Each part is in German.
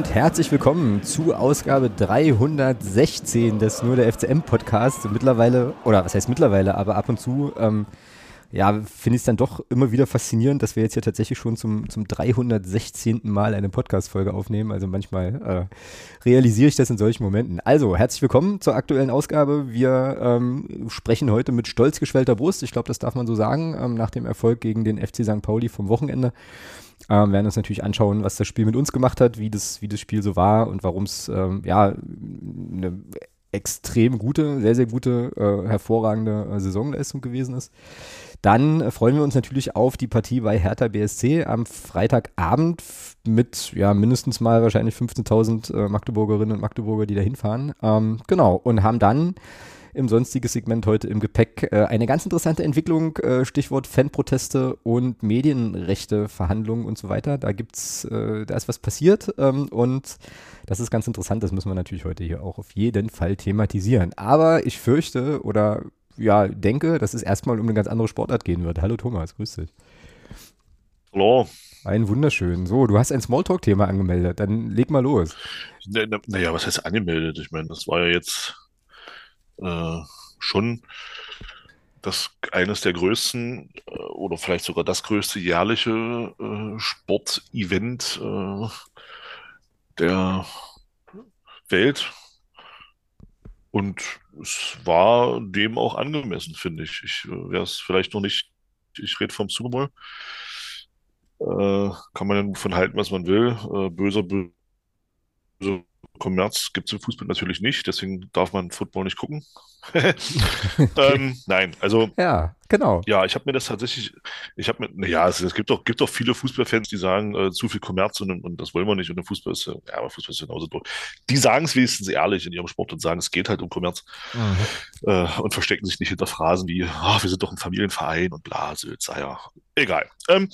Und herzlich willkommen zu Ausgabe 316 des Nur der FCM Podcast. Mittlerweile, oder was heißt mittlerweile, aber ab und zu, ähm, ja, finde ich es dann doch immer wieder faszinierend, dass wir jetzt hier tatsächlich schon zum, zum 316. Mal eine Podcast-Folge aufnehmen. Also manchmal äh, realisiere ich das in solchen Momenten. Also, herzlich willkommen zur aktuellen Ausgabe. Wir ähm, sprechen heute mit stolz geschwellter Brust. Ich glaube, das darf man so sagen, ähm, nach dem Erfolg gegen den FC St. Pauli vom Wochenende. Ähm, werden uns natürlich anschauen, was das Spiel mit uns gemacht hat, wie das, wie das Spiel so war und warum es ähm, ja eine extrem gute, sehr, sehr gute, äh, hervorragende äh, Saisonleistung gewesen ist. Dann äh, freuen wir uns natürlich auf die Partie bei Hertha BSC am Freitagabend mit ja mindestens mal wahrscheinlich 15.000 äh, Magdeburgerinnen und Magdeburger, die da hinfahren. Ähm, genau, und haben dann im sonstiges Segment heute im Gepäck äh, eine ganz interessante Entwicklung, äh, Stichwort Fanproteste und Medienrechte, Verhandlungen und so weiter. Da gibt's, äh, da ist was passiert ähm, und das ist ganz interessant. Das müssen wir natürlich heute hier auch auf jeden Fall thematisieren. Aber ich fürchte oder ja, denke, dass es erstmal um eine ganz andere Sportart gehen wird. Hallo Thomas, grüß dich. Hallo. Ein wunderschön. So, du hast ein Smalltalk-Thema angemeldet. Dann leg mal los. Naja, na, was heißt angemeldet? Ich meine, das war ja jetzt äh, schon das eines der größten äh, oder vielleicht sogar das größte jährliche äh, Sportevent äh, der Welt. Und es war dem auch angemessen, finde ich. Ich äh, wäre es vielleicht noch nicht, ich rede vom Super Bowl. Äh, kann man ja von halten, was man will. Äh, böser, böser Kommerz gibt es im Fußball natürlich nicht, deswegen darf man Football nicht gucken. ähm, nein, also Ja, genau. ja, ich habe mir das tatsächlich, ich habe mir, naja, es, es gibt doch, gibt viele Fußballfans, die sagen, äh, zu viel Kommerz und, und das wollen wir nicht und der Fußball ist, ja, aber Fußball ist genauso durch. Die sagen es wenigstens ehrlich in ihrem Sport und sagen, es geht halt um Kommerz äh, und verstecken sich nicht hinter Phrasen wie, ah, wir sind doch ein Familienverein und bla, Sülz, ah ja, egal. Ähm,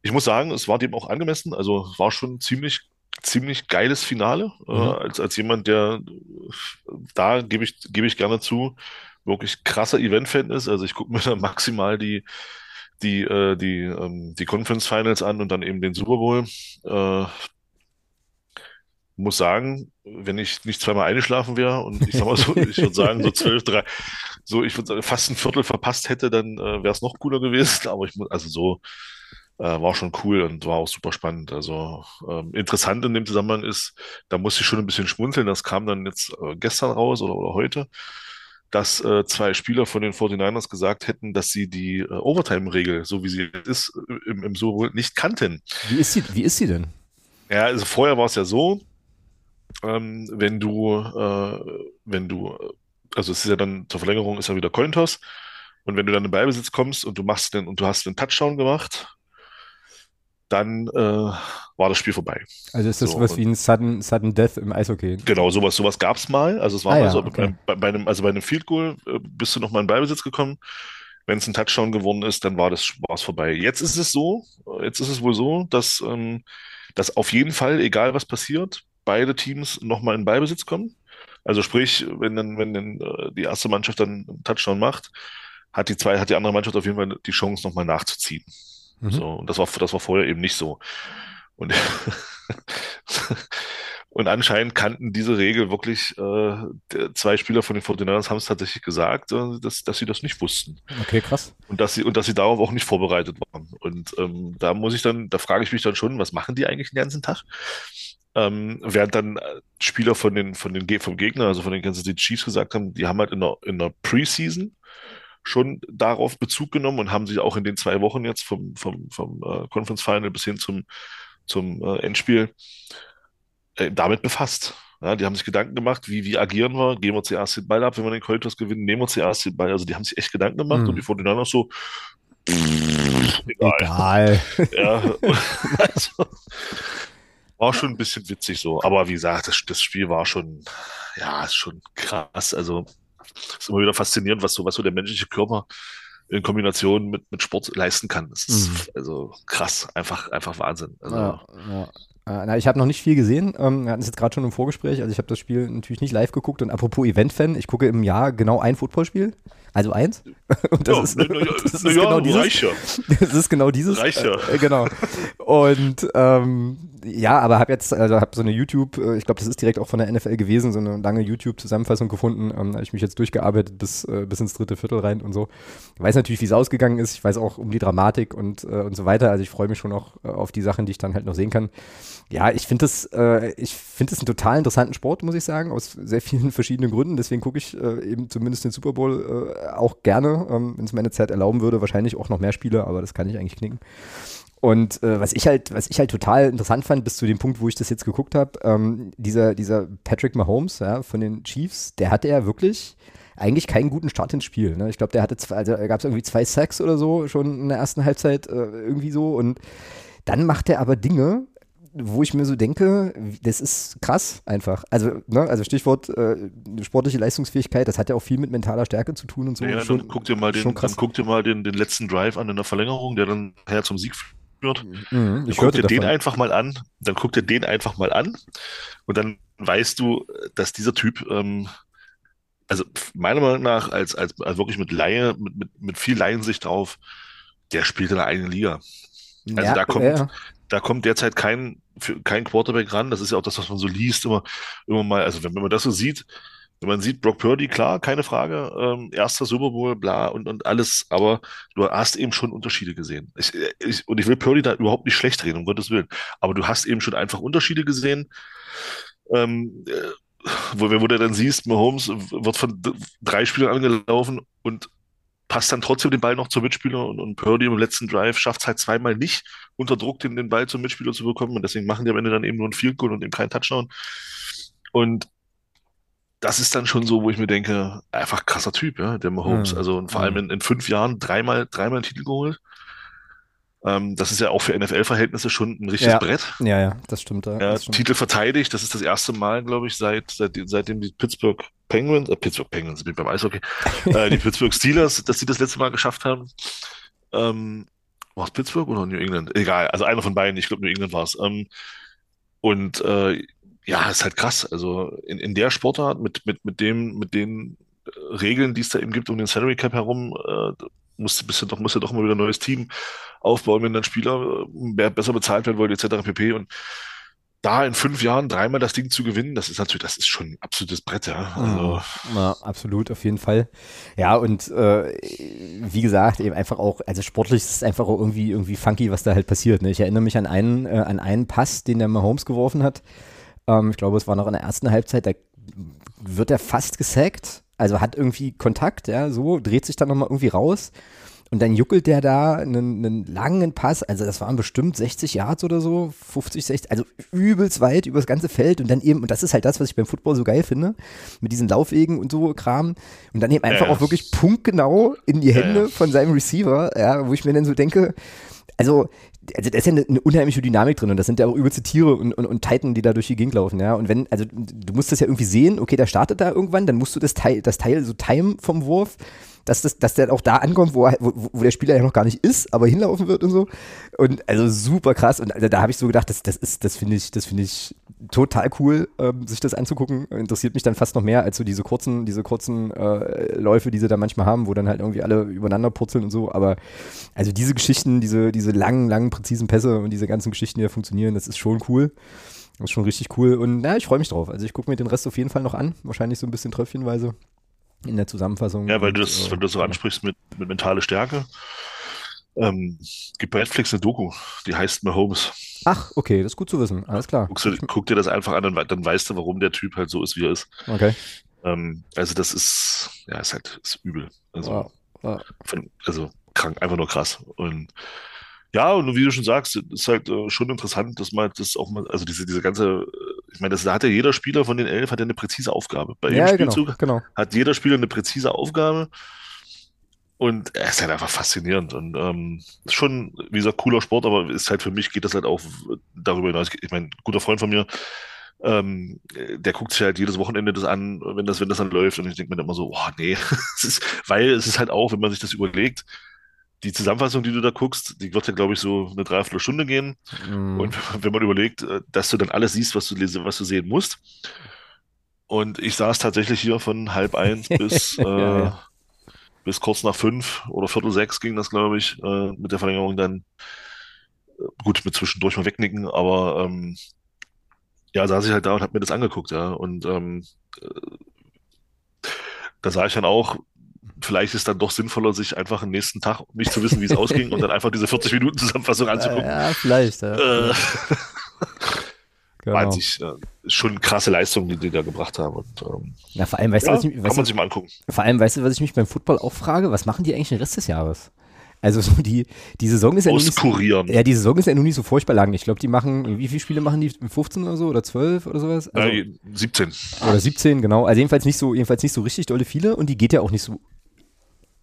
ich muss sagen, es war dem auch angemessen, also war schon ziemlich ziemlich geiles Finale. Äh, Mhm. als, als jemand, der äh, da gebe ich, gebe ich gerne zu, wirklich krasser Event-Fan ist. Also ich gucke mir da maximal die, die, äh, die, ähm, die Conference Finals an und dann eben den Super Bowl. Äh, muss sagen, wenn ich nicht zweimal eingeschlafen wäre und ich sag mal so, ich würde sagen, so zwölf, drei, so ich würde sagen, fast ein Viertel verpasst hätte, dann äh, wäre es noch cooler gewesen. Aber ich muss, also so äh, war schon cool und war auch super spannend. Also ähm, interessant in dem Zusammenhang ist, da musste ich schon ein bisschen schmunzeln, das kam dann jetzt äh, gestern raus oder, oder heute, dass äh, zwei Spieler von den 49ers gesagt hätten, dass sie die äh, Overtime-Regel, so wie sie jetzt ist, äh, im, im Super Bowl nicht kannten. Wie ist sie, wie ist sie denn? Ja, also vorher war es ja so, ähm, wenn du, äh, wenn du, also es ist ja dann zur Verlängerung ist ja wieder Cointoss und wenn du dann in Ballbesitz kommst und du machst den und du hast den Touchdown gemacht, dann äh, war das Spiel vorbei. Also ist das So, und- wie ein Sudden, Sudden Death im Eishockey? Genau, sowas, sowas gab es mal. Also es war Ah mal ja, so, okay. bei, bei einem, also bei einem Field Goal äh, bist du noch mal in Ballbesitz gekommen. Wenn es ein Touchdown geworden ist, dann war das war's vorbei. Jetzt ist es so, jetzt ist es wohl so, dass, ähm, dass auf jeden Fall, egal was passiert, beide Teams noch mal in Ballbesitz kommen. Also sprich, wenn dann, wenn dann äh, die erste Mannschaft dann einen Touchdown macht, hat die zwei, hat die andere Mannschaft auf jeden Fall die Chance, noch mal nachzuziehen. Mhm. So, und das war, das war vorher eben nicht so. Und, und anscheinend kannten diese Regel wirklich, äh, zwei Spieler von den 49ers haben es tatsächlich gesagt, äh, dass, dass sie das nicht wussten. Okay, krass. Und dass sie, und dass sie darauf auch nicht vorbereitet waren. Und ähm, da muss ich dann, da frage ich mich dann schon, was machen die eigentlich den ganzen Tag? Ähm, während dann äh, Spieler von den, von den, vom Gegner, also von den Kansas City Chiefs gesagt haben, die haben halt in der, in der Preseason schon darauf Bezug genommen und haben sich auch in den zwei Wochen jetzt vom, vom, vom äh, Conference Final bis hin zum, zum äh, Endspiel äh, damit befasst. Ja, die haben sich Gedanken gemacht, wie, wie agieren wir? Geben wir zuerst den Ball ab, wenn wir den Cointos gewinnen? Nehmen wir zuerst den Ball? Also die haben sich echt Gedanken gemacht Mhm. und die 49ers so, egal. Egal. Ja, also, war schon ein bisschen witzig so. Aber wie gesagt, das, das Spiel war schon, ja, ist schon krass. Also ist immer wieder faszinierend, was so, was so der menschliche Körper in Kombination mit, mit Sport leisten kann. Das ist Mhm. also krass, einfach, einfach Wahnsinn. Also, Ja, ja. Äh, na, ich habe noch nicht viel gesehen. Ähm, wir hatten es jetzt gerade schon im Vorgespräch. Also ich habe das Spiel natürlich nicht live geguckt. Und apropos Event-Fan, ich gucke im Jahr genau ein Footballspiel. Also eins. Und das Ja, ist, na, na, das ist na ja, genau dieses. reicht ja. Das ist genau dieses. Reicht ja. Äh, genau. Und ähm, ja, aber habe jetzt, also habe so eine YouTube, äh, ich glaube, das ist direkt auch von der NFL gewesen, so eine lange YouTube-Zusammenfassung gefunden. Ähm, da habe ich mich jetzt durchgearbeitet bis, äh, bis ins dritte Viertel rein und so. Ich weiß natürlich, wie es ausgegangen ist. Ich weiß auch um die Dramatik und, äh, und so weiter. Also ich freue mich schon auch äh, auf die Sachen, die ich dann halt noch sehen kann. Ja, ich finde das, äh, ich finde das einen total interessanten Sport, muss ich sagen, aus sehr vielen verschiedenen Gründen. Deswegen gucke ich äh, eben zumindest den Super Bowl äh, auch gerne, ähm, wenn es meine Zeit erlauben würde. Wahrscheinlich auch noch mehr Spiele, aber das kann ich eigentlich knicken. Und äh, was ich halt, was ich halt total interessant fand, bis zu dem Punkt, wo ich das jetzt geguckt habe, ähm, dieser, dieser Patrick Mahomes, ja, von den Chiefs, der hatte ja wirklich eigentlich keinen guten Start ins Spiel. Ne? Ich glaube, der hatte zwei, also gab es irgendwie zwei Sacks oder so schon in der ersten Halbzeit äh, irgendwie so. Und dann macht er aber Dinge, wo ich mir so denke, das ist krass einfach. Also, ne, also Stichwort äh, sportliche Leistungsfähigkeit, das hat ja auch viel mit mentaler Stärke zu tun und so. Ja, schon, dann guck dir mal den, dann guck dir mal den, den letzten Drive an in der Verlängerung, der dann her zum Sieg führt. Mhm, Dann ich guck hörte dir den davon. einfach mal an, dann guck dir den einfach mal an und dann weißt du, dass dieser Typ, ähm, also meiner Meinung nach, als, als, als wirklich mit Laie, mit, mit, mit viel Laiensicht drauf, der spielt in der eigenen Liga. Also ja, da kommt, ja, da kommt derzeit kein, kein Quarterback ran. Das ist ja auch das, was man so liest, immer, immer mal, also wenn, wenn man das so sieht, wenn man sieht, Brock Purdy, klar, keine Frage, ähm, erster Super Bowl, bla und, und alles, aber du hast eben schon Unterschiede gesehen. Ich, ich, und ich will Purdy da überhaupt nicht schlecht reden, um Gottes Willen, aber du hast eben schon einfach Unterschiede gesehen, ähm, äh, wo, wo du dann siehst, Mahomes wird von drei Spielern angelaufen und passt dann trotzdem den Ball noch zum Mitspieler und, und Purdy im letzten Drive schafft es halt zweimal nicht, unter Druck den, den Ball zum Mitspieler zu bekommen und deswegen machen die am Ende dann eben nur ein Field Goal und eben keinen Touchdown. Und das ist dann schon so, wo ich mir denke, einfach krasser Typ, ja, der Mahomes. Mhm. Also und vor allem Mhm. in, in fünf Jahren dreimal, dreimal einen Titel geholt. Ähm, das ist ja auch für NFL-Verhältnisse schon ein richtiges Ja. Brett. ja, ja, das stimmt. Ja, das stimmt. Titel verteidigt, das ist das erste Mal, glaube ich, seit, seit, seitdem die Pittsburgh Penguins, äh, Pittsburgh Penguins, bin ich beim Eishockey, äh, die Pittsburgh Steelers, dass sie das letzte Mal geschafft haben. Ähm, war es Pittsburgh oder New England? Egal, also einer von beiden, ich glaube New England war es. Ähm, und äh, ja, ist halt krass. Also in, in der Sportart mit, mit, mit dem, mit den äh, Regeln, die es da eben gibt um den Salary Cap herum, äh, musst bist du doch, musst du doch mal wieder ein neues Team aufbauen, wenn dann Spieler äh, mehr- besser bezahlt werden wollen, etc. pp. Und da in fünf Jahren dreimal das Ding zu gewinnen, das ist natürlich, das ist schon ein absolutes Brett, ja. Also, Ja, absolut, auf jeden Fall. Ja, und äh, wie gesagt, eben einfach auch, also sportlich ist es einfach auch irgendwie, irgendwie funky, was da halt passiert. Ne? Ich erinnere mich an einen, äh, an einen Pass, den der Mahomes geworfen hat. Ähm, ich glaube, es war noch in der ersten Halbzeit, da wird er fast gesackt, also hat irgendwie Kontakt, ja, so, dreht sich dann nochmal irgendwie raus. Und dann juckelt der da einen, einen langen Pass, also das waren bestimmt 60 Yards oder so, 50, 60, also übelst weit über das ganze Feld und dann eben, und das ist halt das, was ich beim Football so geil finde, mit diesen Laufwegen und so Kram und dann eben einfach ja. auch wirklich punktgenau in die Ja, Hände ja. von seinem Receiver, ja, wo ich mir dann so denke, also, also da ist ja eine, eine unheimliche Dynamik drin und das sind ja auch übelste Tiere und, und, und Titan, die da durch die Gegend laufen, ja. Und wenn, also du musst das ja irgendwie sehen, okay, der startet da irgendwann, dann musst du das Teil, das Teil so timen vom Wurf, dass, das, dass der auch da ankommt, wo, wo, wo der Spieler ja noch gar nicht ist, aber hinlaufen wird und so. Und also super krass. Und also da habe ich so gedacht, das, das ist, das finde ich, das finde ich total cool, ähm, sich das anzugucken. Interessiert mich dann fast noch mehr als so diese kurzen, diese kurzen äh, Läufe, die sie da manchmal haben, wo dann halt irgendwie alle übereinander purzeln und so. Aber also diese Geschichten, diese, diese langen, langen, präzisen Pässe und diese ganzen Geschichten, die da funktionieren, das ist schon cool. Das ist schon richtig cool. Und na, ich freue mich drauf. Also ich gucke mir den Rest auf jeden Fall noch an. Wahrscheinlich so ein bisschen tröpfchenweise in der Zusammenfassung. ja, weil du das, äh, wenn du das so ansprichst mit, mit mentale Stärke, ähm, gibt bei Netflix eine Doku, die heißt Mahomes. Ach, okay, das ist gut zu wissen. Alles klar. Du, guck dir das einfach an, dann, dann weißt du, warum der Typ halt so ist, wie er ist. Okay. Ähm, also das ist, ja, ist halt, ist übel. Also, Wow. Wow. von, also krank, einfach nur krass. Und ja, und wie du schon sagst, ist halt äh, schon interessant, dass man das auch mal, also diese, diese ganze, äh, ich meine, das, da hat ja jeder Spieler von den elf hat ja eine präzise Aufgabe. Bei jedem Ja, genau, Spielzug genau. hat jeder Spieler eine präzise Aufgabe. Und er ist halt einfach faszinierend und ähm, ist schon, wie gesagt, cooler Sport, aber ist halt für mich geht das halt auch darüber hinaus. Ich meine, ein guter Freund von mir, ähm, der guckt sich halt jedes Wochenende das an, wenn das, wenn das dann läuft. Und ich denke mir dann immer so, oh nee, es ist, weil es ist halt auch, wenn man sich das überlegt, die Zusammenfassung, die du da guckst, die wird ja, glaube ich, so eine Dreiviertelstunde gehen. Mm. Und wenn man überlegt, äh, dass du dann alles siehst, was du lese, was du sehen musst. Und ich saß tatsächlich hier von halb eins bis, äh, ja. bis kurz nach fünf oder viertel sechs ging das, glaube ich, äh, mit der Verlängerung dann. Äh, Gut, mit zwischendurch mal wegnicken, aber ähm, ja, saß ich halt da und hab mir das angeguckt, ja. Und ähm, da sah ich dann auch, vielleicht ist dann doch sinnvoller, sich einfach am nächsten Tag nicht zu wissen, wie es ausging und dann einfach diese 40 Minuten Zusammenfassung anzugucken. Ja, vielleicht. Ja. Äh, genau. sich äh, schon krasse Leistung, die die da gebracht haben. Und, ähm, Ja, vor allem, weißt du, ja, was ich, kann weißt man du, sich mal angucken. vor allem, weißt du, was ich mich beim Football auch frage? Was machen die eigentlich den Rest des Jahres? Also so die, die Saison ist ja nun nicht so, Auskurieren. ja, die Saison ist ja nun nicht so furchtbar lang. Ich glaube, die machen, wie viele Spiele machen die? 15 oder so oder 12 oder sowas? Also, Ja, 17. Oder 17, genau. Also jedenfalls nicht so, jedenfalls nicht so richtig dolle viele und die geht ja auch nicht so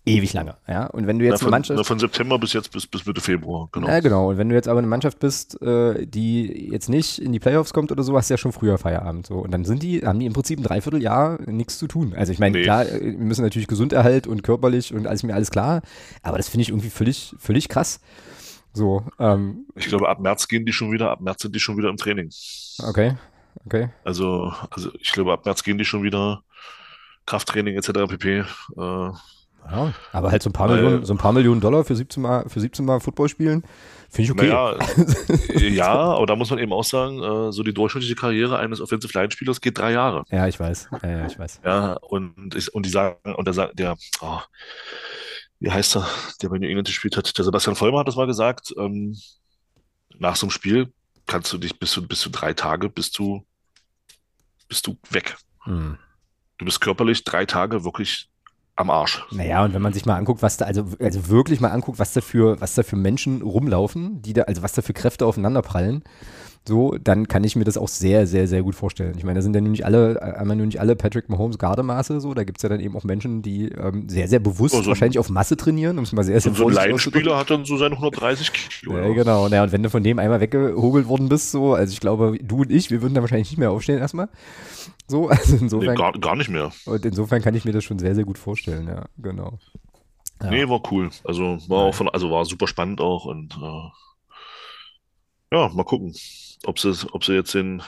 ewig lange. Ja, und wenn du Na, jetzt eine von, Mannschaft. na, von September bis jetzt bis, bis Mitte Februar. Genau. Ja, genau. Und wenn du jetzt aber eine Mannschaft bist, äh, die jetzt nicht in die Playoffs kommt oder so, hast du ja schon früher Feierabend. So. Und dann sind die, haben die im Prinzip ein Dreivierteljahr nichts zu tun. Also ich meine, Nee. klar, äh, wir müssen natürlich Gesunderhalt und körperlich und alles mir alles klar, aber das finde ich irgendwie völlig, völlig krass. So, ähm, Ich glaube, ab März gehen die schon wieder, ab März sind die schon wieder im Training. okay, okay. Also, also ich glaube, ab März gehen die schon wieder Krafttraining etc. pp. Äh, Ja, aber halt so ein paar Weil- Millionen, so ein paar Millionen Dollar für 17 Mal, für 17 Mal Football spielen, finde ich okay. Naja, ja, aber da muss man eben auch sagen, äh, so die durchschnittliche Karriere eines Offensive Line Spielers geht drei Jahre. Ja, ich weiß. Ja, ja, ich weiß. Ja, und, ich, und die sagen, und der, sagt- der oh, wie heißt er, der bei New England gespielt hat, der Sebastian Vollmer hat das mal gesagt, ähm, nach so einem Spiel kannst du dich bis zu, bis zu drei Tage bist du, bist du weg. Hm. Du bist körperlich drei Tage wirklich am Arsch. Naja, und wenn man sich mal anguckt, was da, also, also wirklich mal anguckt, was da für, was da für Menschen rumlaufen, die da, also was da für Kräfte aufeinanderprallen, so, dann kann ich mir das auch sehr, sehr, sehr gut vorstellen. Ich meine, da sind ja nun nicht alle, äh, einmal nun nicht alle Patrick Mahomes Gardemaße, so, da gibt es ja dann eben auch Menschen, die ähm, sehr, sehr bewusst so ein- wahrscheinlich auf Masse trainieren, um es mal sehr, sehr so ein. Laienspieler hat dann so seine 130 Kilo. Ja, genau. Naja, und wenn du von dem einmal weggehobelt worden bist, so, also ich glaube, du und ich, wir würden da wahrscheinlich nicht mehr aufstehen erstmal. So, also Nee, insofern, gar, gar nicht mehr. und insofern kann ich mir das schon sehr, sehr gut vorstellen, ja, genau. Ja. Nee, war cool. Also war auch von, also war super spannend auch und äh, ja, mal gucken, ob sie, ob sie jetzt den,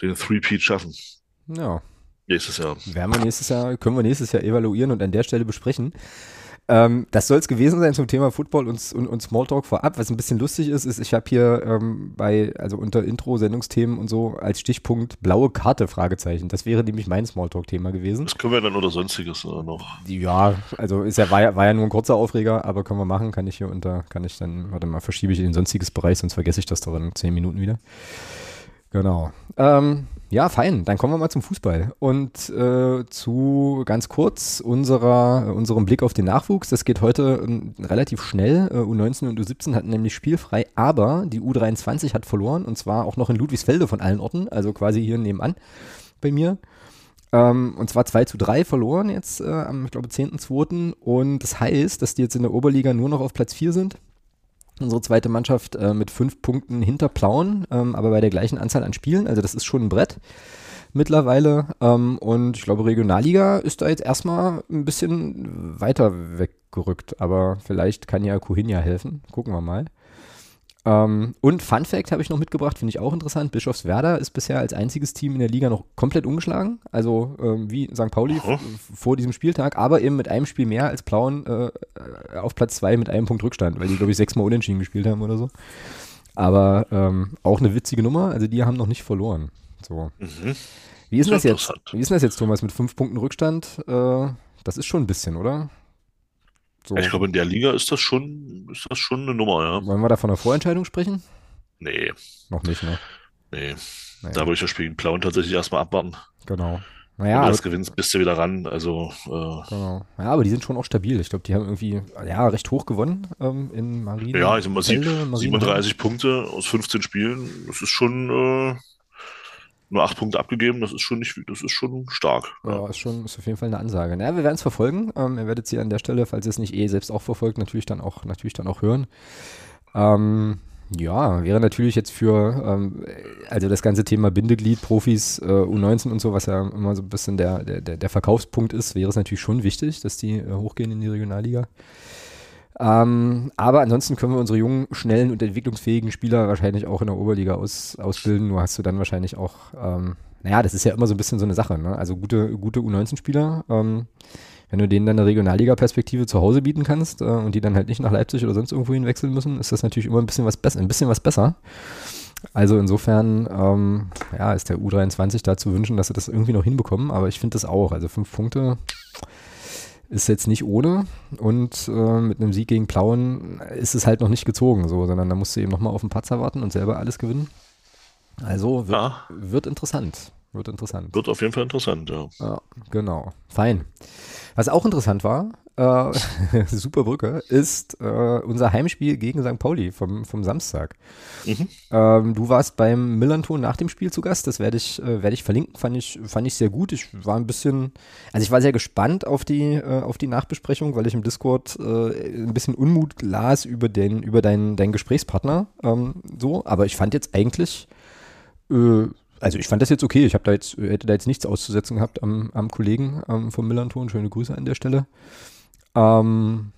den Three-Peat schaffen. Ja. Nächstes Jahr. Werden wir nächstes Jahr, können wir nächstes Jahr evaluieren und an der Stelle besprechen. Ähm, das soll es gewesen sein zum Thema Football und, und, und Smalltalk vorab. Was ein bisschen lustig ist, ist, ich habe hier ähm, bei, also unter Intro, Sendungsthemen und so als Stichpunkt blaue Karte, Fragezeichen. Das wäre nämlich mein Smalltalk-Thema gewesen. Das können wir dann oder sonstiges äh, noch. Ja, also ist ja, war, ja, war ja nur ein kurzer Aufreger, aber können wir machen, kann ich hier unter, kann ich dann, warte mal, verschiebe ich in den sonstiges Bereich, sonst vergesse ich das doch in zehn Minuten wieder. Genau. Ähm, ja, fein. Dann kommen wir mal zum Fußball und äh, zu ganz kurz unserer, unserem Blick auf den Nachwuchs. Das geht heute ähm, relativ schnell. Äh, U19 und U17 hatten nämlich spielfrei, aber die U23 hat verloren und zwar auch noch in Ludwigsfelde von allen Orten, also quasi hier nebenan bei mir. Ähm, und zwar 2 zu 3 verloren jetzt äh, am, ich glaube, 10.2. Und das heißt, dass die jetzt in der Oberliga nur noch auf Platz 4 sind. Unsere zweite Mannschaft äh, mit fünf Punkten hinter Plauen, ähm, aber bei der gleichen Anzahl an Spielen. Also das ist schon ein Brett mittlerweile. Ähm, und ich glaube, Regionalliga ist da jetzt erstmal ein bisschen weiter weggerückt. Aber vielleicht kann ja Kuhinja helfen. Gucken wir mal. Ähm, und Fun Fact habe ich noch mitgebracht, finde ich auch interessant. Bischofswerda ist bisher als einziges Team in der Liga noch komplett ungeschlagen. Also ähm, wie St. Pauli Oh. vor diesem Spieltag, aber eben mit einem Spiel mehr als Plauen äh, äh, auf Platz zwei mit einem Punkt Rückstand, weil die, glaube ich, sechsmal unentschieden gespielt haben oder so. Aber ähm, auch eine witzige Nummer, also die haben noch nicht verloren. So. Mhm. Wie ist das jetzt? Wie ist das jetzt, Thomas, mit fünf Punkten Rückstand? Äh, das ist schon ein bisschen, oder? So. Ich glaube, in der Liga ist das schon, ist das schon eine Nummer, ja. Wollen wir da von einer Vorentscheidung sprechen? Nee, Noch nicht, ne? nee. Naja. Da würde ich das Spiel gegen Plauen tatsächlich erstmal abwarten. Genau. Wenn Naja, du aber, das gewinnst, bist du wieder ran. Also, äh, genau. ja, aber die sind schon auch stabil. Ich glaube, die haben irgendwie ja, recht hoch gewonnen ähm, in Marien. ja, ich sag mal, Marienheim. 37 Punkte aus 15 Spielen, das ist schon äh, nur 8 Punkte abgegeben, das ist schon nicht, das ist schon stark. Ja, ist schon, ist auf jeden Fall eine Ansage. Naja, wir werden es verfolgen. Ähm, ihr werdet sie an der Stelle, falls ihr es nicht eh selbst auch verfolgt, natürlich dann auch, natürlich dann auch hören. Ähm, ja, wäre natürlich jetzt für, ähm, also das ganze Thema Bindeglied, Profis, äh, U19 und so, was ja immer so ein bisschen der, der, der der Verkaufspunkt ist, wäre es natürlich schon wichtig, dass die äh, hochgehen in die Regionalliga. Ähm, aber ansonsten können wir unsere jungen, schnellen und entwicklungsfähigen Spieler wahrscheinlich auch in der Oberliga aus, ausbilden. Nur hast du dann wahrscheinlich auch, ähm, naja, das ist ja immer so ein bisschen so eine Sache. Ne? Also gute, gute U19-Spieler, ähm, wenn du denen dann eine Regionalliga-Perspektive zu Hause bieten kannst äh, und die dann halt nicht nach Leipzig oder sonst irgendwo hinwechseln müssen, ist das natürlich immer ein bisschen was besser, ein bisschen was besser. Also insofern, ähm, ja, ist der U23 da zu wünschen, dass sie das irgendwie noch hinbekommen, aber ich finde das auch. Also fünf Punkte ist jetzt nicht ohne und äh, mit einem Sieg gegen Plauen ist es halt noch nicht gezogen, so, sondern da musst du eben nochmal auf den Patzer warten und selber alles gewinnen. Also wird, ja. wird interessant. Wird interessant. Wird auf jeden Fall interessant, ja. Ja, genau. Fein. Was auch interessant war, äh, super Brücke, ist äh, unser Heimspiel gegen St. Pauli vom, vom Samstag. Mhm. Ähm, du warst beim Millanton nach dem Spiel zu Gast, das werde ich, äh, werd ich verlinken, fand ich, fand ich sehr gut. Ich war ein bisschen, also ich war sehr gespannt auf die, äh, auf die Nachbesprechung, weil ich im Discord äh, ein bisschen Unmut las über, den, über deinen, deinen Gesprächspartner. Ähm, so, aber ich fand jetzt eigentlich äh, also ich fand das jetzt okay. Ich habe da jetzt, hätte da jetzt nichts auszusetzen gehabt am, am Kollegen ähm, vom Millanton. Schöne Grüße an der Stelle. Ähm,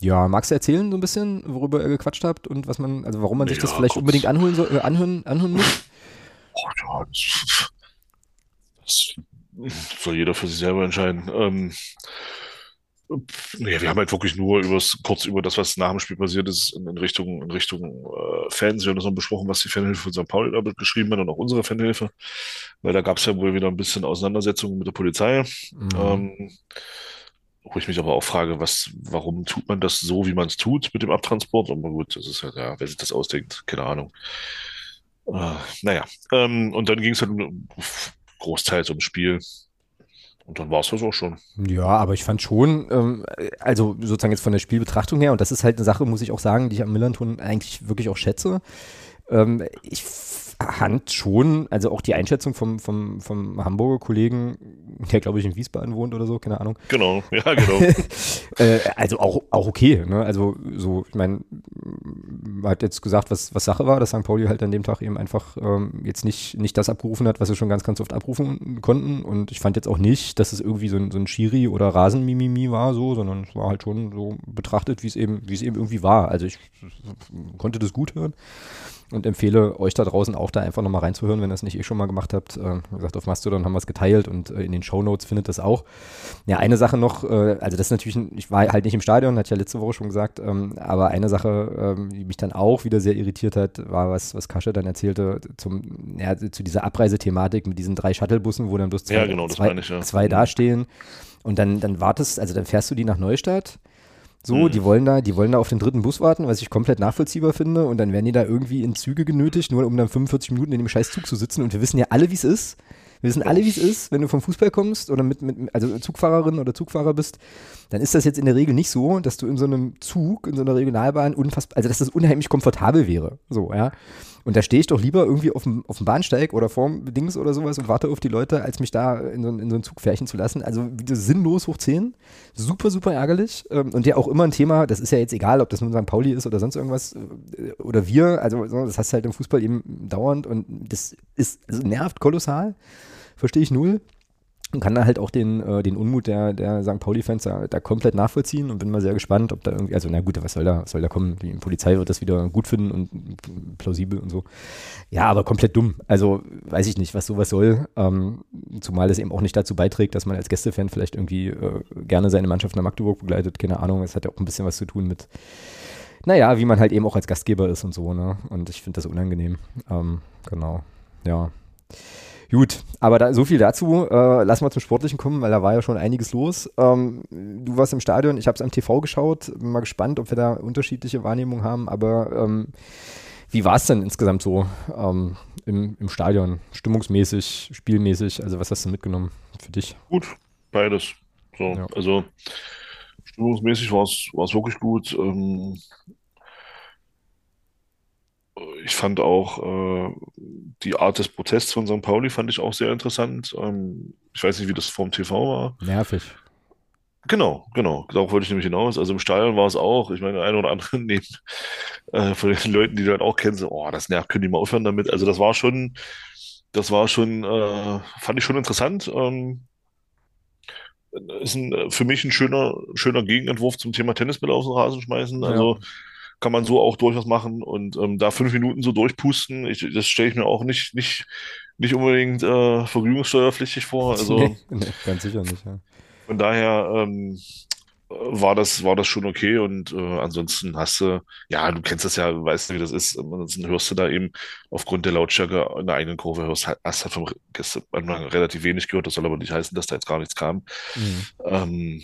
ja, magst du erzählen so ein bisschen, worüber ihr gequatscht habt und was man, also warum man sich ja, das vielleicht Gott. unbedingt anholen soll, äh, anhören, anhören muss? Oh, ja, das, soll jeder für sich selber entscheiden. Ähm, nee, wir haben halt wirklich nur übers, kurz über das, was nach dem Spiel passiert ist, in, in Richtung, in Richtung äh, Fans. Wir haben das noch besprochen, was die Fanhilfe von St. Pauli da geschrieben hat und auch unsere Fanhilfe, weil da gab es ja wohl wieder ein bisschen Auseinandersetzungen mit der Polizei. Mhm. Ähm, wo ich mich aber auch frage, was, warum tut man das so, wie man es tut mit dem Abtransport? Aber gut, das ist halt, ja, wer sich das ausdenkt, keine Ahnung. Äh, naja, ähm, und dann ging es halt großteils ums Spiel. Und dann war es das auch schon. Ja, aber ich fand schon, ähm, also sozusagen jetzt von der Spielbetrachtung her, und das ist halt eine Sache, muss ich auch sagen, die ich am Millanton eigentlich wirklich auch schätze. Ähm, ich Hand schon, also auch die Einschätzung vom, vom, vom Hamburger Kollegen, der glaube ich in Wiesbaden wohnt oder so, keine Ahnung. Genau, ja, genau. äh, also auch, auch okay, ne? Also so, ich meine, man hat jetzt gesagt, was, was Sache war, dass St. Pauli halt an dem Tag eben einfach ähm, jetzt nicht, nicht das abgerufen hat, was sie schon ganz, ganz oft abrufen konnten. Und ich fand jetzt auch nicht, dass es irgendwie so ein, so ein Schiri oder Rasenmimimi war, so, sondern es war halt schon so betrachtet, wie es eben, wie es eben irgendwie war. Also ich konnte das gut hören und empfehle euch da draußen auch da einfach nochmal reinzuhören, wenn ihr es nicht eh schon mal gemacht habt. Äh, wie gesagt, auf Mastodon haben wir es geteilt und äh, in den Show Notes findet das auch. Ja, eine Sache noch, äh, also das ist natürlich, ein, ich war halt nicht im Stadion, hatte ich ja letzte Woche schon gesagt, ähm, aber eine Sache, ähm, die mich dann auch wieder sehr irritiert hat, war was, was Kasche dann erzählte zum, ja, zu dieser Abreisethematik mit diesen drei Shuttlebussen, wo dann bloß zwei, ja, genau, zwei, ich, ja. zwei dastehen und dann, dann wartest, also dann fährst du die nach Neustadt so, mhm. die wollen da, die wollen da auf den dritten Bus warten, was ich komplett nachvollziehbar finde. Und dann werden die da irgendwie in Züge genötigt, nur um dann 45 Minuten in dem scheiß Zug zu sitzen. Und wir wissen ja alle, wie es ist. Wir wissen alle, wie es ist, wenn du vom Fußball kommst oder mit, mit, also Zugfahrerin oder Zugfahrer bist, dann ist das jetzt in der Regel nicht so, dass du in so einem Zug, in so einer Regionalbahn unfassbar, also dass das unheimlich komfortabel wäre. So, ja. Und da stehe ich doch lieber irgendwie auf dem, auf dem Bahnsteig oder vorm Dings oder sowas und warte auf die Leute, als mich da in so, in so ein Zug färchen zu lassen. Also sinnlos hoch 10. Super, super ärgerlich. Ähm, und ja auch immer ein Thema, das ist ja jetzt egal, ob das nun St. Pauli ist oder sonst irgendwas äh, oder wir. Also das hast du halt im Fußball eben dauernd und das ist, also nervt kolossal. Verstehe ich null und kann da halt auch den, äh, den Unmut der, der St. Pauli-Fans da, da, komplett nachvollziehen und bin mal sehr gespannt, ob da irgendwie, also na gut, was soll da, was soll da kommen? Die Polizei wird das wieder gut finden und plausibel und so. Ja, aber komplett dumm. Also weiß ich nicht, was sowas soll. Ähm, zumal es eben auch nicht dazu beiträgt, dass man als Gästefan vielleicht irgendwie äh, gerne seine Mannschaft nach Magdeburg begleitet. Keine Ahnung, es hat ja auch ein bisschen was zu tun mit, naja, wie man halt eben auch als Gastgeber ist und so, ne? Und ich finde das unangenehm. Ähm, genau. Ja. Gut, aber da, so viel dazu. Äh, lassen wir zum Sportlichen kommen, weil da war ja schon einiges los. Ähm, du warst im Stadion, ich habe es am TV geschaut. Bin mal gespannt, ob wir da unterschiedliche Wahrnehmungen haben. Aber ähm, wie war es denn insgesamt so ähm, im, im Stadion? Stimmungsmäßig, spielmäßig? Also, was hast du mitgenommen für dich? Gut, beides. So, ja. Also, stimmungsmäßig war es wirklich gut. Ähm, ich fand auch äh, die Art des Protests von St. Pauli fand ich auch sehr interessant. Ähm, ich weiß nicht, wie das vom TV war. Nervig. Genau, genau. Darauf wollte ich nämlich hinaus. Also im Stadion war es auch. Ich meine, ein oder andere neben, äh, von den Leuten, die du halt auch kennst, so, oh, das nervt, können die mal aufhören damit. Also das war schon, das war schon, äh, fand ich schon interessant. Ähm, ist ein, für mich ein schöner, schöner Gegenentwurf zum Thema Tennisbälle auf den Rasen schmeißen. Also ja. Kann man so auch durchaus machen und ähm, da fünf Minuten so durchpusten, ich, das stelle ich mir auch nicht, nicht, nicht unbedingt äh, vergnügungssteuerpflichtig vor. Also, nee, nee, ganz sicher nicht, ja. Von daher ähm, war das, war das schon okay und äh, ansonsten hast du, ja, du kennst das ja, weißt du, wie das ist. Ansonsten hörst du da eben aufgrund der Lautstärke in der eigenen Kurve, hörst, hast halt vom gestern relativ wenig gehört. Das soll aber nicht heißen, dass da jetzt gar nichts kam. Mhm. Ähm,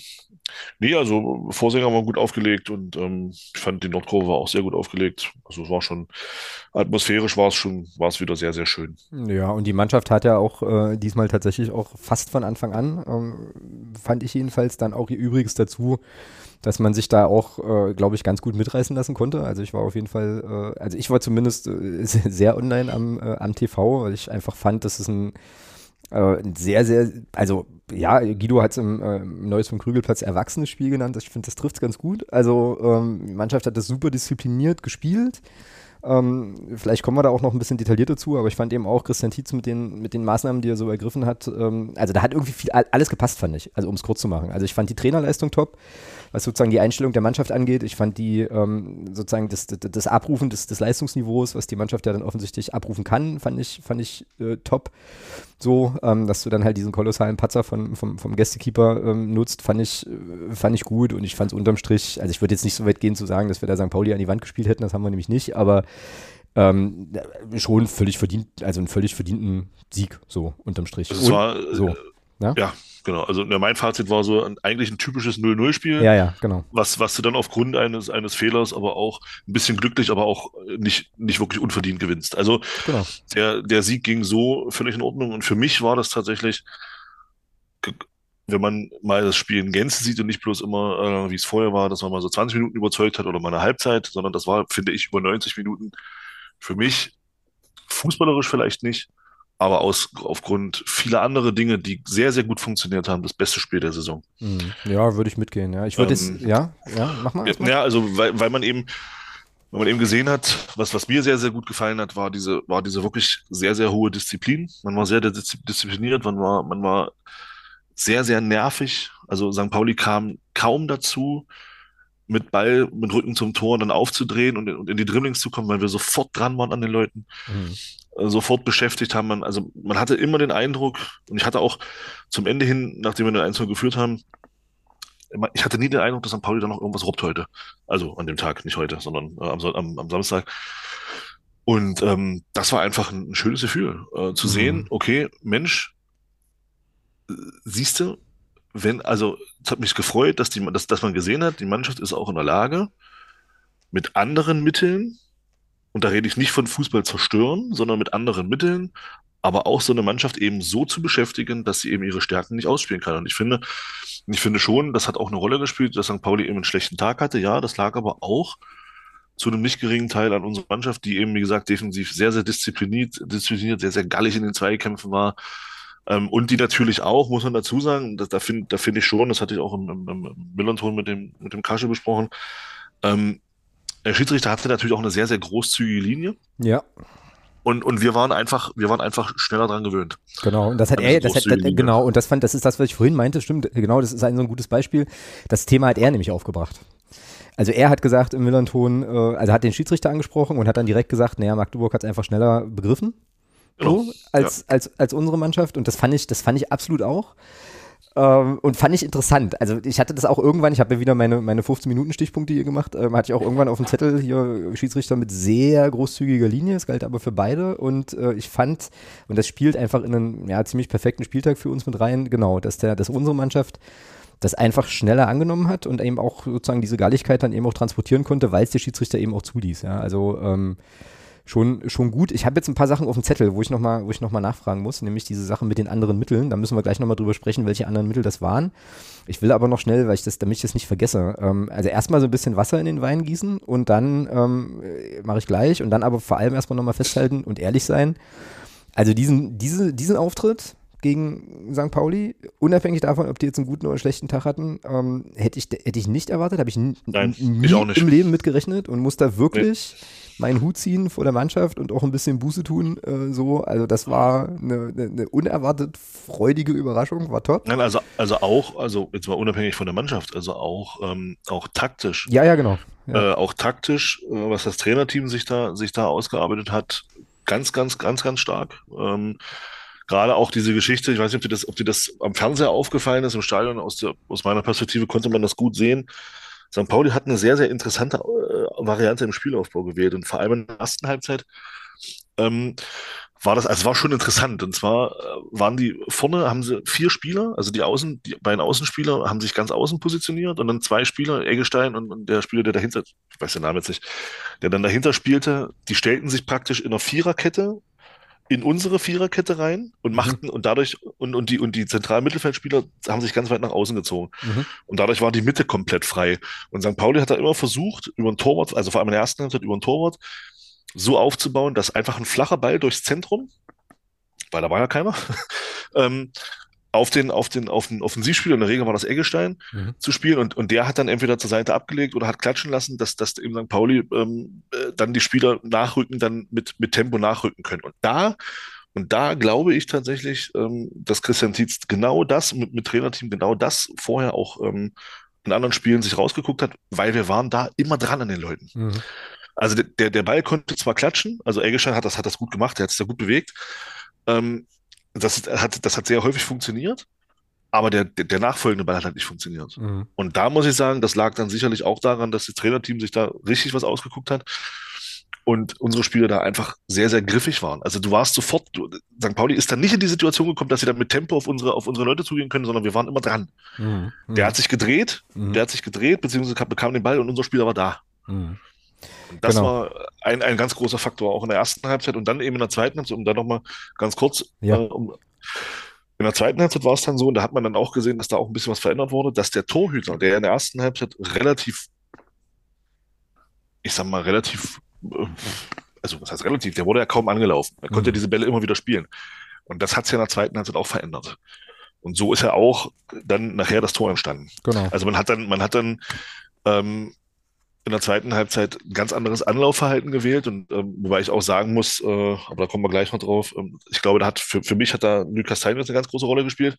nee, also Vorsänger war gut aufgelegt und ähm, ich fand die Nordkurve war auch sehr gut aufgelegt. Also es war schon atmosphärisch war es schon, war es wieder sehr, sehr schön. Ja, und die Mannschaft hat ja auch äh, diesmal tatsächlich auch fast von Anfang an, ähm, fand ich jedenfalls, dann auch ihr Übriges dazu dass man sich da auch, äh, glaube ich, ganz gut mitreißen lassen konnte. Also ich war auf jeden Fall, äh, also ich war zumindest äh, sehr online am, äh, am TV, weil ich einfach fand, dass es ein, äh, sehr, sehr, also ja, Guido hat es im, äh, Neues vom Krügelplatz erwachsenes Spiel genannt. Ich finde, das trifft es ganz gut. Also ähm, die Mannschaft hat das super diszipliniert gespielt. Ähm, vielleicht kommen wir da auch noch ein bisschen detaillierter zu, aber ich fand eben auch Christian Tietz mit den, mit den Maßnahmen, die er so ergriffen hat, ähm, also da hat irgendwie viel, alles gepasst, fand ich, also um es kurz zu machen. Also ich fand die Trainerleistung top was sozusagen die Einstellung der Mannschaft angeht. Ich fand die ähm, sozusagen das, das, das Abrufen des, des, Leistungsniveaus, was die Mannschaft ja dann offensichtlich abrufen kann, fand ich, fand ich äh, top. So, ähm, dass du dann halt diesen kolossalen Patzer von, vom, vom Gästekeeper ähm, nutzt, fand ich, äh, fand ich gut und ich fand es unterm Strich, also ich würde jetzt nicht so weit gehen zu sagen, dass wir da St. Pauli an die Wand gespielt hätten, das haben wir nämlich nicht, aber ähm, schon völlig verdient, also einen völlig verdienten Sieg, so unterm Strich. Es war, so. Ja? ja, genau. Also mein Fazit war so ein, eigentlich ein typisches 0-0-Spiel. Ja, ja, genau. Was, was du dann aufgrund eines, eines Fehlers, aber auch ein bisschen glücklich, aber auch nicht, nicht wirklich unverdient gewinnst. Also genau. der, der Sieg ging so völlig in Ordnung und für mich war das tatsächlich, wenn man mal das Spiel in Gänze sieht und nicht bloß immer, äh, wie es vorher war, dass man mal so 20 Minuten überzeugt hat oder mal eine Halbzeit, sondern das war, finde ich, über 90 Minuten für mich fußballerisch vielleicht nicht, aber aus, aufgrund vieler anderer Dinge, die sehr, sehr gut funktioniert haben, das beste Spiel der Saison. Mhm. Ja, würde ich mitgehen, ja. Ich würde ähm, ja, ja, mach mal. Ja, also, weil, weil man eben, wenn man eben gesehen hat, was, was mir sehr, sehr gut gefallen hat, war diese, war diese wirklich sehr, sehr hohe Disziplin. Man war sehr diszipliniert, man war, man war sehr, sehr nervig. Also St. Pauli kam kaum dazu, mit Ball, mit Rücken zum Tor dann aufzudrehen und, und in die Dribblings zu kommen, weil wir sofort dran waren an den Leuten. Mhm. Sofort beschäftigt haben. Man, also man hatte immer den Eindruck, und ich hatte auch zum Ende hin, nachdem wir den 1 geführt haben, ich hatte nie den Eindruck, dass St. Pauli da noch irgendwas robbt heute. Also an dem Tag, nicht heute, sondern äh, am, am, am, Samstag. Und ähm, das war einfach ein, ein schönes Gefühl, äh, zu mhm. sehen, okay, Mensch, äh, siehst du, wenn, also es hat mich gefreut, dass, die, dass, dass man gesehen hat, die Mannschaft ist auch in der Lage, mit anderen Mitteln und da rede ich nicht von Fußball zerstören, sondern mit anderen Mitteln, aber auch so eine Mannschaft eben so zu beschäftigen, dass sie eben ihre Stärken nicht ausspielen kann. Und ich finde, ich finde schon, das hat auch eine Rolle gespielt, dass St. Pauli eben einen schlechten Tag hatte. Ja, das lag aber auch zu einem nicht geringen Teil an unserer Mannschaft, die eben, wie gesagt, defensiv sehr, sehr diszipliniert, diszipliniert sehr, sehr gallig in den Zweikämpfen war. Ähm, und die natürlich auch, muss man dazu sagen, da, da finde da find ich schon, das hatte ich auch im, im, im mit dem, mit dem Kasche besprochen, ähm, der Schiedsrichter hatte natürlich auch eine sehr, sehr großzügige Linie. Ja. Und, und wir waren einfach, wir waren einfach schneller dran gewöhnt. Genau, und das hat er, das hat, das, genau, und das fand, das ist das, was ich vorhin meinte, stimmt, genau, das ist ein so ein gutes Beispiel. Das Thema hat er nämlich aufgebracht. Also er hat gesagt im Millanton, äh, also hat den Schiedsrichter angesprochen und hat dann direkt gesagt, naja, Magdeburg hat es einfach schneller begriffen. Genau. So, als, ja. als, als unsere Mannschaft. Und das fand ich, das fand ich absolut auch. Ähm, und fand ich interessant. Also ich hatte das auch irgendwann, ich habe ja wieder meine, meine 15-Minuten-Stichpunkte hier gemacht, ähm, hatte ich auch irgendwann auf dem Zettel hier Schiedsrichter mit sehr großzügiger Linie, das galt aber für beide und äh, ich fand, und das spielt einfach in einen ja, ziemlich perfekten Spieltag für uns mit rein, genau, dass der, dass unsere Mannschaft das einfach schneller angenommen hat und eben auch sozusagen diese Galligkeit dann eben auch transportieren konnte, weil es der Schiedsrichter eben auch zuließ. Ja? Also ähm, schon, schon gut. Ich habe jetzt ein paar Sachen auf dem Zettel, wo ich nochmal noch, nachfragen muss, nämlich diese Sache mit den anderen Mitteln. Da müssen wir gleich nochmal drüber sprechen, welche anderen Mittel das waren. Ich will aber noch schnell, weil ich das, damit ich das nicht vergesse, ähm, also erstmal so ein bisschen Wasser in den Wein gießen und dann ähm, mache ich gleich und dann aber vor allem erstmal nochmal festhalten und ehrlich sein. Also diesen, diese, diesen Auftritt, gegen St. Pauli, unabhängig davon, ob die jetzt einen guten oder einen schlechten Tag hatten, ähm, hätte, ich, hätte ich nicht erwartet, habe ich, Nein, nie im Leben mitgerechnet und muss da wirklich meinen Hut ziehen vor der Mannschaft und auch ein bisschen Buße tun. Äh, so. Also das war eine, eine, eine unerwartet freudige Überraschung, war top. Nein, also, also auch, also jetzt mal unabhängig von der Mannschaft, also auch, ähm, auch taktisch. Ja, ja, genau. Ja. Äh, auch taktisch, äh, was das Trainerteam sich da, sich da ausgearbeitet hat, ganz, ganz, ganz, ganz stark. Ähm, Gerade auch diese Geschichte, ich weiß nicht, ob dir das, ob dir das am Fernseher aufgefallen ist, im Stadion, aus, der, aus meiner Perspektive konnte man das gut sehen. St. Pauli hat eine sehr, sehr interessante äh, Variante im Spielaufbau gewählt und vor allem in der ersten Halbzeit ähm, war das, also war schon interessant. Und zwar äh, waren die vorne, haben sie vier Spieler, also die Außen, die beiden Außenspieler haben sich ganz außen positioniert und dann zwei Spieler, Eggestein und, und der Spieler, der dahinter, ich weiß den Namen jetzt nicht, der dann dahinter spielte, die stellten sich praktisch in einer Viererkette in unsere Viererkette rein und machten und dadurch und, und die und die zentralen Mittelfeldspieler haben sich ganz weit nach außen gezogen Mhm. und dadurch war die Mitte komplett frei und St. Pauli hat da immer versucht über ein Torwart, also vor allem in der ersten Halbzeit über ein Torwart so aufzubauen, dass einfach ein flacher Ball durchs Zentrum, weil da war ja keiner, ähm, auf den, auf den, auf den Offensivspieler, in der Regel war das Eggestein, Mhm. zu spielen und, und der hat dann entweder zur Seite abgelegt oder hat klatschen lassen, dass, dass eben St. Pauli ähm, äh, dann die Spieler nachrücken, dann mit, mit Tempo nachrücken können. Und da, und da glaube ich tatsächlich, ähm, dass Christian Tietz genau das mit, mit Trainerteam, genau das vorher auch ähm, in anderen Spielen sich rausgeguckt hat, weil wir waren da immer dran an den Leuten. Mhm. Also der- der, der Ball konnte zwar klatschen, also Eggestein hat das, hat das gut gemacht, der hat es da gut bewegt. Ähm, das hat, das hat sehr häufig funktioniert, aber der, der, der nachfolgende Ball hat halt nicht funktioniert. Mhm. Und da muss ich sagen, das lag dann sicherlich auch daran, dass das Trainerteam sich da richtig was ausgeguckt hat und unsere Spieler da einfach sehr, sehr griffig waren. Also du warst sofort, du, St. Pauli ist dann nicht in die Situation gekommen, dass sie dann mit Tempo auf unsere, auf unsere Leute zugehen können, sondern wir waren immer dran. Mhm. Der hat sich gedreht, Mhm. der hat sich gedreht, beziehungsweise kam- bekam den Ball und unser Spieler war da. Und das Genau. war ein, ein ganz großer Faktor auch in der ersten Halbzeit und dann eben in der zweiten Halbzeit, um da nochmal ganz kurz, Ja. äh, um, in der zweiten Halbzeit war es dann so, und da hat man dann auch gesehen, dass da auch ein bisschen was verändert wurde, dass der Torhüter, der in der ersten Halbzeit relativ, ich sag mal, relativ, äh, also was heißt relativ, der wurde ja kaum angelaufen. Er konnte Mhm. diese Bälle immer wieder spielen. Und das hat sich in der zweiten Halbzeit auch verändert. Und so ist ja auch dann nachher das Tor entstanden. Genau. Also man hat dann, man hat dann ähm, in der zweiten Halbzeit ein ganz anderes Anlaufverhalten gewählt und ähm, wobei ich auch sagen muss, äh, aber da kommen wir gleich noch drauf, ähm, ich glaube, da hat für, für mich hat da Lukas Steinmetz eine ganz große Rolle gespielt.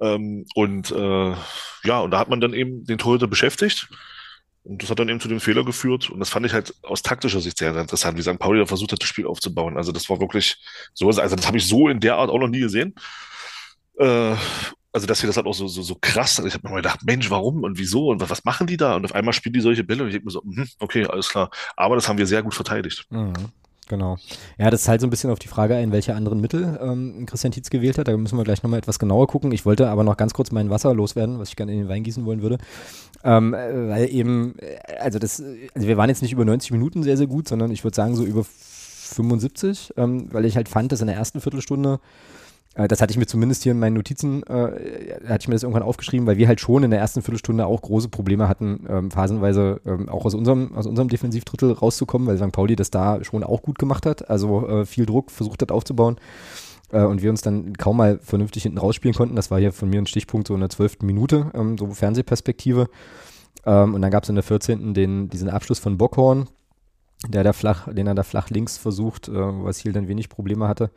Ähm, und äh, ja, und da hat man dann eben den Torhüter beschäftigt. Und das hat dann eben zu dem Fehler geführt. Und das fand ich halt aus taktischer Sicht sehr, interessant, wie St. Pauli da versucht hat, das Spiel aufzubauen. Also das war wirklich so, also das habe ich so in der Art auch noch nie gesehen. Äh, also dass sie das halt auch so, so, so krass, ich habe mir gedacht, Mensch, warum und wieso und was, machen die da? Und auf einmal spielen die solche Bälle und ich denke mir so, mhm, okay, alles klar. Aber das haben wir sehr gut verteidigt. Mhm. Genau. Ja, das zahlt so ein bisschen auf die Frage ein, welche anderen Mittel ähm, Christian Tietz gewählt hat. Da müssen wir gleich nochmal etwas genauer gucken. Ich wollte aber noch ganz kurz mein Wasser loswerden, was ich gerne in den Wein gießen wollen würde. Ähm, äh, weil eben, äh, also das, also wir waren jetzt nicht über 90 Minuten sehr, sehr gut, sondern ich würde sagen so über 75, ähm, weil ich halt fand, dass in der ersten Viertelstunde das hatte ich mir zumindest hier in meinen Notizen, äh, hatte ich mir das irgendwann aufgeschrieben, weil wir halt schon in der ersten Viertelstunde auch große Probleme hatten, ähm, phasenweise ähm, auch aus unserem, aus unserem Defensivdrittel rauszukommen, weil St. Pauli das da schon auch gut gemacht hat, also äh, viel Druck versucht hat aufzubauen äh, und wir uns dann kaum mal vernünftig hinten rausspielen konnten. Das war hier von mir ein Stichpunkt so in der zwölften Minute, ähm, so Fernsehperspektive. Ähm, und dann gab es in der 14. Den, diesen Abschluss von Bockhorn, der da flach, den er da flach links versucht, äh, was hier dann wenig Probleme hatte.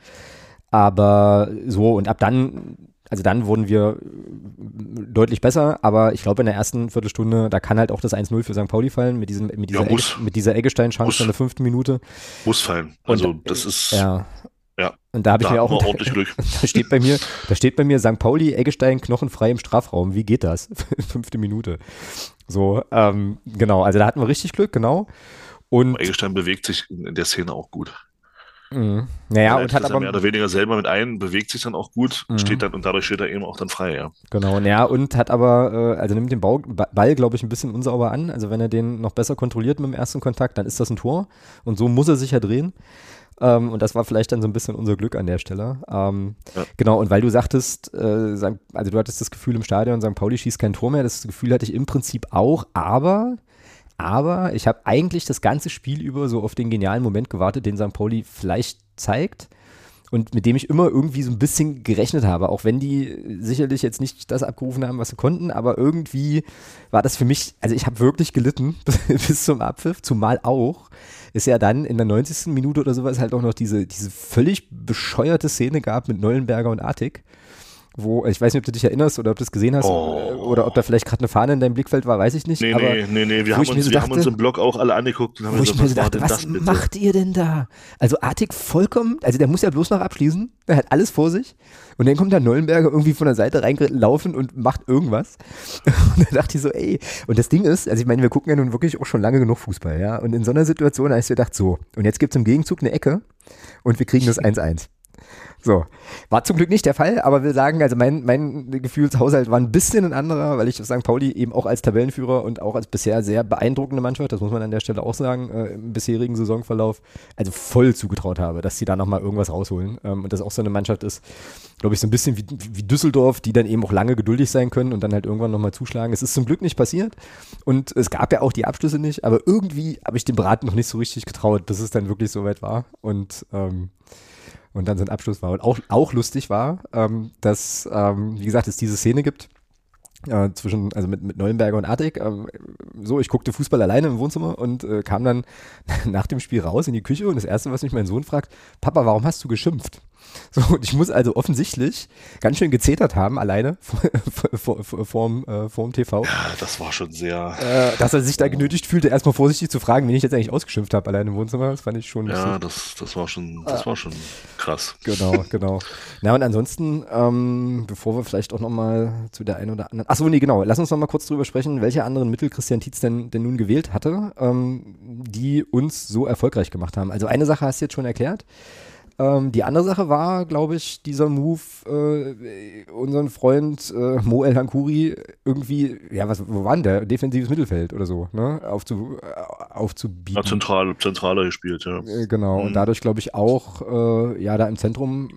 Aber so, und ab dann, also dann wurden wir äh, deutlich besser, aber ich glaube in der ersten Viertelstunde, da kann halt auch das 1-0 für St. Pauli fallen, mit, diesem, mit dieser, Ja, muss. Egge, mit dieser Eggestein-Chance in der fünften Minute. Muss fallen. Und, Also äh, das ist, Ja. Ja. Und da habe ich mir auch, ordentlich Glück. da steht bei mir, da steht bei mir St. Pauli, Eggestein, knochenfrei im Strafraum. Wie geht das? Fünfte Minute. So, ähm, genau, also da hatten wir richtig Glück, genau. Und, Eggestein bewegt sich in der Szene auch gut. Mh, naja, und hat ja mehr aber, oder weniger selber mit ein, bewegt sich dann auch gut, Mhm. steht dann und dadurch steht er eben auch dann frei, ja. genau, naja, und hat aber, äh, also nimmt den Ball, glaube ich, ein bisschen unsauber an. Also wenn er den noch besser kontrolliert mit dem ersten Kontakt, dann ist das ein Tor. Und so muss er sich ja drehen. Ähm, und das war vielleicht dann so ein bisschen unser Glück an der Stelle. Ähm, Ja. Genau, und weil du sagtest, äh, also du hattest das Gefühl im Stadion, St. Pauli schießt kein Tor mehr, das Gefühl hatte ich im Prinzip auch, aber, aber ich habe eigentlich das ganze Spiel über so auf den genialen Moment gewartet, den St. Pauli vielleicht zeigt. und mit dem ich immer irgendwie so ein bisschen gerechnet habe, auch wenn die sicherlich jetzt nicht das abgerufen haben, was sie konnten, aber irgendwie war das für mich, also ich habe wirklich gelitten bis zum Abpfiff, zumal auch es ja dann in der 90. Minute oder sowas halt auch noch diese, diese völlig bescheuerte Szene gab mit Neulenberger und Artig wo, ich weiß nicht, ob du dich erinnerst oder ob du es gesehen hast Oh. oder ob da vielleicht gerade eine Fahne in deinem Blickfeld war, weiß ich nicht. Nee, aber nee, nee, nee, wir, haben uns, so wir haben uns dachte- im Blog auch alle angeguckt und haben wo ich gesagt, mir so was war dachte, was macht ihr denn da? Also Artig vollkommen, also der muss ja bloß noch abschließen, der hat alles vor sich und dann kommt da Neulenberger irgendwie von der Seite reingelaufen und macht irgendwas und da dachte ich so, ey, und das Ding ist, also ich meine, wir gucken ja nun wirklich auch schon lange genug Fußball, ja, und in so einer Situation habe ich gedacht, so, und jetzt gibt es im Gegenzug eine Ecke und wir kriegen das 1-1. So, war zum Glück nicht der Fall, aber will sagen, also mein, mein Gefühlshaushalt war ein bisschen ein anderer, weil ich St. Pauli eben auch als Tabellenführer und auch als bisher sehr beeindruckende Mannschaft, das muss man an der Stelle auch sagen, äh, im bisherigen Saisonverlauf, also voll zugetraut habe, dass sie da nochmal irgendwas rausholen. Ähm, und das auch so eine Mannschaft ist, glaube ich, so ein bisschen wie, wie Düsseldorf, die dann eben auch lange geduldig sein können und dann halt irgendwann nochmal zuschlagen. Es ist zum Glück nicht passiert und es gab ja auch die Abschlüsse nicht, aber irgendwie habe ich dem Braten noch nicht so richtig getraut, bis es dann wirklich soweit war. Und ähm, und dann so ein Abschluss war. Und auch, auch lustig war, ähm, dass, ähm, wie gesagt, es diese Szene gibt. Äh, zwischen, also mit, mit Neuenberger und Artig. Ähm, so, ich guckte Fußball alleine im Wohnzimmer und äh, kam dann nach dem Spiel raus in die Küche und das Erste, was mich mein Sohn fragt, Papa, warum hast du geschimpft? So, und ich muss also offensichtlich ganz schön gezetert haben, alleine vor, vor, vor, vorm, äh, vorm TV, Ja, das war schon sehr, äh, dass er sich da genötigt fühlte, erstmal vorsichtig zu fragen, wen ich jetzt eigentlich ausgeschimpft habe, alleine im Wohnzimmer. Das fand ich schon ja, das, das war schon, das war schon krass. Genau, genau. Na und ansonsten, ähm, bevor wir vielleicht auch nochmal zu der einen oder anderen. Achso, nee, genau. Lass uns nochmal kurz drüber sprechen, welche anderen Mittel Christian Tietz denn, denn nun gewählt hatte, ähm, die uns so erfolgreich gemacht haben. Also eine Sache hast du jetzt schon erklärt. Ähm, die andere Sache war, glaube ich, dieser Move, äh, unseren Freund äh, Mo El Hankuri irgendwie, ja, was, wo war denn der? Defensives Mittelfeld oder so, ne? Aufzu, äh, aufzubieten. Ja, zentral, zentraler gespielt, ja. Äh, Genau, und Mhm. dadurch glaube ich auch, äh, ja, da im Zentrum,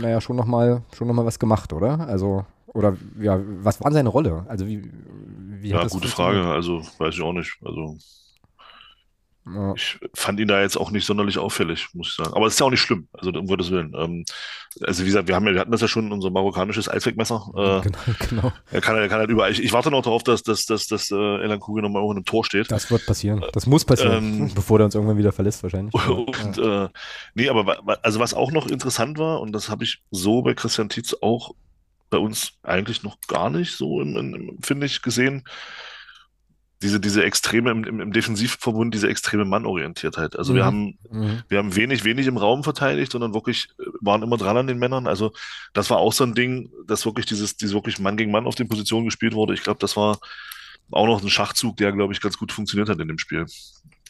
naja, schon nochmal schon noch mal was gemacht, oder? Also, oder ja, was war seine Rolle? Also wie, wie hat Ja, das gute? Frage. Also, weiß ich auch nicht. Also, Ja, ich fand ihn da jetzt auch nicht sonderlich auffällig, muss ich sagen. Aber es ist ja auch nicht schlimm, also um Gottes Willen. Ähm, also, wie gesagt, wir haben ja, wir hatten das ja schon, unser marokkanisches Allzweckmesser. Äh, genau, genau. er kann, er kann halt überall. Ich, ich warte noch darauf, dass, dass, dass, dass äh, Elan Kugel nochmal auch in einem Tor steht. Das wird passieren. Das muss passieren, Ähm, bevor der uns irgendwann wieder verlässt wahrscheinlich. Und äh, nee, aber also was auch noch interessant war, und das habe ich so bei Christian Tietz auch bei uns eigentlich noch gar nicht so im, im, im finde ich, gesehen. Diese, diese extreme im, im, im Defensivverbund, diese extreme Mannorientiertheit. Also wir Mhm. haben, Mhm. wir haben wenig, wenig im Raum verteidigt, sondern wirklich äh, waren immer dran an den Männern. Also das war auch so ein Ding, dass wirklich dieses, dieses wirklich Mann gegen Mann auf den Positionen gespielt wurde. Ich glaube, das war auch noch ein Schachzug, der, glaube ich, ganz gut funktioniert hat in dem Spiel.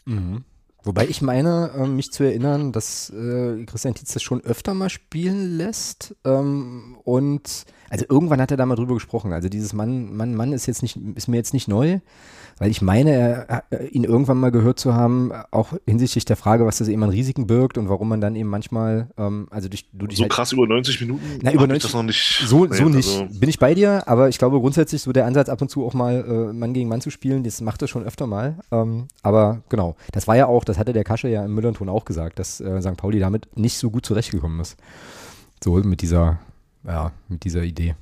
Mhm. Wobei ich meine, ähm, mich zu erinnern, dass äh, Christian Tietz das schon öfter mal spielen lässt. Ähm, und also irgendwann hat er da mal drüber gesprochen. Also dieses Mann, Mann, Mann ist jetzt nicht, ist mir jetzt nicht neu, weil ich meine, er, äh, ihn irgendwann mal gehört zu haben, auch hinsichtlich der Frage, was das eben an Risiken birgt und warum man dann eben manchmal, ähm, also durch, du dich So halt- krass über 90 Minuten Na, über hab 90 ich das noch nicht. so, so nicht. also- Bin ich bei dir, aber ich glaube grundsätzlich so der Ansatz ab und zu auch mal äh, Mann gegen Mann zu spielen, das macht er schon öfter mal. Ähm, aber genau, das war ja auch, das hatte der Kasche ja im Müllernton auch gesagt, dass äh, St. Pauli damit nicht so gut zurechtgekommen ist. So mit dieser, ja, mit dieser Idee.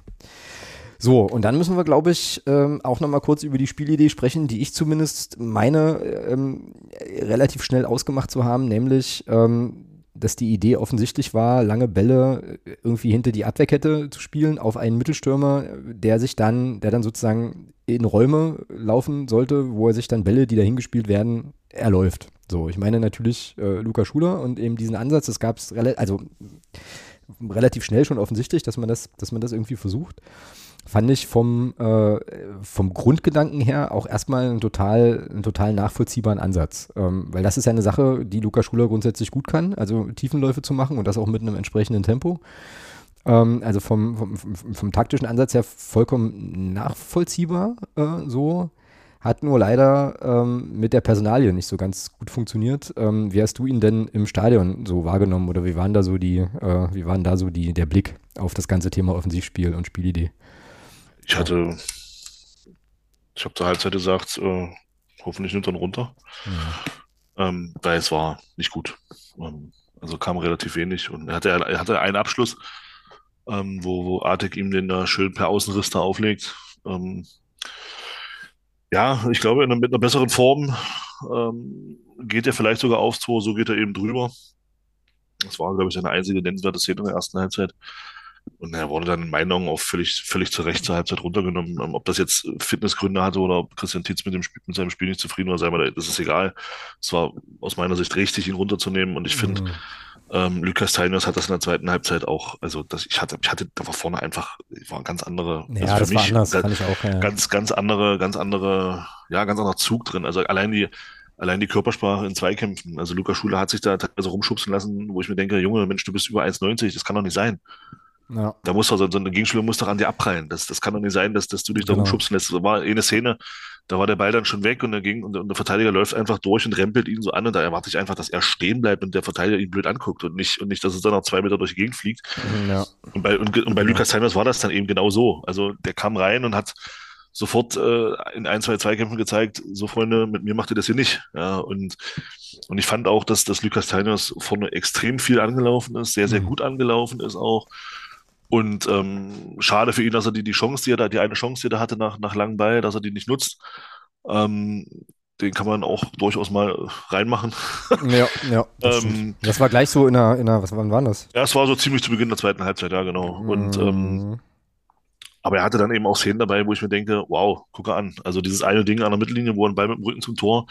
So, und dann müssen wir, glaube ich, ähm, auch nochmal kurz über die Spielidee sprechen, die ich zumindest meine ähm, relativ schnell ausgemacht zu haben, nämlich, ähm, dass die Idee offensichtlich war, lange Bälle äh, irgendwie hinter die Abwehrkette zu spielen auf einen Mittelstürmer, der sich dann, der dann sozusagen in Räume laufen sollte, wo er sich dann Bälle, die dahin gespielt werden, erläuft. So, ich meine natürlich äh, Luca Schuler und eben diesen Ansatz, das gab es also relativ schnell schon offensichtlich, dass man das, dass man das irgendwie versucht fand ich vom, äh, vom Grundgedanken her auch erstmal einen total, einen total nachvollziehbaren Ansatz. Ähm, weil das ist ja eine Sache, die Luca Schuler grundsätzlich gut kann, also Tiefenläufe zu machen und das auch mit einem entsprechenden Tempo. Ähm, also vom, vom, vom, vom taktischen Ansatz her vollkommen nachvollziehbar äh, so. Hat nur leider ähm, mit der Personalie nicht so ganz gut funktioniert. Ähm, wie hast du ihn denn im Stadion so wahrgenommen oder wie waren da so die, äh, wie waren da so die, der Blick auf das ganze Thema Offensivspiel und Spielidee? Ich hatte, ich habe zur Halbzeit gesagt, äh, hoffentlich nimmt er ihn runter, ähm, weil es war nicht gut. Ähm, Also kam relativ wenig. Und er hatte, er hatte einen Abschluss, ähm, wo, wo Artek ihm den da schön per Außenriss da auflegt. Ja, ich glaube, mit einer besseren Form ähm, geht er vielleicht sogar aufs Tor, so geht er eben drüber. Das war, glaube ich, seine einzige nennenswerte Szene in der ersten Halbzeit. Und er wurde dann in meinen Augen auch völlig, völlig zu Recht zur Halbzeit runtergenommen. Ähm, ob das jetzt Fitnessgründe hatte oder ob Christian Tietz mit, dem Spiel, mit seinem Spiel nicht zufrieden war, sei mal, das ist egal. Es war aus meiner Sicht richtig, ihn runterzunehmen. Und ich finde, mhm. Ähm, Lukas Teinos hat das in der zweiten Halbzeit auch, also das, ich hatte, ich hatte, da war vorne einfach, war ganz andere, ja, also das war anders, ich auch, ja. ganz, ganz andere, ganz andere, ja, ganz anderer Zug drin. Also allein die, allein die Körpersprache in Zweikämpfen. Also Lukas Schuler hat sich da teilweise rumschubsen lassen, wo ich mir denke, Junge, Mensch, du bist über 1,90, das kann doch nicht sein. Ja. Da muss doch so, so ein Gegenspieler muss doch an dir abprallen. Das, das kann doch nicht sein, dass, dass du dich da genau. rumschubsen lässt. Da war eine Szene, da war der Ball dann schon weg und, der, ging, und, der, und der Verteidiger läuft einfach durch und rempelt ihn so an und da erwarte ich einfach, dass er stehen bleibt und der Verteidiger ihn blöd anguckt und nicht, und nicht dass es dann noch zwei Meter durch die Gegend fliegt. Ja. Und bei, und, und bei ja. Lukas Heimers war das dann eben genau so. Also der kam rein und hat sofort äh, in ein, zwei Zweikämpfen gezeigt, so Freunde, mit mir macht ihr das hier nicht. Ja, und, und ich fand auch, dass, dass Lukas Teiners vorne extrem viel angelaufen ist, sehr, sehr mhm. gut angelaufen ist auch. Und ähm, schade für ihn, dass er die, die Chance, die er da, die eine Chance, die er hatte nach, nach langem Ball, dass er die nicht nutzt. Ähm, den kann man auch durchaus mal reinmachen. Ja, ja. Das, ähm, das war gleich so in der, in der, was wann war das? Ja, es war so ziemlich zu Beginn der zweiten Halbzeit, ja, genau. Und ähm, mhm. aber er hatte dann eben auch Szenen dabei, wo ich mir denke, wow, gucke an. Also dieses eine Ding an der Mittellinie, wo er einen Ball mit dem Rücken zum Tor,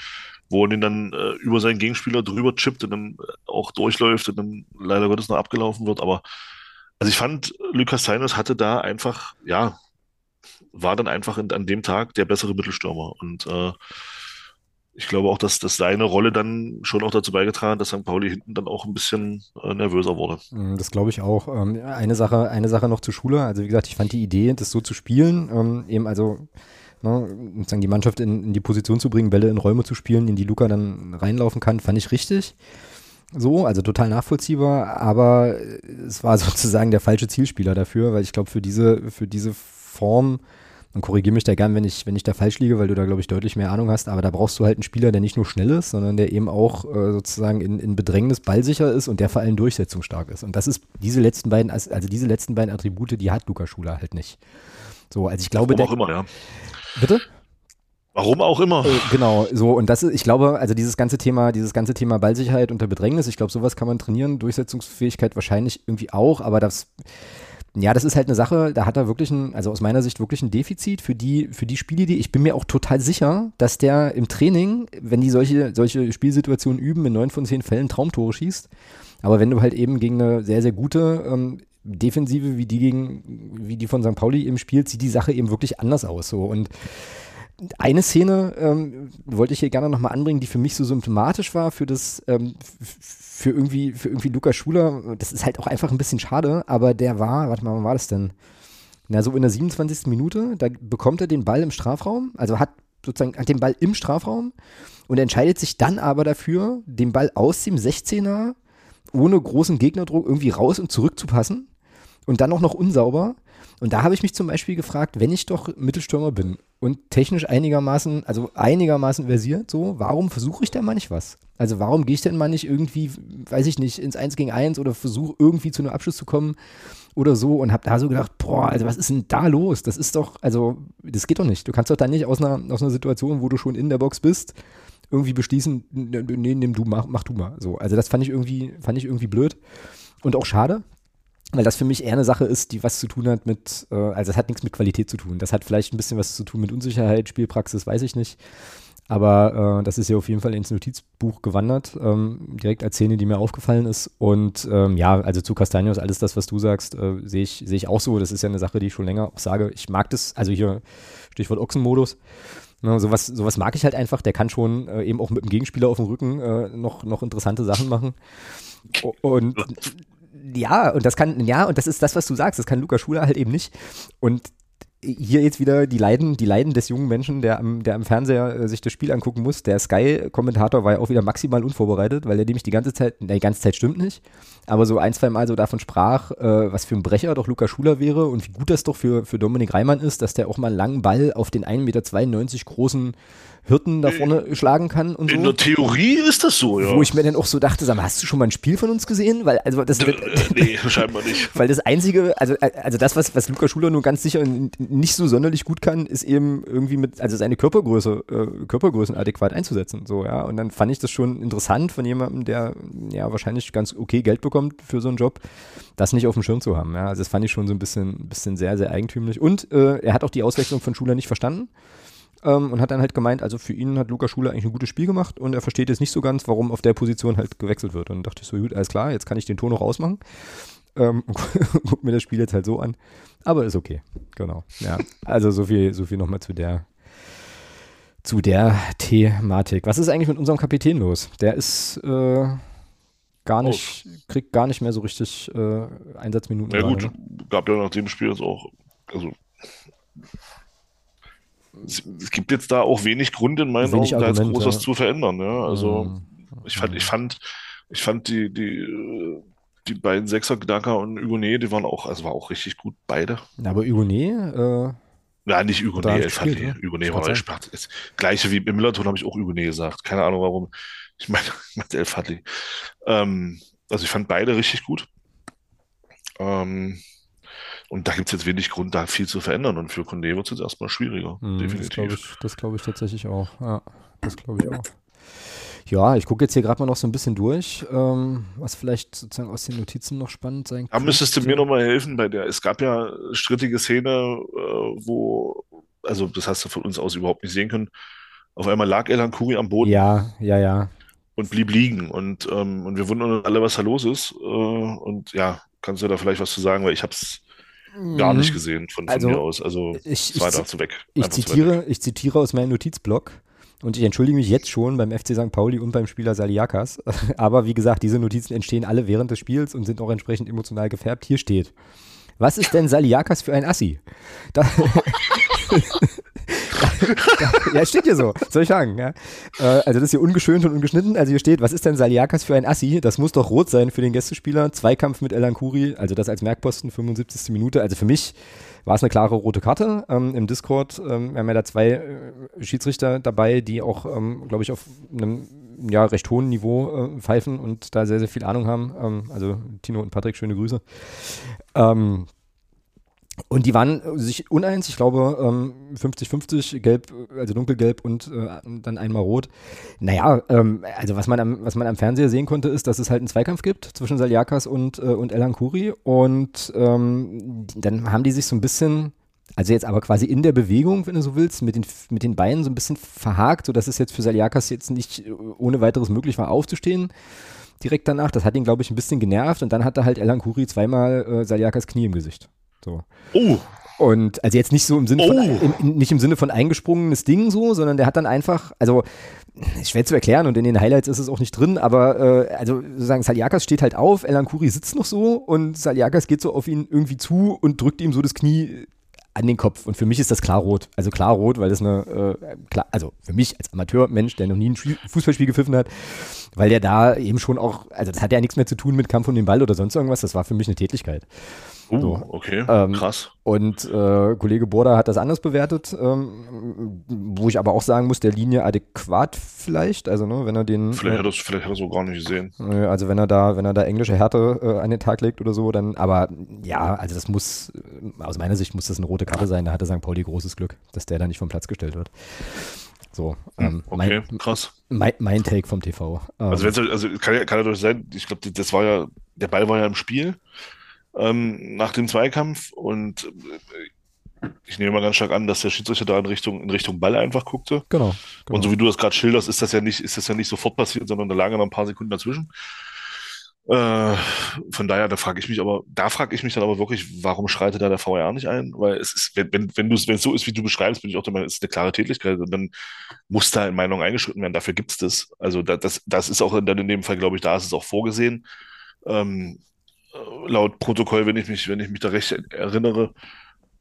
wo er den dann äh, über seinen Gegenspieler drüber chippt und dann auch durchläuft und dann leider Gottes noch abgelaufen wird, aber also ich fand, Lukas Seinos hatte da einfach, ja, war dann einfach in, an dem Tag der bessere Mittelstürmer. Und äh, ich glaube auch, dass, dass seine Rolle dann schon auch dazu beigetragen hat, dass St. Pauli hinten dann auch ein bisschen äh, nervöser wurde. Mm, das glaube ich auch. Ähm, eine Sache, eine Sache noch zur Schule. Also wie gesagt, ich fand die Idee, das so zu spielen, ähm, eben also ne, sozusagen die Mannschaft in, in, die Position zu bringen, Bälle in Räume zu spielen, in die Luca dann reinlaufen kann, fand ich richtig. So, also total nachvollziehbar, aber es war sozusagen der falsche Zielspieler dafür, weil ich glaube, für diese, für diese Form, und korrigiere mich da gern, wenn ich, wenn ich da falsch liege, weil du da, glaube ich, deutlich mehr Ahnung hast, aber da brauchst du halt einen Spieler, der nicht nur schnell ist, sondern der eben auch äh, sozusagen in, in Bedrängnis ballsicher ist und der vor allem durchsetzungsstark ist. Und das ist diese letzten beiden, also diese letzten beiden Attribute, die hat Luca Schuler halt nicht. So, also ich glaube, Warum der, auch immer, ja. Bitte? Warum auch immer. Äh, genau, so und das ist, ich glaube, also dieses ganze Thema, dieses ganze Thema Ballsicherheit unter Bedrängnis, ich glaube, sowas kann man trainieren, Durchsetzungsfähigkeit wahrscheinlich irgendwie auch, aber das, ja, das ist halt eine Sache, da hat er wirklich ein, also aus meiner Sicht wirklich ein Defizit für die, für die Spielidee. Ich bin mir auch total sicher, dass der im Training, wenn die solche, solche Spielsituationen üben, in neun von zehn Fällen Traumtore schießt. Aber wenn du halt eben gegen eine sehr, sehr gute ähm, Defensive wie die gegen, wie die von St. Pauli eben spielt, sieht die Sache eben wirklich anders aus. So und eine Szene ähm, wollte ich hier gerne nochmal anbringen, die für mich so symptomatisch war für das, ähm, für irgendwie, für irgendwie Lukas Schuler. Das ist halt auch einfach ein bisschen schade, aber der war, warte mal, wann war das denn? Na, so in der 27. Minute, da bekommt er den Ball im Strafraum, also hat sozusagen hat den Ball im Strafraum und entscheidet sich dann aber dafür, den Ball aus dem 16er ohne großen Gegnerdruck irgendwie raus und zurück zu passen und dann auch noch unsauber. Und da habe ich mich zum Beispiel gefragt, wenn ich doch Mittelstürmer bin und technisch einigermaßen, also einigermaßen versiert, so, warum versuche ich denn mal nicht was? Also warum gehe ich denn mal nicht irgendwie, weiß ich nicht, ins 1 gegen 1 oder versuche irgendwie zu einem Abschluss zu kommen oder so und habe da so gedacht, boah, also was ist denn da los? Das ist doch, also das geht doch nicht. Du kannst doch dann nicht aus einer, aus einer Situation, wo du schon in der Box bist, irgendwie beschließen, nee, nimm du, mach, mach du mal. So, also das fand ich irgendwie, fand ich irgendwie blöd und auch schade, weil das für mich eher eine Sache ist, die was zu tun hat mit, äh, also es hat nichts mit Qualität zu tun. Das hat vielleicht ein bisschen was zu tun mit Unsicherheit, Spielpraxis, weiß ich nicht. Aber äh, das ist ja auf jeden Fall ins Notizbuch gewandert, ähm, direkt als Szene, die mir aufgefallen ist. Und ähm, ja, also zu Castanios, alles das, was du sagst, äh, sehe ich, seh ich auch so. Das ist ja eine Sache, die ich schon länger auch sage. Ich mag das, also hier Stichwort Ochsenmodus. Ne, sowas, sowas mag ich halt einfach. Der kann schon äh, eben auch mit dem Gegenspieler auf dem Rücken äh, noch, noch interessante Sachen machen. Und ja, und das kann, ja, und das ist das, was du sagst, das kann Luca Schuler halt eben nicht. Und hier jetzt wieder die Leiden, die Leiden des jungen Menschen, der am, der am Fernseher äh, sich das Spiel angucken muss. Der Sky-Kommentator war ja auch wieder maximal unvorbereitet, weil er nämlich die ganze Zeit, ne, die ganze Zeit stimmt nicht, aber so ein, zwei Mal so davon sprach, äh, was für ein Brecher doch Luca Schuler wäre und wie gut das doch für, für Dominik Reimann ist, dass der auch mal einen langen Ball auf den 1,92 Meter großen Hirten da vorne schlagen kann und so. In der Theorie ist das so, ja. Wo ich mir dann auch so dachte, sag mal, hast du schon mal ein Spiel von uns gesehen? Weil, also das, äh, nee, scheinbar nicht. Weil das einzige, also, also das, was, was Luca Schuler nur ganz sicher nicht so sonderlich gut kann, ist eben irgendwie mit, also seine Körpergröße, äh, Körpergrößen adäquat einzusetzen, so, ja. Und dann fand ich das schon interessant von jemandem, der ja wahrscheinlich ganz okay Geld bekommt für so einen Job, das nicht auf dem Schirm zu haben, ja. Also das fand ich schon so ein bisschen, bisschen sehr, sehr eigentümlich. Und äh, er hat auch die Auswechslung von Schuler nicht verstanden ähm, und hat dann halt gemeint, also für ihn hat Luca Schuler eigentlich ein gutes Spiel gemacht und er versteht jetzt nicht so ganz, warum auf der Position halt gewechselt wird. Und dann dachte ich so, gut, alles klar, jetzt kann ich den Ton noch ausmachen. Ähm, guck mir das Spiel jetzt halt so an. Aber ist okay. Genau. Ja. Also so viel, so viel nochmal zu der, zu der Thematik. Was ist eigentlich mit unserem Kapitän los? Der ist äh, gar nicht, kriegt gar nicht mehr so richtig äh, Einsatzminuten. Ja gerade, gut, ne? gab ja nach dem Spiel jetzt auch, also es gibt jetzt da auch wenig Grund in meinen wenig Augen, da jetzt groß was zu verändern. Ja? Also mhm. ich fand, ich fand, ich fand die, die, die beiden Sechser, Gnaka und Hugonet, die waren auch, also war auch richtig gut, beide. Aber Hugonet, äh, ja, nicht Hugonet, ne? Hugonet war. Das gleiche wie im Millerton habe ich auch Hugonet gesagt. Keine Ahnung warum. Ich meine, ich meine El Fadli. Ähm, also ich fand beide richtig gut. Ähm, und da gibt es jetzt wenig Grund, da viel zu verändern. Und für Condé wird es jetzt erstmal schwieriger, mm, definitiv. Das glaube ich, ich, tatsächlich auch. Ja, das glaube ich auch. Ja, ich gucke jetzt hier gerade mal noch so ein bisschen durch, ähm, was vielleicht sozusagen aus den Notizen noch spannend sein kann. Da müsstest du mir nochmal helfen bei der. Es gab ja strittige Szene, äh, wo, also das hast du von uns aus überhaupt nicht sehen können. Auf einmal lag Elan Kuri am Boden. Ja, ja, ja. Und blieb liegen. Und, ähm, und wir wundern alle, was da los ist. Äh, und ja, kannst du da vielleicht was zu sagen, weil ich habe es gar nicht mhm. gesehen von, von also, mir aus. Also ich, war da zu weg. Ich zitiere, weg. ich zitiere aus meinem Notizblock. Und ich entschuldige mich jetzt schon beim FC St. Pauli und beim Spieler Saliakas. Aber wie gesagt, diese Notizen entstehen alle während des Spiels und sind auch entsprechend emotional gefärbt. Hier steht, was ist denn Saliakas für ein Assi? Da, ja, steht hier so. Soll ich sagen? Ja? Äh, also das ist hier ungeschönt und ungeschnitten. Also hier steht, was ist denn Saliakas für ein Assi? Das muss doch rot sein für den Gästespieler. Zweikampf mit Elan Kuri, also das als Merkposten, 75. Minute. Also für mich war es eine klare rote Karte. Ähm, Im Discord, ähm, wir haben ja da zwei äh, Schiedsrichter dabei, die auch, ähm, glaube ich, auf einem ja, recht hohen Niveau äh, pfeifen und da sehr, sehr viel Ahnung haben. Ähm, also Tino und Patrick, schöne Grüße. Ähm, und die waren sich uneins, ich glaube 50-50, ähm, gelb, also dunkelgelb und äh, dann einmal rot. Naja, ähm, also was man, am, was man am Fernseher sehen konnte, ist, dass es halt einen Zweikampf gibt zwischen Saljakas und, äh, und Elan Kuri. Und ähm, dann haben die sich so ein bisschen, also jetzt aber quasi in der Bewegung, wenn du so willst, mit den, mit den Beinen so ein bisschen verhakt, sodass es jetzt für Saljakas jetzt nicht ohne weiteres möglich war, aufzustehen direkt danach. Das hat ihn, glaube ich, ein bisschen genervt und dann hatte halt Elan Kuri zweimal äh, Saljakas Knie im Gesicht. So. Oh. Und also jetzt nicht so im Sinne oh. von, im, nicht im Sinne von eingesprungenes Ding so, sondern der hat dann einfach, also schwer zu erklären und in den Highlights ist es auch nicht drin, aber äh, also sozusagen Saliakas steht halt auf, Elan Kuri sitzt noch so und Saliakas geht so auf ihn irgendwie zu und drückt ihm so das Knie an den Kopf. Und für mich ist das klar rot. Also klar rot, weil das eine, äh, klar, also für mich als Amateurmensch, der noch nie ein Fußballspiel gepfiffen hat, weil der da eben schon auch, also das hat ja nichts mehr zu tun mit Kampf um den Ball oder sonst irgendwas, das war für mich eine Tätigkeit. Uh, so. okay, ähm, krass. Und äh, Kollege Borda hat das anders bewertet, ähm, wo ich aber auch sagen muss, der Linie adäquat vielleicht, also ne, wenn er den... Vielleicht, äh, hat, er, vielleicht hat er so gar nicht gesehen. Äh, also wenn er da, wenn er da englische Härte äh, an den Tag legt oder so, dann, aber ja, also das muss, aus meiner Sicht muss das eine rote Karte sein, da hatte St. Pauli großes Glück, dass der da nicht vom Platz gestellt wird. So, hm, ähm, okay, mein, krass. Mein, mein, Take vom TV. Ähm, also, also kann, ja, kann ja durch sein, ich glaube, das war ja, der Ball war ja im Spiel ähm, nach dem Zweikampf und äh, ich nehme mal ganz stark an, dass der Schiedsrichter da in Richtung, in Richtung Ball einfach guckte. Genau. genau. Und so wie du das gerade schilderst, ist das ja nicht, ist das ja nicht sofort passiert, sondern da lagen noch ein paar Sekunden dazwischen. Äh, von daher, da frage ich mich aber, da frage ich mich dann aber wirklich, warum schreitet da der VR nicht ein? Weil es ist, wenn, wenn, wenn du wenn es so ist, wie du beschreibst, bin ich auch der Meinung, es ist eine klare Tätigkeit und dann muss da in Meinung eingeschritten werden. Dafür gibt es das. Also da, das, das ist auch dann in dem Fall, glaube ich, da ist es auch vorgesehen. Ähm, laut Protokoll, wenn ich mich, wenn ich mich da recht erinnere.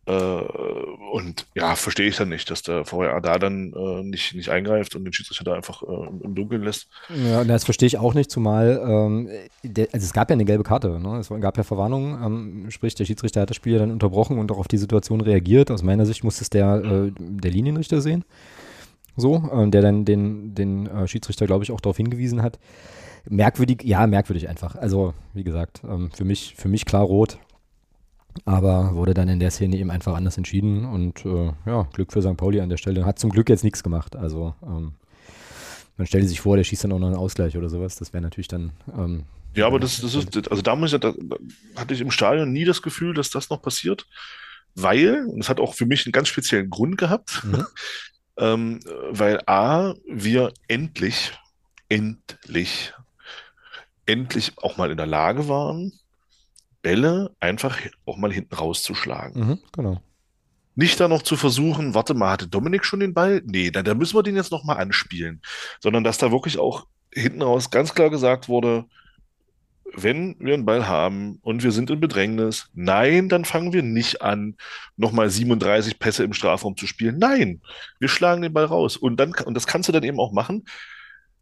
Äh, und ja, verstehe ich dann nicht, dass der VAR da dann äh, nicht, nicht eingreift und den Schiedsrichter da einfach äh, im Dunkeln lässt. Ja, das verstehe ich auch nicht, zumal ähm, der, also es gab ja eine gelbe Karte, ne? es gab ja Verwarnungen, ähm, sprich der Schiedsrichter hat das Spiel ja dann unterbrochen und auch auf die Situation reagiert. Aus meiner Sicht muss es der, äh, der Linienrichter sehen, so, ähm, der dann den, den äh, Schiedsrichter, glaube ich, auch darauf hingewiesen hat. Merkwürdig, ja, merkwürdig einfach. Also, wie gesagt, ähm, für mich, für mich klar rot. Aber wurde dann in der Szene eben einfach anders entschieden und äh, ja, Glück für St. Pauli an der Stelle. Hat zum Glück jetzt nichts gemacht. Also ähm, man stellt sich vor, der schießt dann auch noch einen Ausgleich oder sowas. Das wäre natürlich dann. Ähm, ja, aber das, das ist, also da, muss ich, da, da hatte ich im Stadion nie das Gefühl, dass das noch passiert, weil, und das hat auch für mich einen ganz speziellen Grund gehabt, mhm. ähm, weil A, wir endlich, endlich, endlich auch mal in der Lage waren, Bälle einfach auch mal hinten rauszuschlagen. Mhm, genau. Nicht da noch zu versuchen, warte mal, hatte Dominik schon den Ball? Nee, dann, dann müssen wir den jetzt noch mal anspielen. Sondern dass da wirklich auch hinten raus ganz klar gesagt wurde, wenn wir einen Ball haben und wir sind in Bedrängnis, nein, dann fangen wir nicht an, nochmal 37 Pässe im Strafraum zu spielen. Nein, wir schlagen den Ball raus. Und dann, und das kannst du dann eben auch machen,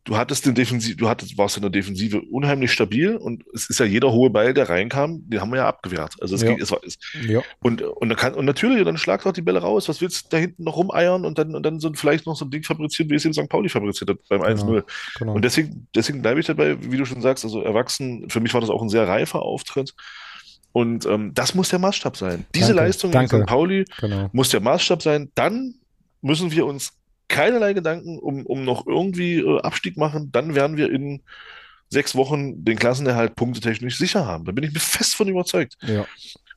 du hattest den Defensiv, du hattest, warst in der Defensive unheimlich stabil und es ist ja jeder hohe Ball, der reinkam, den haben wir ja abgewehrt. Also es Ja. ging, es war, es, Ja. und, und, dann kann, und natürlich, dann schlag doch die Bälle raus. Was willst du da hinten noch rumeiern und dann, und dann so vielleicht noch so ein Ding fabrizieren, wie es eben St. Pauli fabriziert hat beim 1-0. Genau. Und deswegen, deswegen bleibe ich dabei, wie du schon sagst, also erwachsen, für mich war das auch ein sehr reifer Auftritt. Und ähm, das muss der Maßstab sein. Diese Danke, Leistung danke. St. Pauli genau. muss der Maßstab sein. Dann müssen wir uns keinerlei Gedanken um, um noch irgendwie äh, Abstieg machen. Dann werden wir in sechs Wochen den Klassenerhalt punktetechnisch sicher haben. Da bin ich mir fest von überzeugt. Ja.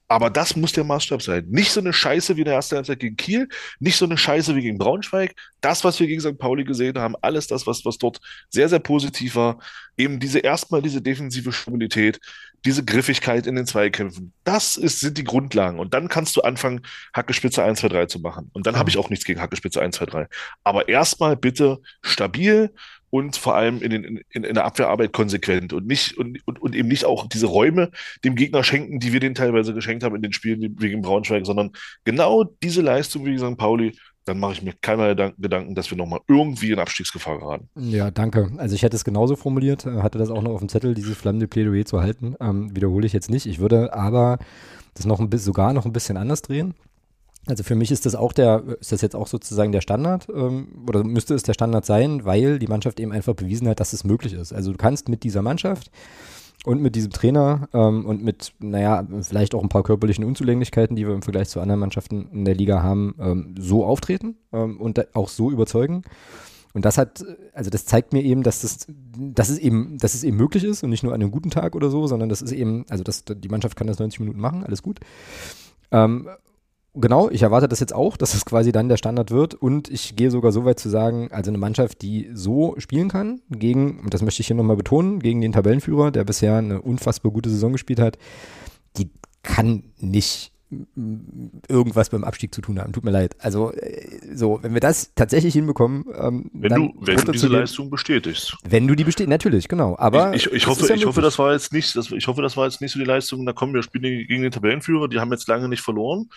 Aber das muss der Maßstab sein. Nicht so eine Scheiße wie in der ersten Halbzeit gegen Kiel, nicht so eine Scheiße wie gegen Braunschweig. Das, was wir gegen St. Pauli gesehen haben, alles das, was, was dort sehr, sehr positiv war, eben diese erstmal diese defensive Stabilität, diese Griffigkeit in den Zweikämpfen, das ist, sind die Grundlagen. Und dann kannst du anfangen, Hackespitze 1, 2, 3 zu machen. Und dann Ja. habe ich auch nichts gegen Hackespitze 1, 2, 3. Aber erstmal bitte stabil und vor allem in, den, in, in der Abwehrarbeit konsequent und nicht und, und, und eben nicht auch diese Räume dem Gegner schenken, die wir denen teilweise geschenkt haben in den Spielen gegen Braunschweig, sondern genau diese Leistung wie St. Pauli, dann mache ich mir keinerlei Gedanken- dass wir nochmal irgendwie in Abstiegsgefahr geraten. Ja, danke. Also ich hätte es genauso formuliert, äh, hatte das auch noch auf dem Zettel, dieses flammende Plädoyer zu halten. Ähm, wiederhole ich jetzt nicht. Ich würde aber das noch ein bisschen, sogar noch ein bisschen anders drehen. Also für mich ist das auch der, ist das jetzt auch sozusagen der Standard ähm, oder müsste es der Standard sein, weil die Mannschaft eben einfach bewiesen hat, dass es möglich ist. Also du kannst mit dieser Mannschaft und mit diesem Trainer ähm, und mit, naja, vielleicht auch ein paar körperlichen Unzulänglichkeiten, die wir im Vergleich zu anderen Mannschaften in der Liga haben, ähm, so auftreten ähm, und auch so überzeugen. Und das hat, also das zeigt mir eben, dass das, dass es eben, dass es eben möglich ist und nicht nur an einem guten Tag oder so, sondern das ist eben, also das, die Mannschaft kann das 90 Minuten machen, alles gut. Ähm, genau, ich erwarte das jetzt auch, dass das quasi dann der Standard wird und ich gehe sogar so weit zu sagen, also eine Mannschaft, die so spielen kann, gegen, und das möchte ich hier nochmal betonen, gegen den Tabellenführer, der bisher eine unfassbar gute Saison gespielt hat, die kann nicht irgendwas beim Abstieg zu tun haben. Tut mir leid. Also äh, so, wenn wir das tatsächlich hinbekommen, ähm, Wenn dann du, wenn du diese runterzugehen- Leistung bestätigst. wenn du die besteht, natürlich, genau. Aber ich, ich, ich es hoffe, ja ich hoffe, das war jetzt nicht, das, ich hoffe, das war jetzt nicht so die Leistung. Da kommen wir spielen gegen den Tabellenführer, die haben jetzt lange nicht verloren.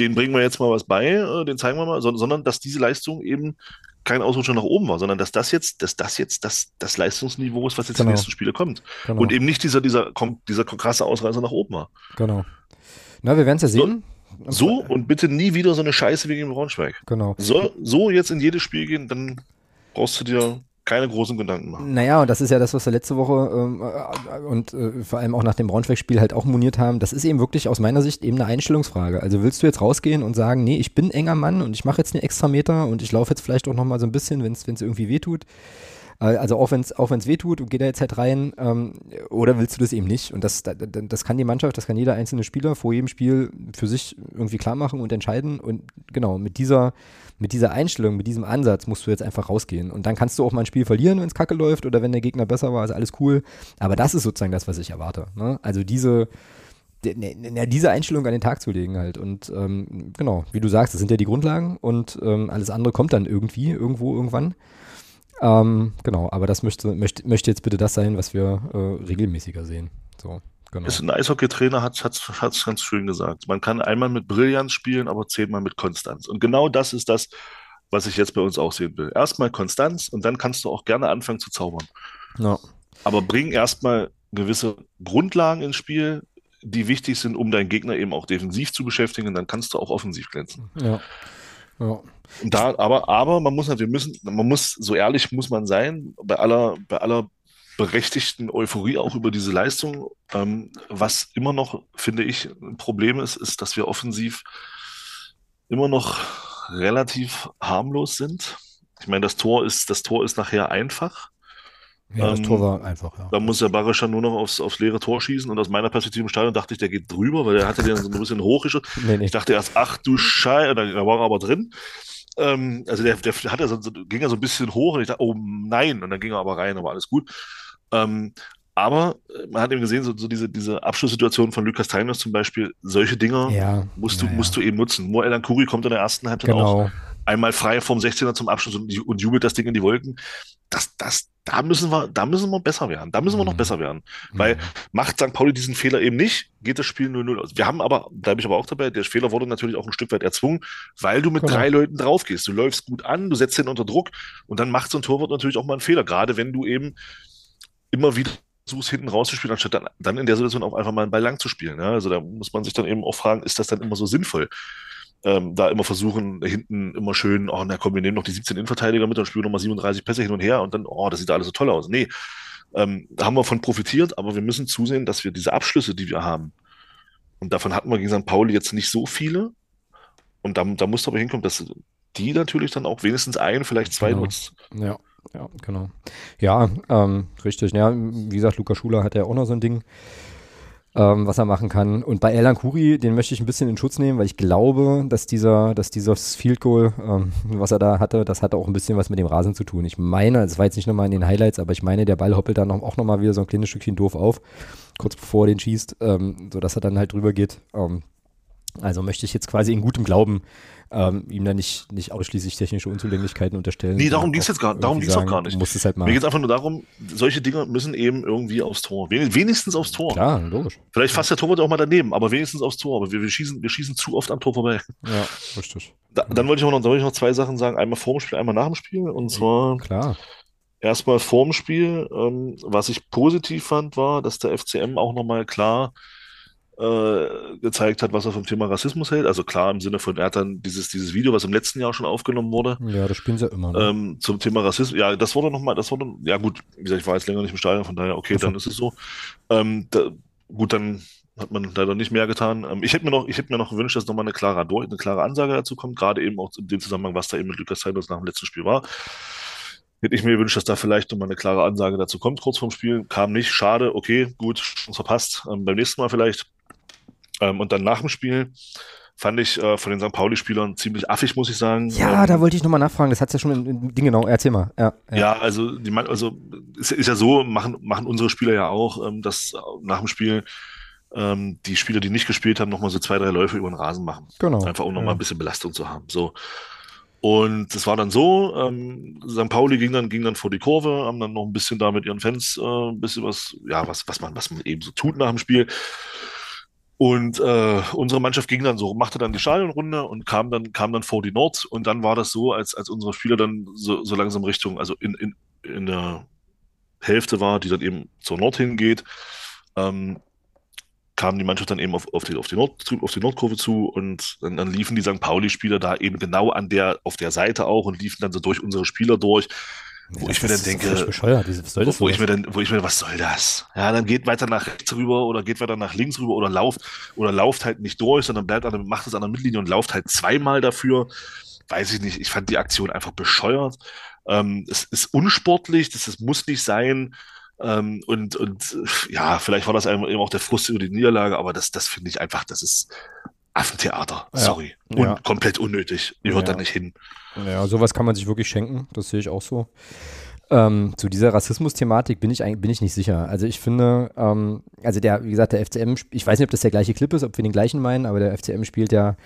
Den bringen wir jetzt mal was bei, äh, den zeigen wir mal, sondern, sondern dass diese Leistung eben kein Ausrutscher nach oben war, sondern dass das jetzt, dass das jetzt das, das Leistungsniveau ist, was jetzt Genau. die nächsten Spiele kommt. genau, Und eben nicht dieser, dieser, dieser krasse Ausreißer nach oben war. genau. Na, wir werden es ja sehen. So und bitte nie wieder so eine Scheiße wie gegen Braunschweig. Genau. So, so jetzt in jedes Spiel gehen, dann brauchst du dir keine großen Gedanken machen. Naja, und das ist ja das, was wir letzte Woche ähm, äh, und äh, vor allem auch nach dem Braunschweig-Spiel halt auch moniert haben. Das ist eben wirklich aus meiner Sicht eben eine Einstellungsfrage. Also willst du jetzt rausgehen und sagen, nee, ich bin enger Mann und ich mache jetzt einen extra Meter und ich laufe jetzt vielleicht auch nochmal so ein bisschen, wenn es irgendwie wehtut. Äh, Also auch wenn es auch wenn's wehtut und geht da jetzt halt rein, ähm, oder willst du das eben nicht? Und das, da- da- das kann die Mannschaft, das kann jeder einzelne Spieler vor jedem Spiel für sich irgendwie klar machen und entscheiden. Und genau, mit dieser, mit dieser Einstellung, mit diesem Ansatz musst du jetzt einfach rausgehen. Und dann kannst du auch mal ein Spiel verlieren, wenn es kacke läuft oder wenn der Gegner besser war, ist alles cool. Aber das ist sozusagen das, was ich erwarte. Ne? Also diese, de- ne, ne, diese Einstellung an den Tag zu legen halt. Und ähm, genau, wie du sagst, das sind ja die Grundlagen und ähm, alles andere kommt dann irgendwie, irgendwo, irgendwann. Ähm, genau, aber das möchte, möchte, möchte jetzt bitte das sein, was wir äh, regelmäßiger sehen. So, genau. Ist ein Eishockeytrainer hat es ganz schön gesagt. Man kann einmal mit Brillanz spielen, aber zehnmal mit Konstanz. Und genau das ist das, was ich jetzt bei uns auch sehen will. Erstmal Konstanz und dann kannst du auch gerne anfangen zu zaubern. Ja. Aber bring erstmal gewisse Grundlagen ins Spiel, die wichtig sind, um deinen Gegner eben auch defensiv zu beschäftigen. dann kannst du auch offensiv glänzen. Ja. Ja. Da, aber, aber man muss natürlich, wir müssen, man muss, so ehrlich muss man sein, bei aller, bei aller berechtigten Euphorie auch über diese Leistung. Ähm, was immer noch, finde ich, ein Problem ist, ist, dass wir offensiv immer noch relativ harmlos sind. Ich meine, das Tor ist, das Tor ist nachher einfach. Ja, das Ähm, Tor war einfach, ja. Da muss der Barischer nur noch aufs, aufs leere Tor schießen und aus meiner Perspektive im Stadion dachte ich, der geht drüber, weil der hatte den so ein bisschen hochgeschossen. Nee, nee. Ich dachte erst, ach du Scheiße, da da war er aber drin. Ähm, also der, der hat ja so, ging ja so ein bisschen hoch und ich dachte, oh nein, und dann ging er aber rein, aber alles gut. Ähm, aber äh, man hat eben gesehen, so, so diese, diese Abschlusssituation von Lukas Teinos zum Beispiel, solche Dinger Ja, musst du, ja. musst du eben nutzen. Moel Ankuri kommt in der ersten Halbzeit auch Genau. einmal frei vom 16er zum Abschluss und, und jubelt das Ding in die Wolken. Das, das, da müssen wir, da müssen wir besser werden. Da müssen wir noch Mhm. besser werden. Weil macht St. Pauli diesen Fehler eben nicht, geht das Spiel 0-0 aus. Wir haben aber, bin ich aber auch dabei, der Fehler wurde natürlich auch ein Stück weit erzwungen, weil du mit Genau. drei Leuten draufgehst. Du läufst gut an, du setzt ihn unter Druck und dann macht so ein Torwart natürlich auch mal einen Fehler, gerade wenn du eben immer wieder versuchst, hinten rauszuspielen, anstatt dann, dann in der Situation auch einfach mal einen Ball lang zu spielen. Ja? Also da muss man sich dann eben auch fragen, ist das dann immer so sinnvoll? Ähm, da immer versuchen, hinten immer schön, oh, na komm, wir nehmen noch die 17 Innenverteidiger mit und spielen nochmal 37 Pässe hin und her und dann, oh, das sieht alles so toll aus. Nee, ähm, da haben wir von profitiert, aber wir müssen zusehen, dass wir diese Abschlüsse, die wir haben, und davon hatten wir gegen St. Pauli jetzt nicht so viele, und da, da muss aber hinkommen, dass die natürlich dann auch wenigstens ein, vielleicht zwei Genau. nutzt. Ja, ja, genau. Ja, ähm, richtig. Ja, wie gesagt, Luca Schuler hat ja auch noch so ein Ding, ähm, was er machen kann. Und bei Elan Kuri, den möchte ich ein bisschen in Schutz nehmen, weil ich glaube, dass dieser, dass dieses Field Goal, ähm, was er da hatte, das hatte auch ein bisschen was mit dem Rasen zu tun. Ich meine, es war jetzt nicht nochmal in den Highlights, aber ich meine, der Ball hoppelt dann auch nochmal wieder so ein kleines Stückchen doof auf, kurz bevor er den schießt, ähm, sodass er dann halt drüber geht. Ähm, also möchte ich jetzt quasi in gutem Glauben ähm, ihm da nicht, nicht ausschließlich technische Unzulänglichkeiten unterstellen. Nee, darum sondern ging's jetzt gar- darum ging's auch sagen, gar nicht. Du musst es halt. Mir geht es einfach nur darum, solche Dinge müssen eben irgendwie aufs Tor. Wen- Wenigstens aufs Tor. Klar, logisch. Vielleicht fasst der Torwart auch mal daneben, aber wenigstens aufs Tor. Aber wir, wir, schießen, wir schießen zu oft am Tor vorbei. Ja, richtig. Da, dann wollte ich, auch noch, wollte ich noch zwei Sachen sagen. Einmal vor dem Spiel, einmal nach dem Spiel. Und zwar Klar. erstmal vor dem Spiel. Ähm, was ich positiv fand, war, dass der FCM auch nochmal klar äh, gezeigt hat, was er vom Thema Rassismus hält. Also klar im Sinne von, er hat dann dieses, dieses Video, was im letzten Jahr schon aufgenommen wurde, Ja, das spielen sie ja immer. Ne? ähm, zum Thema Rassismus. Ja, das wurde nochmal, das wurde, ja gut, wie gesagt, ich war jetzt länger nicht im Stadion, von daher, okay, Ach so. dann ist es so. Ähm, da, gut, dann hat man leider nicht mehr getan. Ähm, ich hätte mir noch, ich hätte mir noch gewünscht, dass nochmal eine klare, eine klare Ansage dazu kommt, gerade eben auch in dem Zusammenhang, was da eben mit Lukas Seidos nach dem letzten Spiel war. Hätte ich mir gewünscht, dass da vielleicht nochmal eine klare Ansage dazu kommt, kurz vorm Spiel. Kam nicht, schade, okay, gut, Chance verpasst. Ähm, beim nächsten Mal vielleicht. Ähm, und dann nach dem Spiel fand ich äh, von den St. Pauli-Spielern ziemlich affig, muss ich sagen. ja, Ähm, da wollte ich nochmal nachfragen. Das hat ja schon im, im Ding genau. Erzähl mal. Ja, ja. Ja, also, die, also ist, ist ja so, machen, machen unsere Spieler ja auch, ähm, dass nach dem Spiel ähm, die Spieler, die nicht gespielt haben, nochmal so zwei, drei Läufe über den Rasen machen. genau. Einfach um nochmal ja. ein bisschen Belastung zu haben. So. Und es war dann so, ähm, St. Pauli ging dann, ging dann vor die Kurve, haben dann noch ein bisschen da mit ihren Fans äh, ein bisschen was, ja, was, was man, was man eben so tut nach dem Spiel. Und äh, unsere Mannschaft ging dann so, machte dann die Stadionrunde und kam dann, kam dann vor die Nord. Und dann war das so, als, als unsere Spieler dann so, so langsam Richtung, also in, in, in der Hälfte war, die dann eben zur Nord hingeht, ähm, kam die Mannschaft dann eben auf, auf, die, auf, die Nord, auf die Nordkurve zu und dann, dann liefen die St. Pauli-Spieler da eben genau an der, auf der Seite auch und liefen dann so durch unsere Spieler durch. Wo ich mir dann denke, völlig bescheuert. Was soll das wo, wo ich mir dann, wo ich mir, was soll das? Ja, dann geht weiter nach rechts rüber oder geht weiter nach links rüber oder lauft oder lauft halt nicht durch, sondern bleibt an der, macht es an der Mittellinie und lauft halt zweimal dafür. Weiß ich nicht. Ich fand die Aktion einfach bescheuert. Ähm, es ist unsportlich, das, das muss nicht sein. Ähm, und, und ja, vielleicht war das eben auch der Frust über die Niederlage, aber das, das finde ich einfach, das ist Affentheater. Ja. Sorry. Und Ja. komplett unnötig. Gehört Ja. da nicht hin. Ja, sowas kann man sich wirklich schenken. Das sehe ich auch so. Ähm, zu dieser Rassismus-Thematik bin ich bin ich nicht sicher. Also ich finde, ähm, also der, wie gesagt, der FCM, ich weiß nicht, ob das der gleiche Clip ist, ob wir den gleichen meinen, aber der FCM spielt ja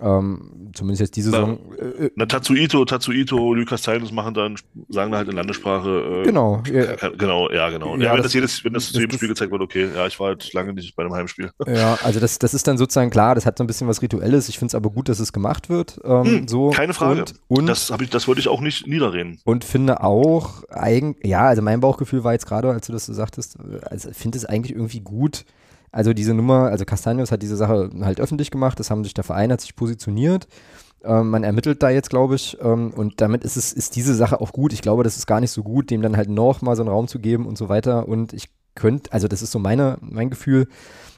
Ähm, zumindest jetzt diese Saison. Äh, Na, Tatsuito, Tatsuito, Lukas Zeilens machen dann, sagen halt in Landessprache. Äh, genau. Ja. Genau, ja, genau. Ja, ja wenn das, jedes, wenn das, das zu jedem Spiel gezeigt wird, okay, ja, ich war halt lange nicht bei einem Heimspiel. Ja, also das, das ist dann sozusagen klar, das hat so ein bisschen was Rituelles. Ich finde es aber gut, dass es gemacht wird. Ähm, hm, so. Keine Frage. Und, und das, ich, das wollte ich auch nicht niederreden. Und finde auch, eigen, ja, also mein Bauchgefühl war jetzt gerade, als du das so sagtest, also finde es eigentlich irgendwie gut, also diese Nummer, also Castanius hat diese Sache halt öffentlich gemacht, das haben sich der Verein hat sich positioniert. Ähm, man ermittelt da jetzt, glaube ich, ähm, und damit ist es, ist diese Sache auch gut. Ich glaube, das ist gar nicht so gut, dem dann halt nochmal so einen Raum zu geben und so weiter. Und ich könnte, also das ist so meine, mein Gefühl,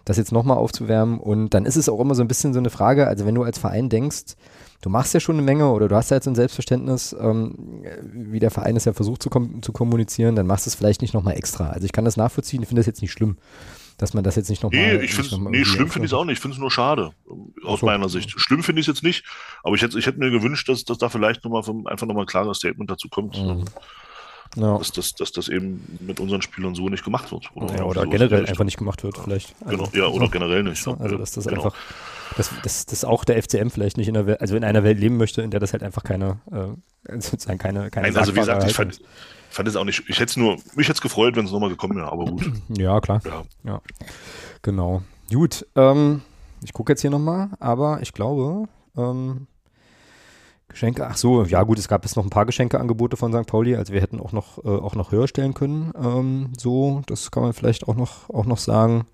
das jetzt nochmal aufzuwärmen. Und dann ist es auch immer so ein bisschen so eine Frage, also wenn du als Verein denkst, du machst ja schon eine Menge oder du hast ja jetzt ein Selbstverständnis, ähm, wie der Verein es ja versucht zu, kom zu kommunizieren, dann machst du es vielleicht nicht nochmal extra. Also ich kann das nachvollziehen, ich finde das jetzt nicht schlimm dass man das jetzt nicht nochmal. Nee, ich find's, nee schlimm finde ich es auch nicht. Ich finde es nur schade, aus so. meiner Sicht. Schlimm finde ich es jetzt nicht, aber ich hätte, ich hätte mir gewünscht, dass, dass da vielleicht nochmal einfach nochmal ein klares Statement dazu kommt. Mhm. Ja. Dass, dass, dass das eben mit unseren Spielern so nicht gemacht wird. Oder, ja, oder so generell einfach nicht gemacht wird, vielleicht. Also, genau, ja, oder so. generell nicht. Also, dass das genau. einfach, dass, dass, dass auch der FCM vielleicht nicht in der Welt, also in einer Welt leben möchte, in der das halt einfach keine, äh, sozusagen keine, keine Nein, Also wie gesagt, ich fand, fand es auch nicht, ich hätte es nur, mich hätte es gefreut, wenn es nochmal gekommen wäre, aber gut. Ja, klar. Ja. ja. Genau. Gut, ähm, ich gucke jetzt hier nochmal, aber ich glaube, ähm, Geschenke, ach so, ja gut, es gab jetzt noch ein paar Geschenkeangebote von St. Pauli, also wir hätten auch noch, äh, auch noch höher stellen können, ähm, so, das kann man vielleicht auch noch, auch noch sagen.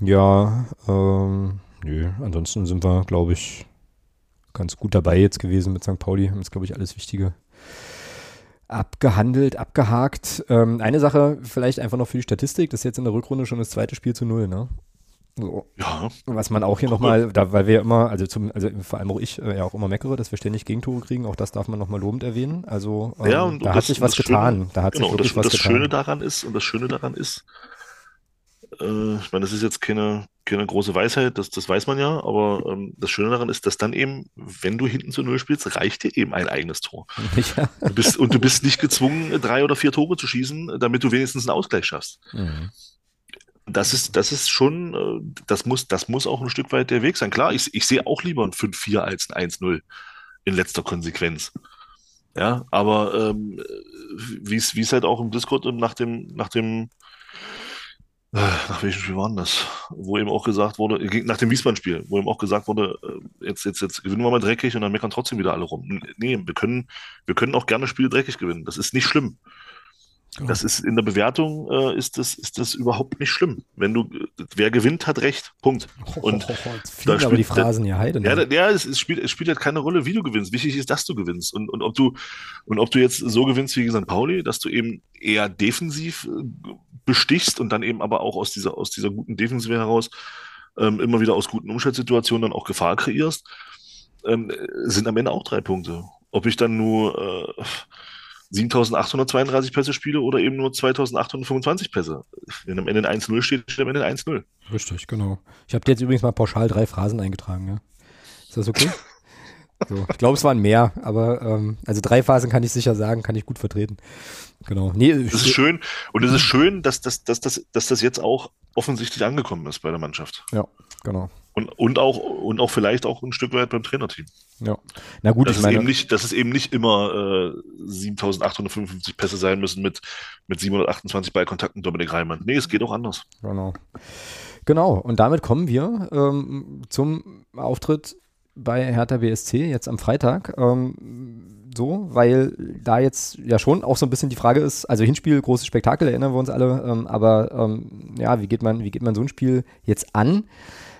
Ja, ähm, nö, ansonsten sind wir, glaube ich, ganz gut dabei jetzt gewesen mit St. Pauli, haben jetzt, glaube ich, alles Wichtige abgehandelt, abgehakt. Ähm, eine Sache vielleicht einfach noch für die Statistik, das ist jetzt in der Rückrunde schon das zweite Spiel zu null, ne? So. Ja. Was man auch hier nochmal, weil wir immer, also zum, also vor allem auch ich äh, ja auch immer meckere, dass wir ständig Gegentore kriegen, auch das darf man nochmal lobend erwähnen. Also ähm, ja, und, da und hat das, sich was getan. Schöne, da hat genau, sich wirklich das, was das getan. Schöne daran ist, und das Schöne daran ist, äh, ich meine, das ist jetzt keine, keine große Weisheit, das, das weiß man ja, aber ähm, das Schöne daran ist, dass dann eben, wenn du hinten zu Null spielst, reicht dir eben ein eigenes Tor. Ja. Du bist, und du bist nicht gezwungen, drei oder vier Tore zu schießen, damit du wenigstens einen Ausgleich schaffst. Mhm. Das ist, das ist schon, äh, das muss, das muss auch ein Stück weit der Weg sein. Klar, ich, ich sehe auch lieber ein 5-4 als ein 1-0 in letzter Konsequenz. Ja, aber ähm, wie es halt auch im Discord nach dem, nach dem nach welchem Spiel war das? Wo eben auch gesagt wurde, nach dem Wiesbaden-Spiel, wo eben auch gesagt wurde, äh, jetzt, jetzt, jetzt gewinnen wir mal dreckig und dann meckern trotzdem wieder alle rum. Nee, wir können, wir können auch gerne Spiele dreckig gewinnen. Das ist nicht schlimm. Das ist in der Bewertung äh, ist das ist das überhaupt nicht schlimm. Wenn du wer gewinnt hat recht. Punkt. Und oh, oh, da spielt, aber die Phrasen hier Heide. Ja, ja, es, es, spielt es spielt halt keine Rolle, wie du gewinnst. Wichtig ist, dass du gewinnst und und ob du und ob du jetzt so gewinnst wie gegen St. Pauli, dass du eben eher defensiv äh, bestichst und dann eben aber auch aus dieser aus dieser guten Defensive heraus ähm, immer wieder aus guten Umschaltsituationen dann auch Gefahr kreierst, ähm, sind am Ende auch drei Punkte. Ob ich dann nur äh, 7832 Pässe spiele oder eben nur 2825 Pässe. Wenn am Ende ein 1-0 steht, steht am Ende ein 1-0. Richtig, genau. Ich habe dir jetzt übrigens mal pauschal drei Phrasen eingetragen. Ja? Ist das okay? so, ich glaube, es waren mehr, aber ähm, also drei Phasen kann ich sicher sagen, kann ich gut vertreten. Genau. Nee, das ist schön und es ist schön, dass, dass, dass, dass, dass das jetzt auch offensichtlich angekommen ist bei der Mannschaft. Ja, genau. Und, und, auch, und auch vielleicht auch ein Stück weit beim Trainerteam. Ja. Na gut, dass, ich meine, es eben nicht, dass es eben nicht immer äh, 7855 Pässe sein müssen mit, mit 728 Ballkontakten Dominik Reimann. Nee, es geht auch anders. Genau. Genau. Und damit kommen wir ähm, zum Auftritt bei Hertha BSC jetzt am Freitag. Ähm, so, weil da jetzt ja schon auch so ein bisschen die Frage ist, also Hinspiel, großes Spektakel, erinnern wir uns alle, ähm, aber ähm, ja, wie geht man, wie geht man so ein Spiel jetzt an?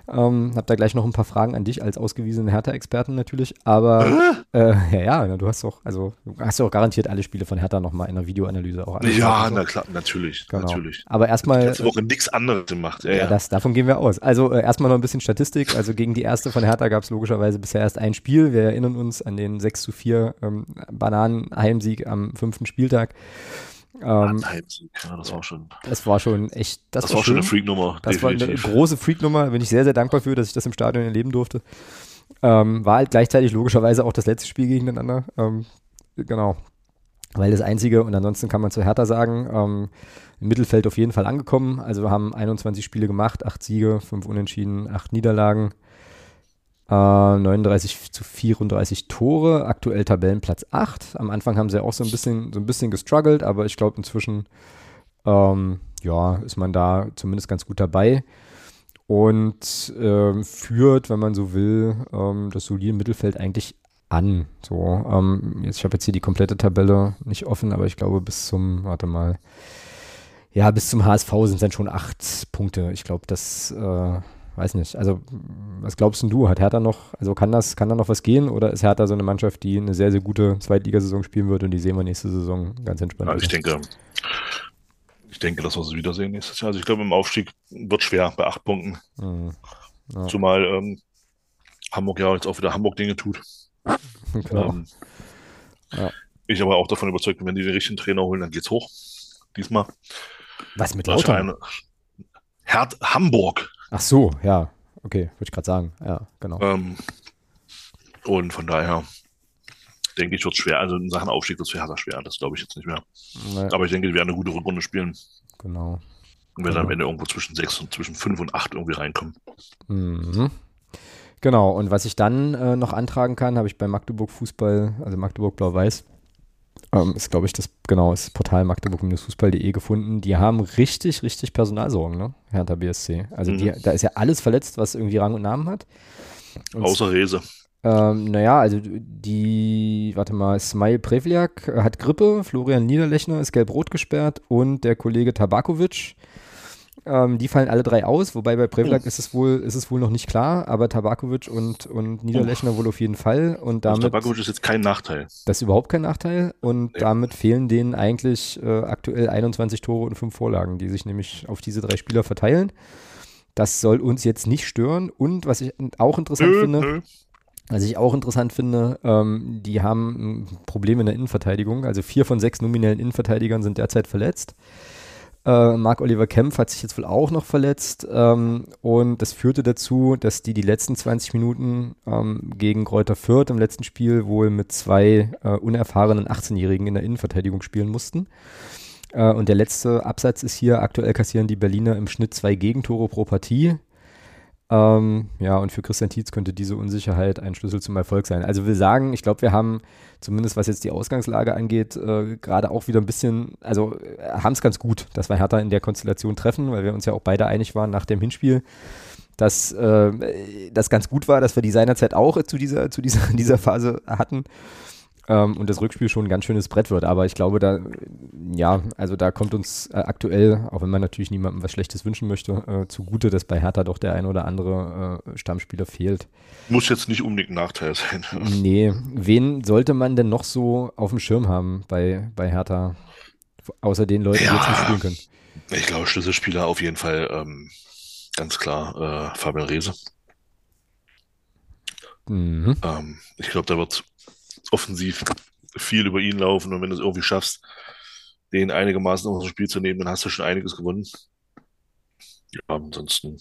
Ähm, hab da gleich noch ein paar Fragen an dich als ausgewiesenen Hertha-Experten natürlich. Aber äh, ja, ja, du hast doch, also du hast ja auch garantiert alle Spiele von Hertha nochmal in einer Videoanalyse auch Ja, na klar, natürlich, genau. natürlich. Aber erstmal. Letzte Woche nichts anderes gemacht. Ja, ja, Das, davon gehen wir aus. Also äh, erstmal noch ein bisschen Statistik. Also gegen die erste von Hertha gab es logischerweise bisher erst ein Spiel. Wir erinnern uns an den 6 zu 4 ähm, Bananen-Heimsieg am fünften Spieltag. Ähm, ja, das war schon. Das war schon echt. Das, das war, war schon eine Freak-Nummer. Das definitiv. war eine große Freak-Nummer. Bin ich sehr, sehr dankbar für, dass ich das im Stadion erleben durfte. Ähm, war halt gleichzeitig logischerweise auch das letzte Spiel gegeneinander. Ähm, genau. Weil das einzige, und ansonsten kann man zu Hertha sagen, ähm, im Mittelfeld auf jeden Fall angekommen. Also wir haben 21 Spiele gemacht, 8 Siege, 5 Unentschieden, 8 Niederlagen. Äh, 39 zu 34 Tore, aktuell Tabellenplatz 8. Am Anfang haben sie auch so ein bisschen, so ein bisschen gestruggelt, aber ich glaube inzwischen ähm, ja, ist man da zumindest ganz gut dabei und ähm, führt, wenn man so will, ähm, das solide Mittelfeld eigentlich an. So, ähm, jetzt, ich habe jetzt hier die komplette Tabelle nicht offen, aber ich glaube bis zum, warte mal, ja, bis zum HSV sind es dann schon acht Punkte. Ich glaube, das, äh, weiß nicht. Also, was glaubst denn du? Hat Hertha noch, also kann das, kann da noch was gehen oder ist Hertha so eine Mannschaft, die eine sehr, sehr gute Zweitligasaison spielen wird und die sehen wir nächste Saison ganz entspannt? Also ich denke, ich denke, dass wir sie wiedersehen nächstes Jahr. Also ich glaube, im Aufstieg wird schwer bei acht Punkten. Mhm. Ja. Zumal ähm, Hamburg ja jetzt auch wieder Hamburg-Dinge tut. Genau. Ähm, ja. Ich aber auch davon überzeugt bin, wenn die den richtigen Trainer holen, dann geht's hoch. Diesmal. Was mit Lautern? Herd Hamburg. Ach so, ja. Okay, würde ich gerade sagen. Ja, genau. Ähm, und von daher denke ich, wird es schwer. Also in Sachen Aufstieg wird es für Hertha schwer. Das glaube ich jetzt nicht mehr. Nee. Aber ich denke, die werden eine gute Rückrunde spielen. Genau. Und werden genau. am Ende irgendwo zwischen sechs und zwischen fünf und acht irgendwie reinkommen. Mhm. Genau, und was ich dann äh, noch antragen kann, habe ich bei Magdeburg Fußball, also Magdeburg Blau-Weiß, ähm, ist, glaube ich, das, genau, das Portal magdeburg-fußball.de gefunden. Die haben richtig, richtig Personalsorgen, ne? Hertha BSC. Also mhm. die, da ist ja alles verletzt, was irgendwie Rang und Namen hat. Und Außer Rese. Ähm, naja, also die, warte mal, Smile Prevliak hat Grippe, Florian Niederlechner ist gelb-rot gesperrt und der Kollege Tabakovic ähm, die fallen alle drei aus, wobei bei Prevlak ist es wohl, ist es wohl noch nicht klar, aber Tabakovic und, und Niederlechner oh. wohl auf jeden Fall. Und damit, also Tabakovic ist jetzt kein Nachteil. Das ist überhaupt kein Nachteil. Und ja. damit fehlen denen eigentlich äh, aktuell 21 Tore und fünf Vorlagen, die sich nämlich auf diese drei Spieler verteilen. Das soll uns jetzt nicht stören. Und was ich auch interessant nö, finde, nö. Was ich auch interessant finde, ähm, die haben ein Problem in der Innenverteidigung. Also vier von sechs nominellen Innenverteidigern sind derzeit verletzt. Äh, Marc-Oliver Kempf hat sich jetzt wohl auch noch verletzt ähm, und das führte dazu, dass die die letzten 20 Minuten ähm, gegen Kräuter Fürth im letzten Spiel wohl mit zwei äh, unerfahrenen 18-Jährigen in der Innenverteidigung spielen mussten. Äh, und der letzte Absatz ist hier, aktuell kassieren die Berliner im Schnitt zwei Gegentore pro Partie. Ähm, ja, und für Christian Tietz könnte diese Unsicherheit ein Schlüssel zum Erfolg sein. Also wir sagen, ich glaube, wir haben zumindest was jetzt die Ausgangslage angeht, äh, gerade auch wieder ein bisschen, also äh, haben es ganz gut, dass wir Hertha in der Konstellation treffen, weil wir uns ja auch beide einig waren nach dem Hinspiel, dass äh, das ganz gut war, dass wir die seinerzeit auch zu dieser, zu dieser, dieser Phase hatten ähm, und das Rückspiel schon ein ganz schönes Brett wird. Aber ich glaube, da, ja, also da kommt uns äh, aktuell, auch wenn man natürlich niemandem was Schlechtes wünschen möchte, äh, zugute, dass bei Hertha doch der ein oder andere äh, Stammspieler fehlt. Muss jetzt nicht unbedingt ein Nachteil sein. Nee, wen sollte man denn noch so auf dem Schirm haben bei, bei Hertha? Außer den Leuten, ja, die jetzt nicht spielen können. Ich glaube, Schlüsselspieler auf jeden Fall ähm, ganz klar äh, Fabian Reese. Mhm. Ähm, ich glaube, da wird offensiv viel über ihn laufen und wenn du es irgendwie schaffst, den einigermaßen aus dem Spiel zu nehmen, dann hast du schon einiges gewonnen. Ja, ansonsten,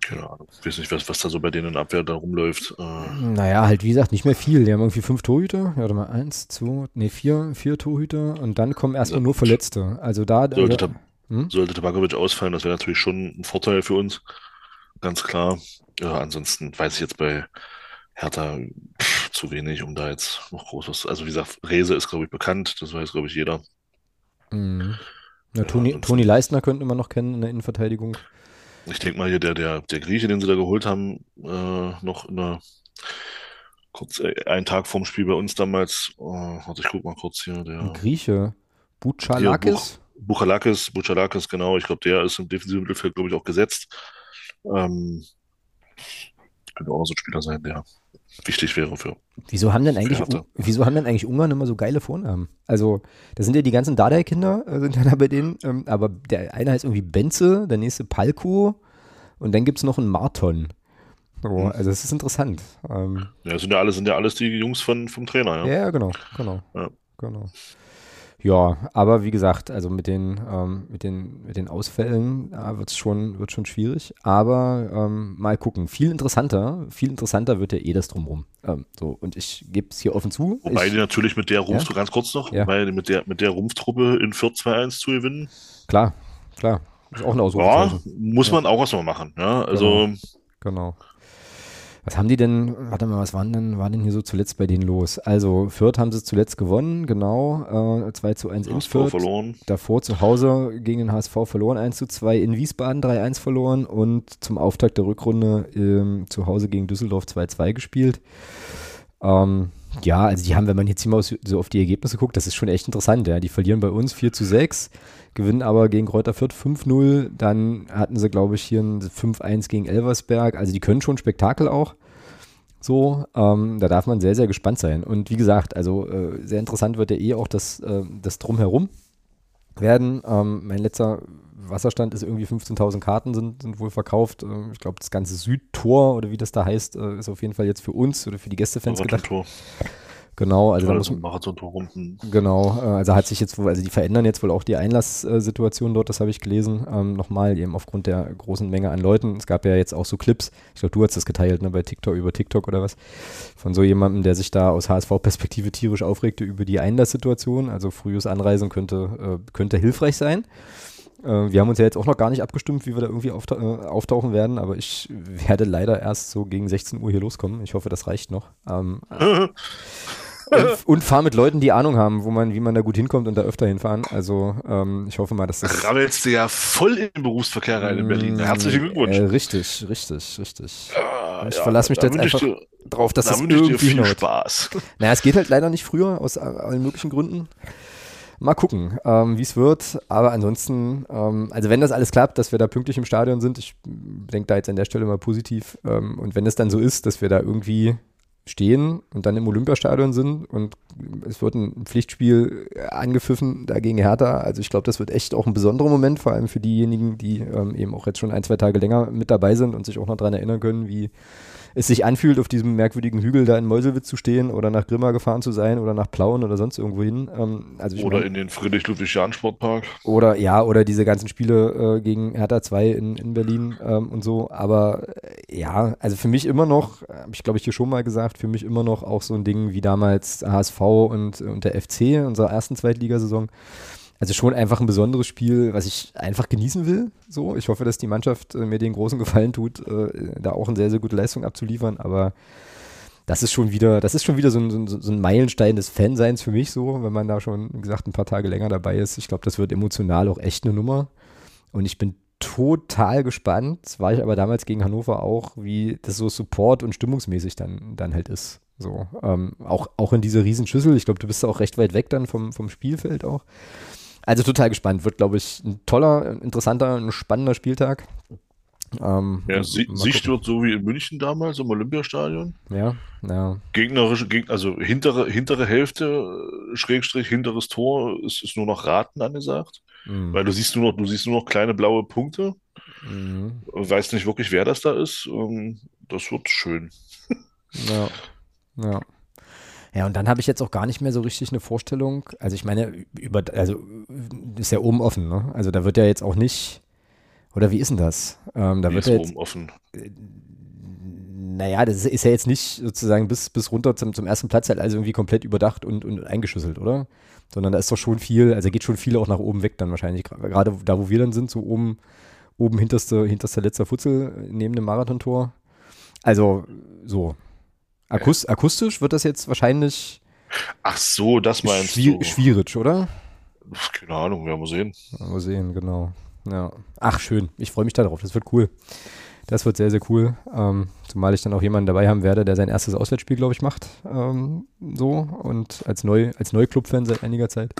keine Ahnung, ich weiß nicht, was, was da so bei denen in Abwehr da rumläuft. Äh, naja, halt wie gesagt, nicht mehr viel. Die haben irgendwie fünf Torhüter, ja, warte mal, eins, zwei, nee, vier, vier Torhüter und dann kommen erstmal ja, nur Verletzte. Also da. Sollte, also, hm? sollte Tabakovic ausfallen, das wäre natürlich schon ein Vorteil für uns, ganz klar. Ja, ansonsten weiß ich jetzt bei Hertha pff, zu wenig, um da jetzt noch großes. Also wie gesagt, Rese ist, glaube ich, bekannt, das weiß, glaube ich, jeder. Mhm. Ja, Toni, Toni Leistner könnten wir noch kennen in der Innenverteidigung. Ich denke mal hier, der, der, der Grieche, den sie da geholt haben, äh, noch in der kurz äh, einen Tag vorm Spiel bei uns damals. Äh, warte, ich guck mal kurz hier. Der Ein Grieche. Buchalakis? Buch, Buchalakis, Buchalakis, genau. Ich glaube, der ist im defensiven Mittelfeld, glaube ich, auch gesetzt. Ähm, könnte auch noch so ein Spieler sein, der wichtig wäre für. Wieso haben denn eigentlich, wieso haben denn eigentlich Ungarn immer so geile Vornamen? Also, da sind ja die ganzen Dardai-Kinder, äh, sind da bei denen, ähm, aber der eine heißt irgendwie Benze, der nächste Palko und dann gibt es noch einen Marton. So, mhm. Also, das ist interessant. Ähm, ja, sind ja alles, sind ja alles die Jungs von, vom Trainer, ja. Ja, genau, genau. Ja. genau. Ja, aber wie gesagt, also mit den, ähm, mit den, mit den Ausfällen ja, wird es schon, wird schon schwierig. Aber ähm, mal gucken. Viel interessanter, viel interessanter wird ja eh das drumherum. Ähm, so, und ich gebe es hier offen zu. Wobei ich, die natürlich mit der Rumpf, ja? ganz kurz noch, ja. wobei mit der, mit der Rumpftruppe in 4-2-1 zu gewinnen. Klar, klar. Ist auch eine Ausrufezeichen. Ja, muss man auch erstmal machen. Ja, also. Genau. genau. Was haben die denn, warte mal, was waren denn, war denn hier so zuletzt bei denen los? Also Fürth haben sie zuletzt gewonnen, genau, äh, 2 zu 1 in HSV Fürth. verloren. Davor zu Hause gegen den HSV verloren, 1 zu 2 in Wiesbaden 3-1 verloren und zum Auftakt der Rückrunde ähm, zu Hause gegen Düsseldorf 2-2 gespielt. Ähm, ja, also die haben, wenn man jetzt hier mal so auf die Ergebnisse guckt, das ist schon echt interessant, ja. Die verlieren bei uns 4 zu 6, gewinnen aber gegen Kräuter Fürth 5-0. Dann hatten sie, glaube ich, hier ein 5-1 gegen Elversberg. Also die können schon Spektakel auch. So, ähm, da darf man sehr, sehr gespannt sein. Und wie gesagt, also äh, sehr interessant wird ja eh auch das, äh, das Drumherum werden. Ähm, mein letzter Wasserstand ist irgendwie 15.000 Karten sind, sind wohl verkauft. Äh, ich glaube, das ganze Südtor oder wie das da heißt, äh, ist auf jeden Fall jetzt für uns oder für die Gästefans gedacht. Marathontor. Genau, also da muss Also Marathontor runden. Genau, äh, also hat sich jetzt wohl, also die verändern jetzt wohl auch die Einlasssituation dort, das habe ich gelesen, ähm, nochmal eben aufgrund der großen Menge an Leuten. Es gab ja jetzt auch so Clips, ich glaube, du hast das geteilt, ne, bei TikTok, über TikTok oder was, von so jemandem, der sich da aus HSV-Perspektive tierisch aufregte über die Einlasssituation. Also frühes Anreisen könnte, äh, könnte hilfreich sein. Äh, wir haben uns ja jetzt auch noch gar nicht abgestimmt, wie wir da irgendwie aufta äh, auftauchen werden, aber ich werde leider erst so gegen 16 Uhr hier loskommen. Ich hoffe, das reicht noch. Ähm, und, und fahr mit Leuten, die Ahnung haben, wo man, wie man da gut hinkommt und da öfter hinfahren. Also ähm, ich hoffe mal, dass das. Rabbelst du ja voll in den Berufsverkehr rein in Berlin. Herzlichen Glückwunsch. Äh, richtig, richtig, richtig. Ah, ich ja, verlasse mich da jetzt einfach dir- drauf, dass Da das ich dir irgendwie viel hinhaut. Spaß. Naja, es geht halt leider nicht früher, aus allen möglichen Gründen. Mal gucken, ähm, wie es wird. Aber ansonsten, ähm, also wenn das alles klappt, dass wir da pünktlich im Stadion sind, ich denke da jetzt an der Stelle mal positiv. Ähm, und wenn es dann so ist, dass wir da irgendwie stehen und dann im Olympiastadion sind und es wird ein Pflichtspiel angepfiffen dagegen Hertha. Also ich glaube, das wird echt auch ein besonderer Moment, vor allem für diejenigen, die ähm, eben auch jetzt schon ein, zwei Tage länger mit dabei sind und sich auch noch daran erinnern können, wie es sich anfühlt, auf diesem merkwürdigen Hügel da in Meuselwitz zu stehen oder nach Grimma gefahren zu sein oder nach Plauen oder sonst irgendwo hin. Ähm, also Oder mein- in den Friedrich-Ludwig-Jahn-Sportpark. oder ja, oder diese ganzen Spiele äh, gegen Hertha 2 in, in Berlin ähm, und so. Aber äh, ja, also für mich immer noch, habe ich glaube ich hier schon mal gesagt, für mich immer noch auch so ein Ding wie damals HSV und, und der FC in unserer ersten Zweitligasaison. Also schon einfach ein besonderes Spiel, was ich einfach genießen will. So, ich hoffe, dass die Mannschaft äh, mir den großen Gefallen tut, äh, da auch eine sehr, sehr gute Leistung abzuliefern. Aber das ist schon wieder, das ist schon wieder so ein, so ein, Meilenstein des Fanseins für mich so, wenn man da schon, wie gesagt, ein paar Tage länger dabei ist. Ich glaube, das wird emotional auch echt eine Nummer. Und ich bin total gespannt, war ich aber damals gegen Hannover auch, wie das so Support und stimmungsmäßig dann, dann halt ist. So, ähm, auch, auch in dieser Riesenschüssel. Ich glaube, du bist auch recht weit weg dann vom, vom Spielfeld auch. Also total gespannt. Wird, glaube ich, ein toller, interessanter, ein spannender Spieltag. Ähm, Ja, Sie. Sicht wird so wie in München damals im Olympiastadion. Ja, ja. Gegnerische, Geg also hintere, hintere Hälfte, äh, Schrägstrich, hinteres Tor, ist, ist nur noch Raten angesagt. Mhm. Weil du siehst nur noch, du siehst nur noch kleine blaue Punkte. Mhm. Weißt nicht wirklich, wer das da ist. Ähm, Das wird schön. Ja. Ja. Ja, und dann habe ich jetzt auch gar nicht mehr so richtig eine Vorstellung. Also ich meine, über, also ist ja oben offen, ne? Also da wird ja jetzt auch nicht, oder wie ist denn das? Ähm, da Die wird ist ja jetzt, oben offen. naja, das ist, ja jetzt nicht sozusagen bis, bis runter zum, zum ersten Platz halt also irgendwie komplett überdacht und, und eingeschüsselt, oder? Sondern da ist doch schon viel, also geht schon viel auch nach oben weg dann wahrscheinlich. Gerade da, wo wir dann sind, so oben, oben hinterste, hinterster letzter Futzel neben dem Marathontor. Also so. Akust, akustisch wird das jetzt wahrscheinlich Ach so, das meinst schwier du. schwierig, oder? Keine Ahnung, werden wir sehen. Mal sehen, genau. Ja. Ach, schön. Ich freue mich darauf. Das wird cool. Das wird sehr, sehr cool. Ähm, zumal ich dann auch jemanden dabei haben werde, der sein erstes Auswärtsspiel, glaube ich, macht. Ähm, so. Und als, Neu als Neuclub-Fan seit einiger Zeit.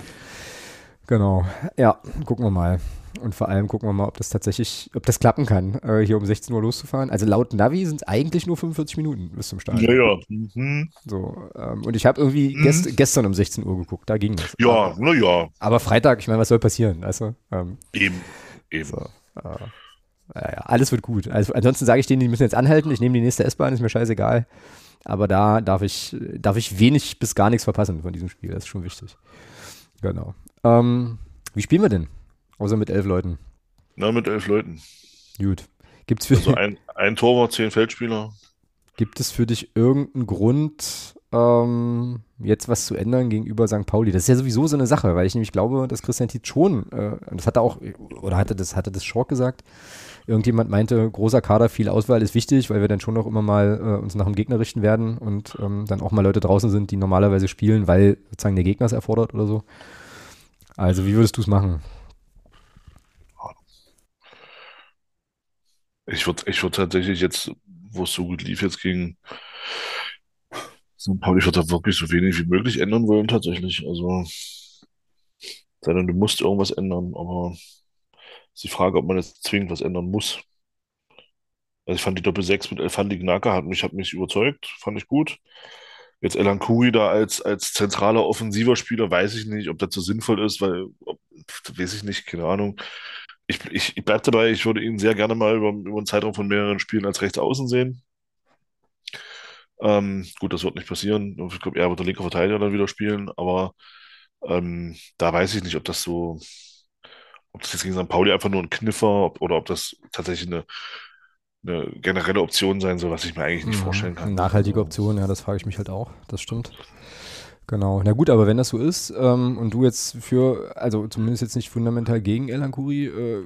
Genau. Ja, gucken wir mal. Und vor allem gucken wir mal, ob das tatsächlich, ob das klappen kann, äh, hier um 16 Uhr loszufahren. Also laut Navi sind es eigentlich nur 45 Minuten bis zum Start. Ja, ja. Mhm. So, ähm, und ich habe irgendwie Mhm. gest gestern um 16 Uhr geguckt, da ging das. Ja, Aber, na ja. aber Freitag, ich meine, was soll passieren, du? Ähm, Eben. Eben. so, äh, ja, alles wird gut. Also, ansonsten sage ich denen, die müssen jetzt anhalten, ich nehme die nächste S-Bahn, ist mir scheißegal. Aber da darf ich, darf ich wenig bis gar nichts verpassen von diesem Spiel, das ist schon wichtig. Genau. Ähm, wie spielen wir denn? Außer mit elf Leuten. Na, mit elf Leuten. Gut. Gibt's für, Also ein, ein Torwart, zehn Feldspieler. Gibt es für dich irgendeinen Grund, ähm, jetzt was zu ändern gegenüber St. Pauli? Das ist ja sowieso so eine Sache, weil ich nämlich glaube, dass Christian Tietz schon, äh, das hat er auch, oder hatte das, hatte das Schork gesagt, irgendjemand meinte, großer Kader, viel Auswahl ist wichtig, weil wir dann schon noch immer mal äh, uns nach dem Gegner richten werden und ähm, dann auch mal Leute draußen sind, die normalerweise spielen, weil sozusagen der Gegner es erfordert oder so. Also wie würdest du es machen? Ich würde ich würd tatsächlich jetzt, wo es so gut lief jetzt gegen St. Pauli, ich würde da wirklich so wenig wie möglich ändern wollen tatsächlich. Also, sondern du musst irgendwas ändern, aber ist die Frage, ob man jetzt zwingend was ändern muss. Also ich fand die Doppel 6 mit Elfandi Gnaka hat mich, hat mich überzeugt, fand ich gut. Jetzt Elan Kuri da als, als zentraler offensiver Spieler, weiß ich nicht, ob das so sinnvoll ist, weil, ob, weiß ich nicht, keine Ahnung. Ich, ich, ich bleibe dabei, ich würde ihn sehr gerne mal über, über einen Zeitraum von mehreren Spielen als Rechtsaußen sehen. Ähm, gut, das wird nicht passieren. Ich glaube, er wird der linke Verteidiger dann wieder spielen, aber ähm, da weiß ich nicht, ob das so, ob das jetzt gegen St. Pauli einfach nur ein Kniffer ob, oder ob das tatsächlich eine, eine generelle Option sein soll, was ich mir eigentlich nicht mhm. vorstellen kann. Eine nachhaltige Option, ja, das frage ich mich halt auch. Das stimmt. Genau. Na gut, aber wenn das so ist ähm, und du jetzt für, also zumindest jetzt nicht fundamental gegen El Ankuri, äh,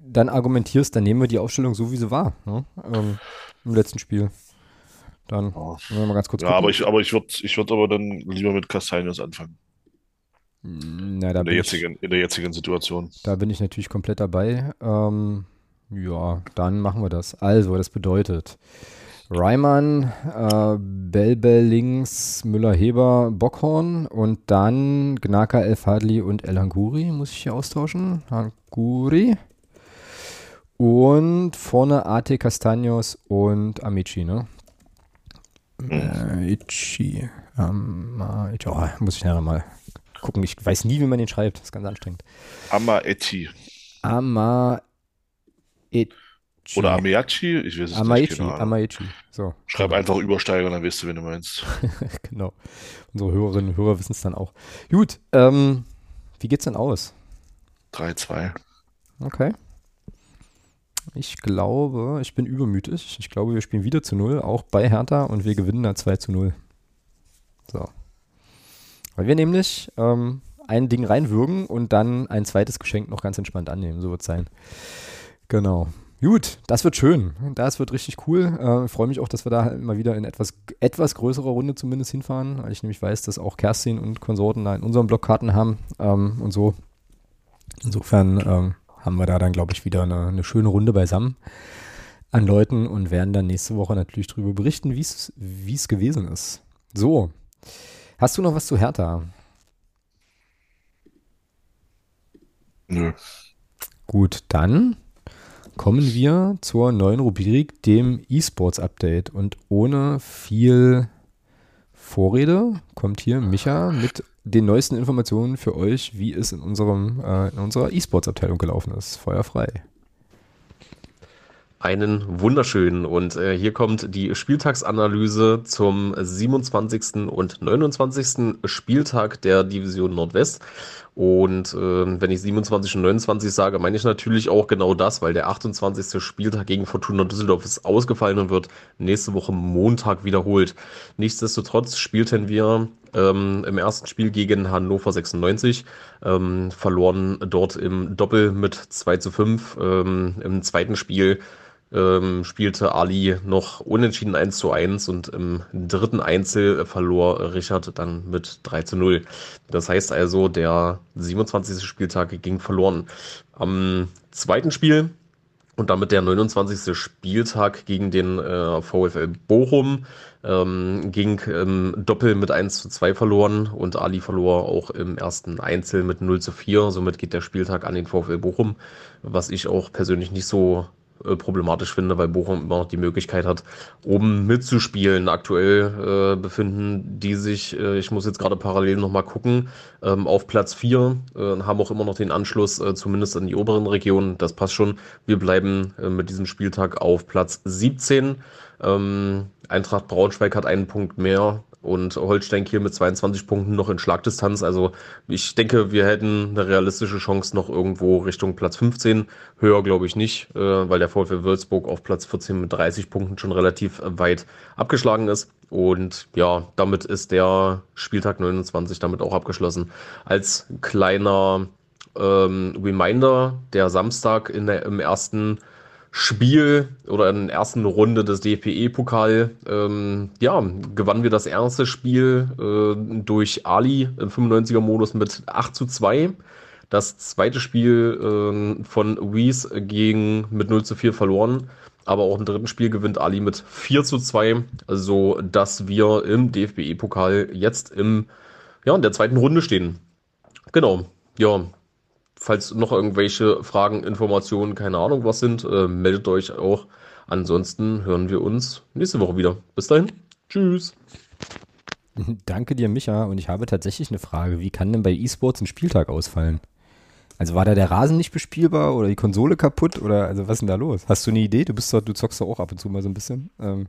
dann argumentierst, dann nehmen wir die Aufstellung so, wie sie war, ne? ähm, im letzten Spiel. Dann ja. wir mal ganz kurz Ja, aber ich, aber ich würde ich würd aber dann lieber mit Castaños anfangen. Na, da in, der jetzigen, ich, in der jetzigen Situation. Da bin ich natürlich komplett dabei. Ähm, ja, dann machen wir das. Also, das bedeutet Reimann, äh, Belbel links, Müller-Heber, Bockhorn und dann Gnaka, El Fadli und El Hanguri muss ich hier austauschen. Hanguri. Und vorne AT Castaños und Amici, ne? Mhm. Äh, Ichi. Um, oh, muss ich nachher mal gucken. Ich weiß nie, wie man den schreibt. Das ist ganz anstrengend. Amaechi. Amaechi. Oder Ameachi, ich weiß es Amaichi, nicht. Genau. Amaichi. So. Schreib einfach Übersteiger, dann weißt du, wen du meinst. genau. Unsere Hörerinnen und Hörer wissen es dann auch. Gut, ähm, wie geht's denn aus? 3-2. Okay. Ich glaube, ich bin übermütig. Ich glaube, wir spielen wieder zu 0, auch bei Hertha und wir gewinnen da 2 zu 0. So. Weil wir nämlich ähm, ein Ding reinwürgen und dann ein zweites Geschenk noch ganz entspannt annehmen. So wird es sein. Genau. Gut, das wird schön. Das wird richtig cool. Äh, ich freue mich auch, dass wir da halt mal wieder in etwas, etwas größerer Runde zumindest hinfahren, weil ich nämlich weiß, dass auch Kerstin und Konsorten da in unserem Blog Karten haben ähm, und so. Insofern ähm, haben wir da dann, glaube ich, wieder eine, eine, schöne Runde beisammen an Leuten und werden dann nächste Woche natürlich darüber berichten, wie es gewesen ist. So, Hast du noch was zu Hertha? Nö. Gut, dann kommen wir zur neuen Rubrik, dem E-Sports Update. Und ohne viel Vorrede kommt hier Micha mit den neuesten Informationen für euch, wie es in, unserem, äh, in unserer E-Sports Abteilung gelaufen ist. Feuerfrei einen wunderschönen. Und äh, hier kommt die Spieltagsanalyse zum 27. und 29. Spieltag der Division Nordwest. Und äh, wenn ich 27 und 29 sage, meine ich natürlich auch genau das, weil der 28. Spieltag gegen Fortuna Düsseldorf ist ausgefallen und wird nächste Woche Montag wiederholt. Nichtsdestotrotz spielten wir ähm, im ersten Spiel gegen Hannover 96, ähm, verloren dort im Doppel mit 2 zu 5. Ähm, Im zweiten Spiel ähm, spielte Ali noch unentschieden 1 zu 1 und im dritten Einzel verlor Richard dann mit 3 zu 0. Das heißt also, der 27. Spieltag ging verloren. Am zweiten Spiel und damit der 29. Spieltag gegen den äh, VfL Bochum ähm, ging im Doppel mit 1 zu 2 verloren und Ali verlor auch im ersten Einzel mit 0 zu 4. Somit geht der Spieltag an den VfL Bochum, was ich auch persönlich nicht so problematisch finde, weil Bochum immer noch die Möglichkeit hat, oben mitzuspielen. Aktuell äh, befinden die sich, äh, ich muss jetzt gerade parallel nochmal gucken, ähm, auf Platz 4, äh, haben auch immer noch den Anschluss äh, zumindest in die oberen Regionen. Das passt schon. Wir bleiben äh, mit diesem Spieltag auf Platz 17. Ähm, Eintracht Braunschweig hat einen Punkt mehr und Holstein Kiel mit 22 Punkten noch in Schlagdistanz. Also ich denke, wir hätten eine realistische Chance noch irgendwo Richtung Platz 15. Höher glaube ich nicht, äh, weil der VfL Würzburg auf Platz 14 mit 30 Punkten schon relativ weit abgeschlagen ist. Und ja, damit ist der Spieltag 29 damit auch abgeschlossen. Als kleiner ähm, Reminder, der Samstag in der, im ersten Spiel oder in der ersten Runde des DFB-Pokal, ähm, ja, gewannen wir das erste Spiel äh, durch Ali im 95er-Modus mit 8 zu 2. Das zweite Spiel äh, von Wies gegen mit 0 zu 4 verloren. Aber auch im dritten Spiel gewinnt Ali mit 4 zu 2, so dass wir im DFB-Pokal jetzt im, ja, in der zweiten Runde stehen. Genau, ja, falls noch irgendwelche Fragen, Informationen, keine Ahnung was sind, äh, meldet euch auch. Ansonsten hören wir uns nächste Woche wieder. Bis dahin. Tschüss. Danke dir, Micha. Und ich habe tatsächlich eine Frage. Wie kann denn bei E-Sports ein Spieltag ausfallen? Also war da der Rasen nicht bespielbar oder die Konsole kaputt oder also was ist denn da los? Hast du eine Idee? Du bist doch, du zockst doch auch ab und zu mal so ein bisschen. Ähm,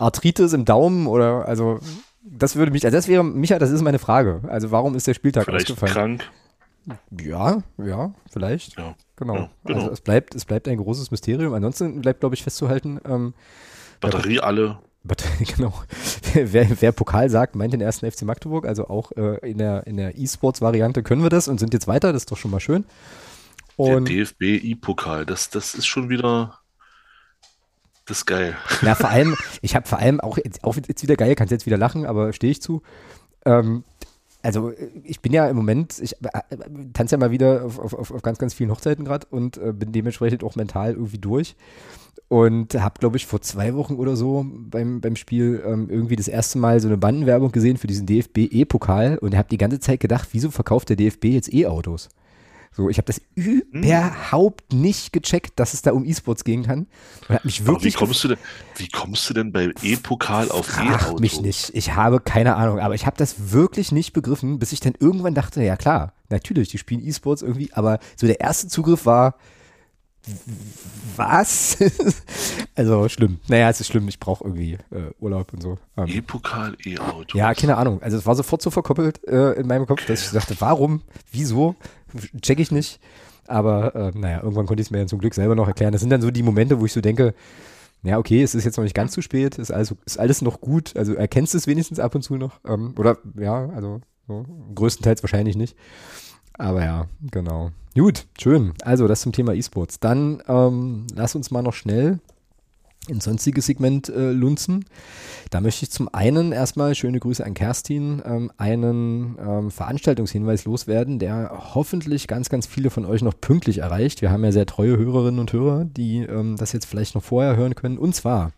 Arthritis im Daumen oder also das würde mich, also das wäre, Micha, das ist meine Frage. Also warum ist der Spieltag Vielleicht ausgefallen? krank. Ja, ja, vielleicht. Ja. Genau. Ja, genau. Also es bleibt, es bleibt ein großes Mysterium. Ansonsten bleibt, glaube ich, festzuhalten, ähm, Batterie alle. but- genau, wer, wer Pokal sagt, meint den ersten FC Magdeburg. Also auch äh, in der, in der E-Sports-Variante können wir das und sind jetzt weiter. Das ist doch schon mal schön. Der Und DFB E-Pokal. Das, das ist schon wieder. Das ist geil. na, vor allem, ich habe vor allem auch, jetzt- auch jetzt wieder geil, kannst jetzt wieder lachen, aber stehe ich zu. Ähm, also ich bin ja im Moment, ich äh, äh, tanze ja mal wieder auf, auf, auf ganz, ganz vielen Hochzeiten gerade und äh, bin dementsprechend auch mental irgendwie durch. Und habe, glaube ich, vor zwei Wochen oder so beim, beim Spiel ähm, irgendwie das erste Mal so eine Bandenwerbung gesehen für diesen DFB E-Pokal und habe die ganze Zeit gedacht, wieso verkauft der DFB jetzt E-Autos? So, ich habe das überhaupt nicht gecheckt, dass es da um E-Sports gehen kann. Und habe mich Aber wie wirklich kommst du denn, wie kommst du denn bei E-Pokal auf E-Auto? mich nicht. Ich habe keine Ahnung, aber ich habe das wirklich nicht begriffen, bis ich dann irgendwann dachte, ja klar, natürlich, die spielen E-Sports irgendwie, aber so der erste Zugriff war, was? also schlimm. Naja, es ist schlimm, ich brauche irgendwie äh, Urlaub und so. Ähm, E-Pokal, E-Auto. ja, keine Ahnung. Also es war sofort so verkoppelt äh, in meinem Kopf, dass ich dachte, warum, wieso, check ich nicht. Aber äh, naja, irgendwann konnte ich es mir dann zum Glück selber noch erklären. Das sind dann so die Momente, wo ich so denke, ja, okay, es ist jetzt noch nicht ganz zu spät, ist alles, ist alles noch gut. Also erkennst du es wenigstens ab und zu noch. Ähm, oder ja, also so, größtenteils wahrscheinlich nicht. Aber ja, genau. Gut, schön. Also das zum Thema E-Sports. Dann ähm, lass uns mal noch schnell ins sonstige Segment äh, lunzen. Da möchte ich zum einen erstmal, schöne Grüße an Kerstin, ähm, einen ähm, Veranstaltungshinweis loswerden, der hoffentlich ganz, ganz viele von euch noch pünktlich erreicht. Wir haben ja sehr treue Hörerinnen und Hörer, die ähm, das jetzt vielleicht noch vorher hören können. Und zwar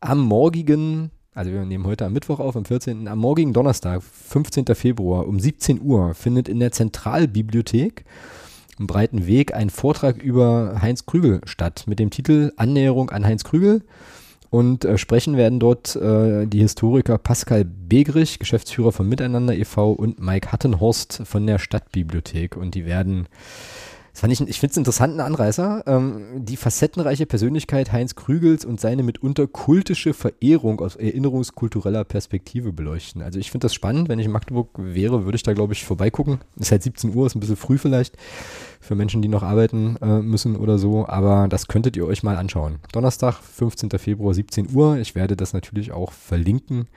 am morgigen, also wir nehmen heute am Mittwoch auf, am 14., am morgigen Donnerstag, 15. Februar um 17 Uhr findet in der Zentralbibliothek im breiten Weg ein Vortrag über Heinz Krügel statt mit dem Titel Annäherung an Heinz Krügel. Und äh, sprechen werden dort äh, die Historiker Pascal Begrich, Geschäftsführer von Miteinander e.V. und Mike Hattenhorst von der Stadtbibliothek. Und die werden, fand ich, ich finde es einen interessanten Anreißer, ähm, die facettenreiche Persönlichkeit Heinz Krügels und seine mitunter kultische Verehrung aus erinnerungskultureller Perspektive beleuchten. Also ich finde das spannend. Wenn ich in Magdeburg wäre, würde ich da, glaube ich, vorbeigucken. Ist halt 17 Uhr, ist ein bisschen früh vielleicht für Menschen, die noch arbeiten äh, müssen oder so. Aber das könntet ihr euch mal anschauen. Donnerstag, 15. Februar, 17 Uhr. Ich werde das natürlich auch verlinken,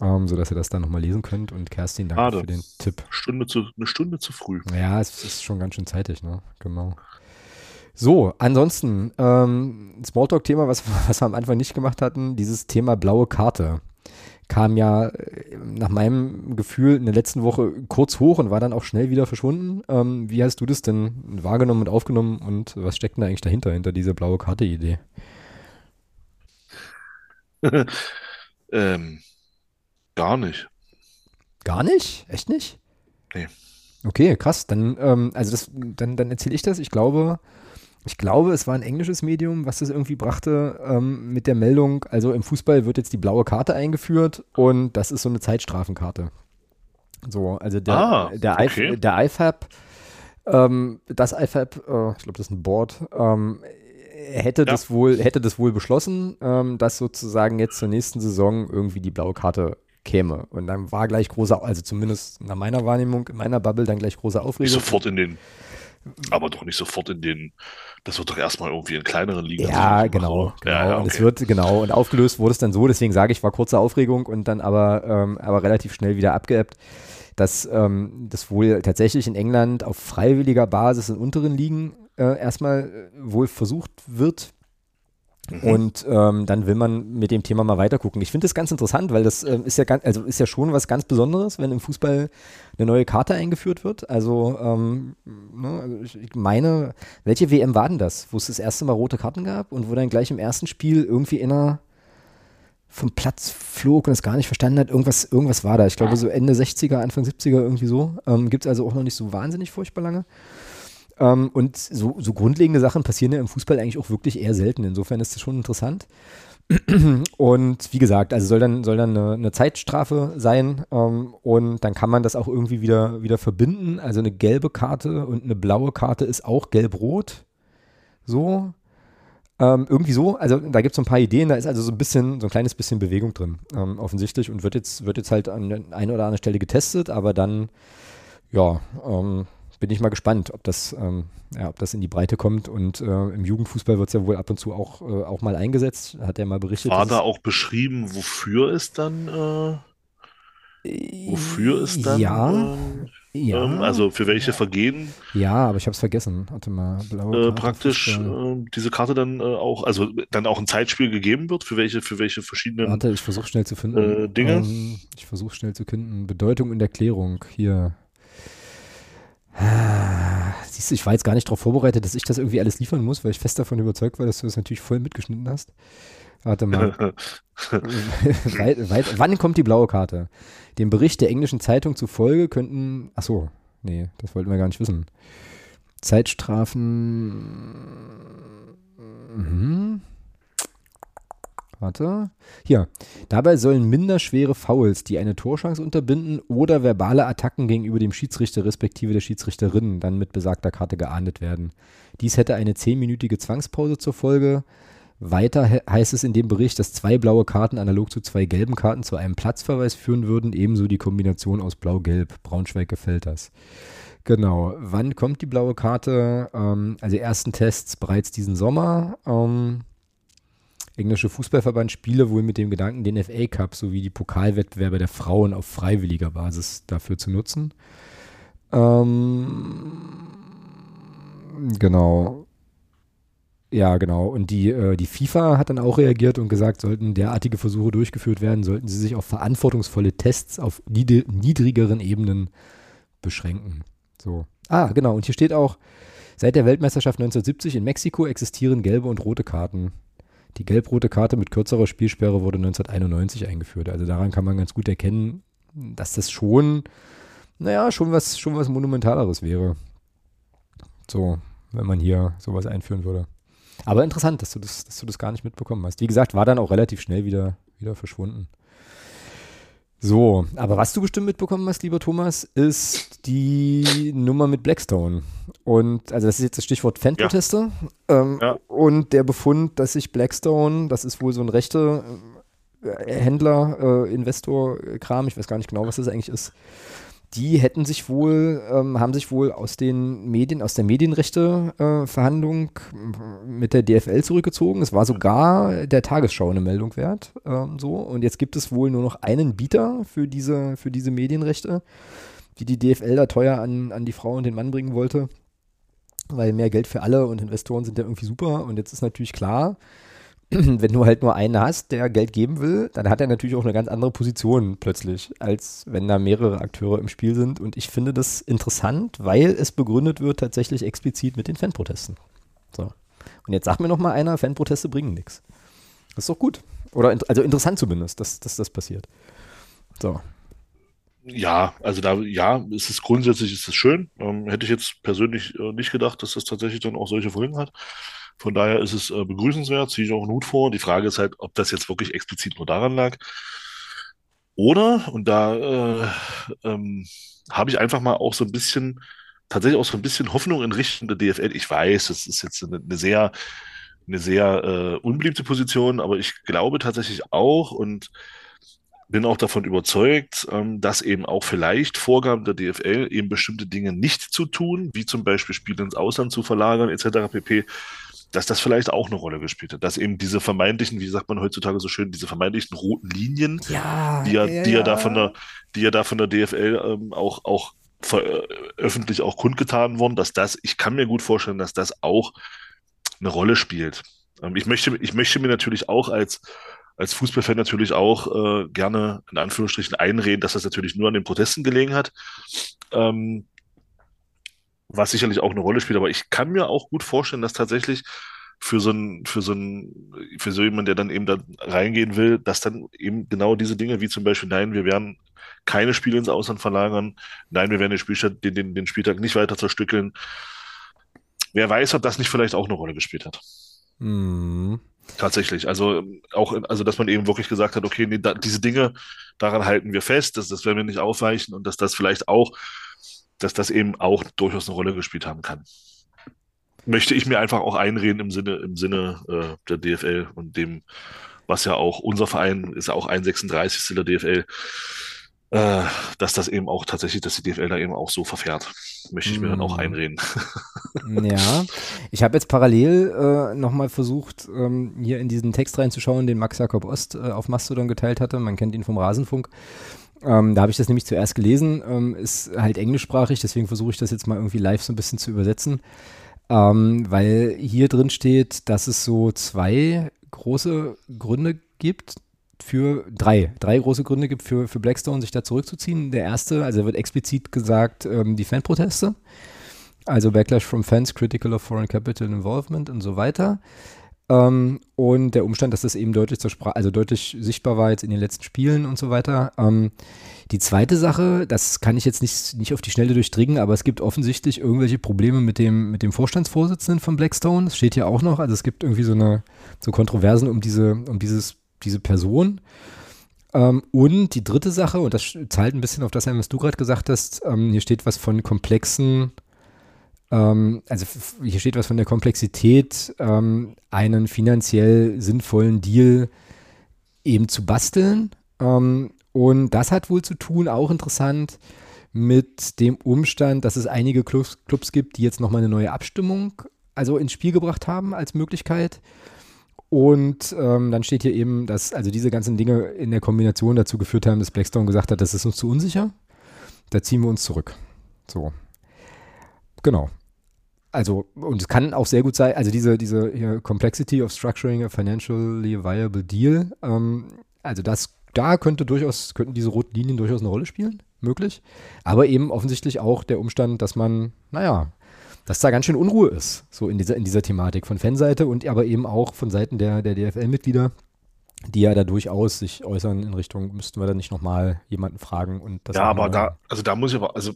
ähm, sodass ihr das dann nochmal lesen könnt. Und Kerstin, danke Schade. für den Tipp. Stunde zu, eine Stunde zu früh. Ja, es ist schon ganz schön zeitig, ne? Genau. So, ansonsten, ähm, Smalltalk-Thema, was, was wir am Anfang nicht gemacht hatten, dieses Thema blaue Karte kam ja äh, nach meinem Gefühl in der letzten Woche kurz hoch und war dann auch schnell wieder verschwunden. Ähm, wie hast du das denn wahrgenommen und aufgenommen und was steckt denn da eigentlich dahinter, hinter dieser blaue Karte-Idee? ähm, gar nicht. Gar nicht? Echt nicht? Nee. Okay, krass. Dann, ähm, also das, dann, dann erzähle ich das. Ich glaube, ich glaube, es war ein englisches Medium, was das irgendwie brachte ähm, mit der Meldung, also im Fußball wird jetzt die blaue Karte eingeführt und das ist so eine Zeitstrafenkarte. So, also der, Ah, der, okay. IF, der IFAB, ähm, das IFAB, äh, ich glaube, das ist ein Board, ähm, hätte, Ja. das wohl, hätte das wohl beschlossen, ähm, dass sozusagen jetzt zur nächsten Saison irgendwie die blaue Karte käme. Und dann war gleich große, also zumindest nach meiner Wahrnehmung, in meiner Bubble, dann gleich große Nicht Aufregung. sofort in den, aber doch nicht sofort in den, das wird doch erstmal irgendwie in kleineren Ligen. Ja, so genau, genau. Ja, ja, Und es okay. wird, genau, und aufgelöst wurde es dann so, deswegen sage ich, war kurze Aufregung und dann aber, ähm, aber relativ schnell wieder abgeebbt, dass ähm, das wohl tatsächlich in England auf freiwilliger Basis in unteren Ligen äh, erstmal wohl versucht wird. Mhm. Und ähm, dann will man mit dem Thema mal weitergucken. Ich finde das ganz interessant, weil das ähm, ist ja ganz, also ist ja schon was ganz Besonderes, wenn im Fußball eine neue Karte eingeführt wird. Also, ähm, ne, also ich meine, welche WM war denn das, wo es das erste Mal rote Karten gab und wo dann gleich im ersten Spiel irgendwie inner vom Platz flog und es gar nicht verstanden hat. Irgendwas, irgendwas war da. Ich glaube, so Ende 60er, Anfang 70er irgendwie so. Ähm, Gibt es also auch noch nicht so wahnsinnig furchtbar lange. Ähm, und so, so grundlegende Sachen passieren ja im Fußball eigentlich auch wirklich eher selten. Insofern ist das schon interessant. Und wie gesagt, also soll dann, soll dann eine, eine Zeitstrafe sein ähm, und dann kann man das auch irgendwie wieder, wieder verbinden. Also eine gelbe Karte und eine blaue Karte ist auch gelb-rot. So. Ähm, irgendwie so, also da gibt es so ein paar Ideen, da ist also so ein bisschen, so ein kleines bisschen Bewegung drin, ähm, offensichtlich, und wird jetzt, wird jetzt halt an einer oder anderen Stelle getestet, aber dann, ja, ähm, bin ich mal gespannt, ob das, ähm, ja, ob das in die Breite kommt. Und äh, im Jugendfußball wird es ja wohl ab und zu auch, äh, auch mal eingesetzt. Hat er mal berichtet. War da auch beschrieben, wofür es dann, äh, wofür es dann, ja, äh, ja. ähm, also für welche Vergehen ja, aber ich habe es vergessen. Warte mal, blaue äh, Karte, praktisch äh, diese Karte dann äh, auch, also dann auch ein Zeitspiel gegeben wird, für welche, für welche verschiedenen Warte, ich versuche schnell zu finden. äh, Dinge. Ähm, ich versuche schnell zu finden. Bedeutung in der Klärung. Hier. Ah, Siehst du, ich war jetzt gar nicht darauf vorbereitet, dass ich das irgendwie alles liefern muss, weil ich fest davon überzeugt war, dass du das natürlich voll mitgeschnitten hast. Warte mal. weit, weit, wann kommt die blaue Karte? Dem Bericht der englischen Zeitung zufolge könnten. Ach so, nee, das wollten wir gar nicht wissen. Zeitstrafen. Mhm. Warte. Hier. Dabei sollen minderschwere Fouls, die eine Torschance unterbinden oder verbale Attacken gegenüber dem Schiedsrichter respektive der Schiedsrichterin dann mit besagter Karte geahndet werden. Dies hätte eine zehnminütige Zwangspause zur Folge. Weiter he heißt es in dem Bericht, dass zwei blaue Karten analog zu zwei gelben Karten zu einem Platzverweis führen würden, ebenso die Kombination aus Blau-Gelb. Braunschweig gefällt das. Genau. Wann kommt die blaue Karte? Ähm, also ersten Tests bereits diesen Sommer. Ähm, englische Fußballverband spiele wohl mit dem Gedanken, den FA Cup sowie die Pokalwettbewerbe der Frauen auf freiwilliger Basis dafür zu nutzen. Ähm, genau. Ja, genau. Und die, äh, die FIFA hat dann auch reagiert und gesagt, sollten derartige Versuche durchgeführt werden, sollten sie sich auf verantwortungsvolle Tests auf nied niedrigeren Ebenen beschränken. So. Ah, genau. Und hier steht auch, seit der Weltmeisterschaft 1970 in Mexiko existieren gelbe und rote Karten. Die gelb-rote Karte mit kürzerer Spielsperre wurde 1991 eingeführt. Also daran kann man ganz gut erkennen, dass das schon, naja, schon was, schon was Monumentaleres wäre. So, wenn man hier sowas einführen würde. Aber interessant, dass du das, dass du das gar nicht mitbekommen hast. Wie gesagt, war dann auch relativ schnell wieder, wieder verschwunden. So, aber was du bestimmt mitbekommen hast, lieber Thomas, ist die Nummer mit Blackstone. Und also das ist jetzt das Stichwort Fanproteste. Ähm, Ja. Und der Befund, dass sich Blackstone, das ist wohl so ein rechte äh, Händler, äh, Investor, äh, Kram, ich weiß gar nicht genau, was das eigentlich ist. Die hätten sich wohl, ähm, haben sich wohl aus den Medien, aus der Medienrechte-Verhandlung mit der DFL zurückgezogen. Es war sogar der Tagesschau eine Meldung wert. Ähm, so. Und jetzt gibt es wohl nur noch einen Bieter für diese, für diese Medienrechte, die die DFL da teuer an, an die Frau und den Mann bringen wollte. Weil mehr Geld für alle und Investoren sind ja irgendwie super. Und jetzt ist natürlich klar, wenn du halt nur einen hast, der Geld geben will, dann hat er natürlich auch eine ganz andere Position plötzlich, als wenn da mehrere Akteure im Spiel sind. Und ich finde das interessant, weil es begründet wird tatsächlich explizit mit den Fanprotesten. So. Und jetzt sagt mir noch mal einer, Fanproteste bringen nichts. Das ist doch gut. Oder in, also interessant zumindest, dass, dass das passiert. So. Ja, also da, ja, es ist grundsätzlich ist es schön. Ähm, hätte ich jetzt persönlich äh, nicht gedacht, dass das tatsächlich dann auch solche Folgen hat. Von daher ist es äh, begrüßenswert, ziehe ich auch einen Hut vor. Die Frage ist halt, ob das jetzt wirklich explizit nur daran lag. Oder, und da äh, ähm, habe ich einfach mal auch so ein bisschen, tatsächlich auch so ein bisschen Hoffnung in Richtung der DFL. Ich weiß, das ist jetzt eine, eine sehr, eine sehr äh, unbeliebte Position, aber ich glaube tatsächlich auch und bin auch davon überzeugt, ähm, dass eben auch vielleicht Vorgaben der DFL, eben bestimmte Dinge nicht zu tun, wie zum Beispiel Spiele ins Ausland zu verlagern, etc. pp., dass das vielleicht auch eine Rolle gespielt hat. Dass eben diese vermeintlichen, wie sagt man heutzutage so schön, diese vermeintlichen roten Linien, Ja, die ja, die ja da von der, die ja da von der DFL ähm, auch, auch öffentlich auch kundgetan worden, dass das, ich kann mir gut vorstellen, dass das auch eine Rolle spielt. Ähm, ich möchte, ich möchte mir natürlich auch als, als Fußballfan natürlich auch äh, gerne in Anführungsstrichen einreden, dass das natürlich nur an den Protesten gelegen hat. Ähm, was sicherlich auch eine Rolle spielt, aber ich kann mir auch gut vorstellen, dass tatsächlich für so ein, für so ein, für so jemand, der dann eben da reingehen will, dass dann eben genau diese Dinge, wie zum Beispiel, nein, wir werden keine Spiele ins Ausland verlagern, nein, wir werden den, Spielstand, den, den, den Spieltag nicht weiter zerstückeln. Wer weiß, ob das nicht vielleicht auch eine Rolle gespielt hat. Mhm. Tatsächlich. Also auch, also dass man eben wirklich gesagt hat, okay, nee, da, diese Dinge, daran halten wir fest, dass das werden wir nicht aufweichen und dass das vielleicht auch, dass das eben auch durchaus eine Rolle gespielt haben kann möchte ich mir einfach auch einreden im Sinne, im Sinne äh, der DFL und dem, was ja auch unser Verein ist ja auch ein 36. der DFL, äh, dass das eben auch tatsächlich, dass die DFL da eben auch so verfährt. Möchte ich mir mm. dann auch mhm. einreden. ja, ich habe jetzt parallel äh, nochmal versucht, ähm, hier in diesen Text reinzuschauen, den Max Jakob Ost äh, auf Mastodon geteilt hatte. Man kennt ihn vom Rasenfunk. Ähm, da habe ich das nämlich zuerst gelesen, ähm, ist halt englischsprachig, deswegen versuche ich das jetzt mal irgendwie live so ein bisschen zu übersetzen. Ähm, weil hier drin steht, dass es so zwei große Gründe gibt für drei, drei große Gründe gibt für, für Blackstone, sich da zurückzuziehen. Der erste, also wird explizit gesagt, ähm, die Fanproteste. Also Backlash from Fans, Critical of Foreign Capital Involvement und so weiter. Ähm, und der Umstand, dass das eben deutlich zur Sprache, also deutlich sichtbar war jetzt in den letzten Spielen und so weiter. Ähm, die zweite Sache, das kann ich jetzt nicht, nicht auf die Schnelle durchdringen, aber es gibt offensichtlich irgendwelche Probleme mit dem, mit dem Vorstandsvorsitzenden von Blackstone. Das steht hier auch noch. Also es gibt irgendwie so eine, so Kontroversen um diese, um dieses, diese Person. Ähm, und die dritte Sache, und das zahlt ein bisschen auf das ein, was du gerade gesagt hast, ähm, hier steht was von komplexen ähm, also hier steht was von der Komplexität, ähm, einen finanziell sinnvollen Deal eben zu basteln. Ähm, und das hat wohl zu tun, auch interessant, mit dem Umstand, dass es einige Clubs, Clubs gibt, die jetzt nochmal eine neue Abstimmung also ins Spiel gebracht haben als Möglichkeit. Und ähm, dann steht hier eben, dass also diese ganzen Dinge in der Kombination dazu geführt haben, dass Blackstone gesagt hat, das ist uns zu unsicher. Da ziehen wir uns zurück. So. Genau. Also, und es kann auch sehr gut sein, also diese, diese hier, Complexity of Structuring a Financially Viable Deal, ähm, also das, da könnte durchaus, könnten diese roten Linien durchaus eine Rolle spielen, möglich. Aber eben offensichtlich auch der Umstand, dass man, naja, dass da ganz schön Unruhe ist, so in dieser, in dieser Thematik von Fanseite und aber eben auch von Seiten der, der DFL-Mitglieder die ja da durchaus sich äußern in Richtung, müssten wir da nicht nochmal jemanden fragen und das. Ja, aber da, also da muss ich aber, also,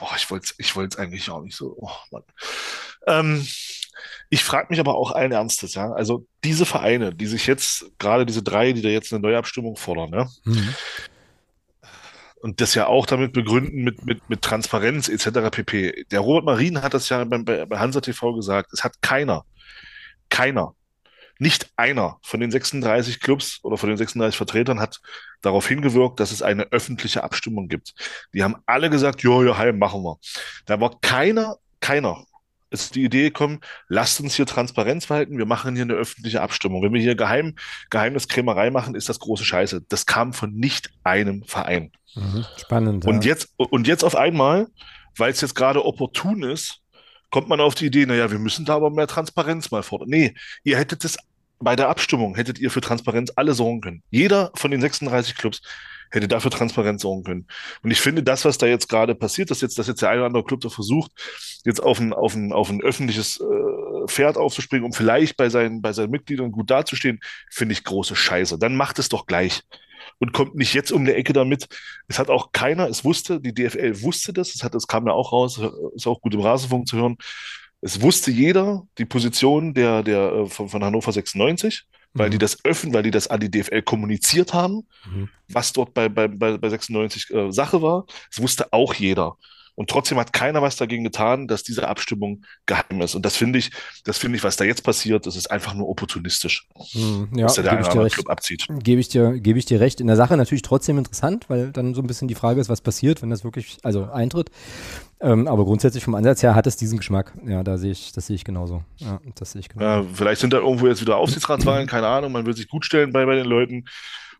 oh, ich wollte es ich wollt's eigentlich auch nicht so, oh Mann. Ähm, ich frage mich aber auch allen Ernstes, ja. Also diese Vereine, die sich jetzt, gerade diese drei, die da jetzt eine Neuabstimmung fordern, ne? Mhm. Und das ja auch damit begründen mit, mit, mit Transparenz etc. pp. Der Robert Marien hat das ja bei, bei Hansa TV gesagt. Es hat keiner, keiner nicht einer von den 36 Clubs oder von den 36 Vertretern hat darauf hingewirkt, dass es eine öffentliche Abstimmung gibt. Die haben alle gesagt, jo, jo, heim, machen wir. Da war keiner, keiner ist die Idee gekommen, lasst uns hier Transparenz verhalten, wir machen hier eine öffentliche Abstimmung. Wenn wir hier Geheim, Geheimniskrämerei machen, ist das große Scheiße. Das kam von nicht einem Verein. Mhm, spannend. Und, ja. jetzt, und jetzt auf einmal, weil es jetzt gerade opportun ist, kommt man auf die Idee, naja, wir müssen da aber mehr Transparenz mal fordern. Nee, ihr hättet es bei der Abstimmung, hättet ihr für Transparenz alle sorgen können. Jeder von den 36 Clubs hätte dafür Transparenz sorgen können. Und ich finde, das, was da jetzt gerade passiert, dass jetzt, dass jetzt der eine oder andere Club da versucht, jetzt auf ein, auf ein, auf ein öffentliches äh, Pferd aufzuspringen, um vielleicht bei seinen, bei seinen Mitgliedern gut dazustehen, finde ich große Scheiße. Dann macht es doch gleich und kommt nicht jetzt um die Ecke damit. Es hat auch keiner, es wusste, die DFL wusste das, es, hat, es kam ja auch raus, ist auch gut im Rasenfunk zu hören. Es wusste jeder die Position der, der, äh, von, von Hannover 96, weil mhm. die das öffnen, weil die das an die DFL kommuniziert haben, mhm. was dort bei, bei, bei, bei 96 äh, Sache war. Es wusste auch jeder. Und trotzdem hat keiner was dagegen getan, dass diese Abstimmung geheim ist. Und das finde ich, das finde ich, was da jetzt passiert, das ist einfach nur opportunistisch. Hm, ja, dass der, der eine Club abzieht. Gebe ich dir, gebe ich dir recht. In der Sache natürlich trotzdem interessant, weil dann so ein bisschen die Frage ist, was passiert, wenn das wirklich, also eintritt. Ähm, aber grundsätzlich vom Ansatz her hat es diesen Geschmack. Ja, da sehe ich, das sehe ich genauso. Ja, das sehe ich genauso. Ja, vielleicht sind da irgendwo jetzt wieder Aufsichtsratswahlen, keine Ahnung, man will sich gut stellen bei, bei den Leuten.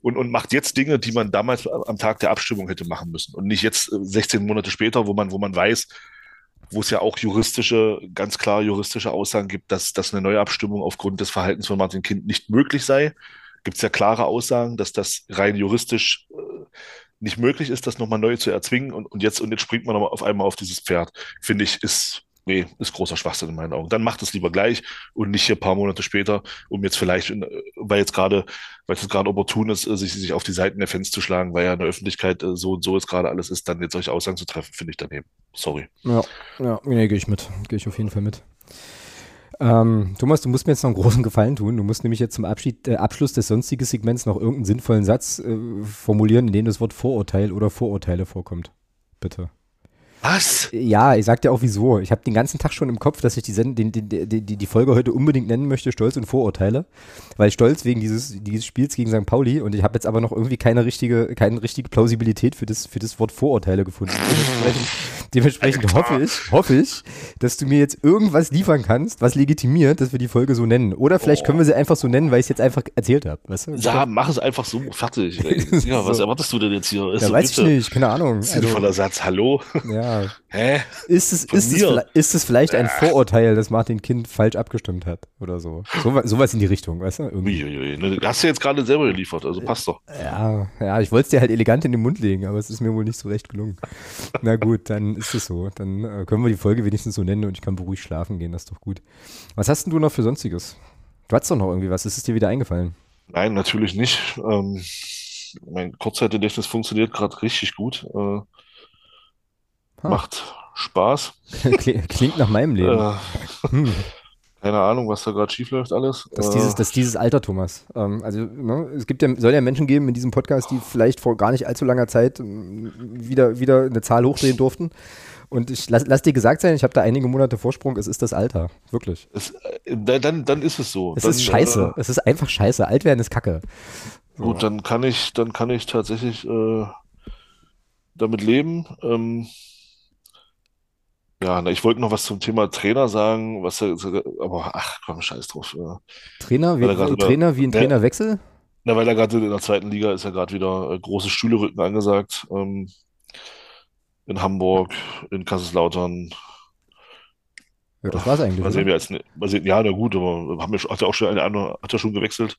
Und, und macht jetzt Dinge, die man damals am Tag der Abstimmung hätte machen müssen und nicht jetzt 16 äh, Monate später, wo man, wo man weiß, wo es ja auch juristische, ganz klar juristische Aussagen gibt, dass, dass eine neue Abstimmung aufgrund des Verhaltens von Martin Kind nicht möglich sei. Gibt es ja klare Aussagen, dass das rein juristisch äh, nicht möglich ist, das nochmal neu zu erzwingen und, und jetzt und jetzt springt man nochmal auf einmal auf dieses Pferd. Finde ich, ist nee, ist großer Schwachsinn in meinen Augen. Dann macht es lieber gleich und nicht hier ein paar Monate später, um jetzt vielleicht, weil jetzt gerade, weil es gerade opportun ist, sich, sich auf die Seiten der Fans zu schlagen, weil ja in der Öffentlichkeit äh, so und so ist gerade alles ist, dann jetzt solche Aussagen zu treffen, finde ich daneben. Sorry. Ja, ja, nee, gehe ich mit. Gehe ich auf jeden Fall mit. Ähm, Thomas, du musst mir jetzt noch einen großen Gefallen tun. Du musst nämlich jetzt zum Abschied, äh, Abschluss des sonstigen Segments noch irgendeinen sinnvollen Satz äh, formulieren, in dem das Wort Vorurteil oder Vorurteile vorkommt. Bitte. Was? Ja, ich sag dir auch wieso. Ich habe den ganzen Tag schon im Kopf, dass ich die, Send die, die, die, die Folge heute unbedingt nennen möchte, Stolz und Vorurteile. Weil Stolz wegen dieses, dieses Spiels gegen St. Pauli und ich habe jetzt aber noch irgendwie keine richtige, keine richtige Plausibilität für das, für das Wort Vorurteile gefunden. Dementsprechend, dementsprechend hoffe ich, hoffe ich, dass du mir jetzt irgendwas liefern kannst, was legitimiert, dass wir die Folge so nennen. Oder vielleicht oh. können wir sie einfach so nennen, weil ich es jetzt einfach erzählt habe. Weißt du? Ja, mach es einfach so fertig. ja, was erwartest du denn jetzt hier? Ist ja, so weiß bitte. ich nicht, keine Ahnung. Sinnvoller also, Satz, hallo? Ja, Hä? Ist es, ist es, ist es vielleicht ein Vorurteil, dass Martin Kind falsch abgestimmt hat oder so? so sowas in die Richtung, weißt du? Irgendwie. Ne, hast du jetzt gerade selber geliefert, also passt doch. Ja, ja ich wollte es dir halt elegant in den Mund legen, aber es ist mir wohl nicht so recht gelungen. Na gut, dann ist es so. Dann äh, können wir die Folge wenigstens so nennen und ich kann beruhigt schlafen gehen, das ist doch gut. Was hast denn du noch für Sonstiges? Du hast doch noch irgendwie was, ist es dir wieder eingefallen? Nein, natürlich nicht. Ähm, mein Kurzzeitgedächtnis funktioniert gerade richtig gut. Äh, Ha. Macht Spaß. Klingt nach meinem Leben. Äh, hm. Keine Ahnung, was da gerade schief läuft alles. Das, ist dieses, das dieses Alter, Thomas. Ähm, also ne, es gibt ja, soll ja Menschen geben in diesem Podcast, die vielleicht vor gar nicht allzu langer Zeit ähm, wieder, wieder eine Zahl hochdrehen durften. Und ich lass, lass dir gesagt sein, ich habe da einige Monate Vorsprung, es ist das Alter. Wirklich. Es, äh, dann, dann ist es so. Es dann, ist scheiße. Äh, es ist einfach scheiße. Alt werden ist Kacke. So. Gut, dann kann ich, dann kann ich tatsächlich äh, damit leben. Ähm, ja, ich wollte noch was zum Thema Trainer sagen, was aber ach komm, scheiß drauf. Trainer, wie, grad, Trainer wie ein Trainerwechsel? Na, weil er gerade in der zweiten Liga ist ja gerade wieder äh, große Stühlerücken angesagt. Ähm, in Hamburg, in Kaiserslautern. Ja, das war's eigentlich. Mal sehen wir als, mal sehen, ja, na gut, aber haben wir, hat er auch schon eine andere, hat er schon gewechselt.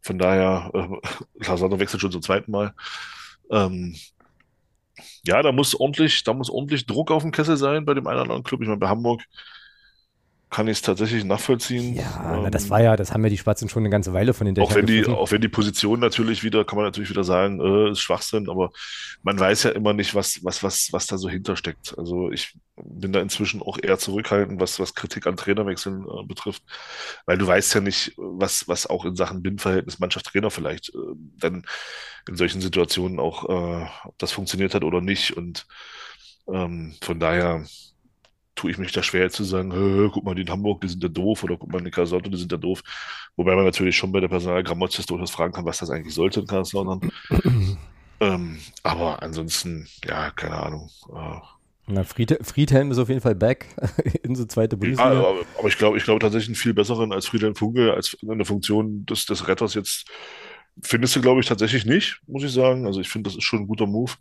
Von daher, äh, Kaiserslautern wechselt schon zum zweiten Mal. Ähm, ja, da muss ordentlich, da muss ordentlich Druck auf dem Kessel sein bei dem einen oder anderen Club. Ich meine, bei Hamburg kann ich es tatsächlich nachvollziehen. Ja, ähm, na, das war ja, das haben ja die Schwarzen schon eine ganze Weile von den Dächern auch wenn die, Auch wenn die Position natürlich wieder, kann man natürlich wieder sagen, äh, ist Schwachsinn, aber man weiß ja immer nicht, was, was, was, was da so hintersteckt. Also ich bin da inzwischen auch eher zurückhaltend, was, was Kritik an Trainerwechseln äh, betrifft, weil du weißt ja nicht, was, was auch in Sachen Bindverhältnis Mannschaft-Trainer vielleicht äh, dann in solchen Situationen auch, äh, ob das funktioniert hat oder nicht und ähm, von daher tue ich mich da schwer zu sagen, guck mal, die in Hamburg, die sind ja doof, oder guck mal, die Kaiserslautern, die sind ja doof. Wobei man natürlich schon bei der Personalgrammatik durchaus fragen kann, was das eigentlich sollte in Kaiserslautern. ähm, aber ansonsten, ja, keine Ahnung. Äh, na, Fried, Friedhelm ist auf jeden Fall back in so zweite Bundesliga. Ja, aber, aber, ich glaube ich glaube tatsächlich einen viel besseren als Friedhelm Funke, als in der Funktion des, des Retters jetzt findest du, glaube ich, tatsächlich nicht, muss ich sagen. Also ich finde, das ist schon ein guter Move.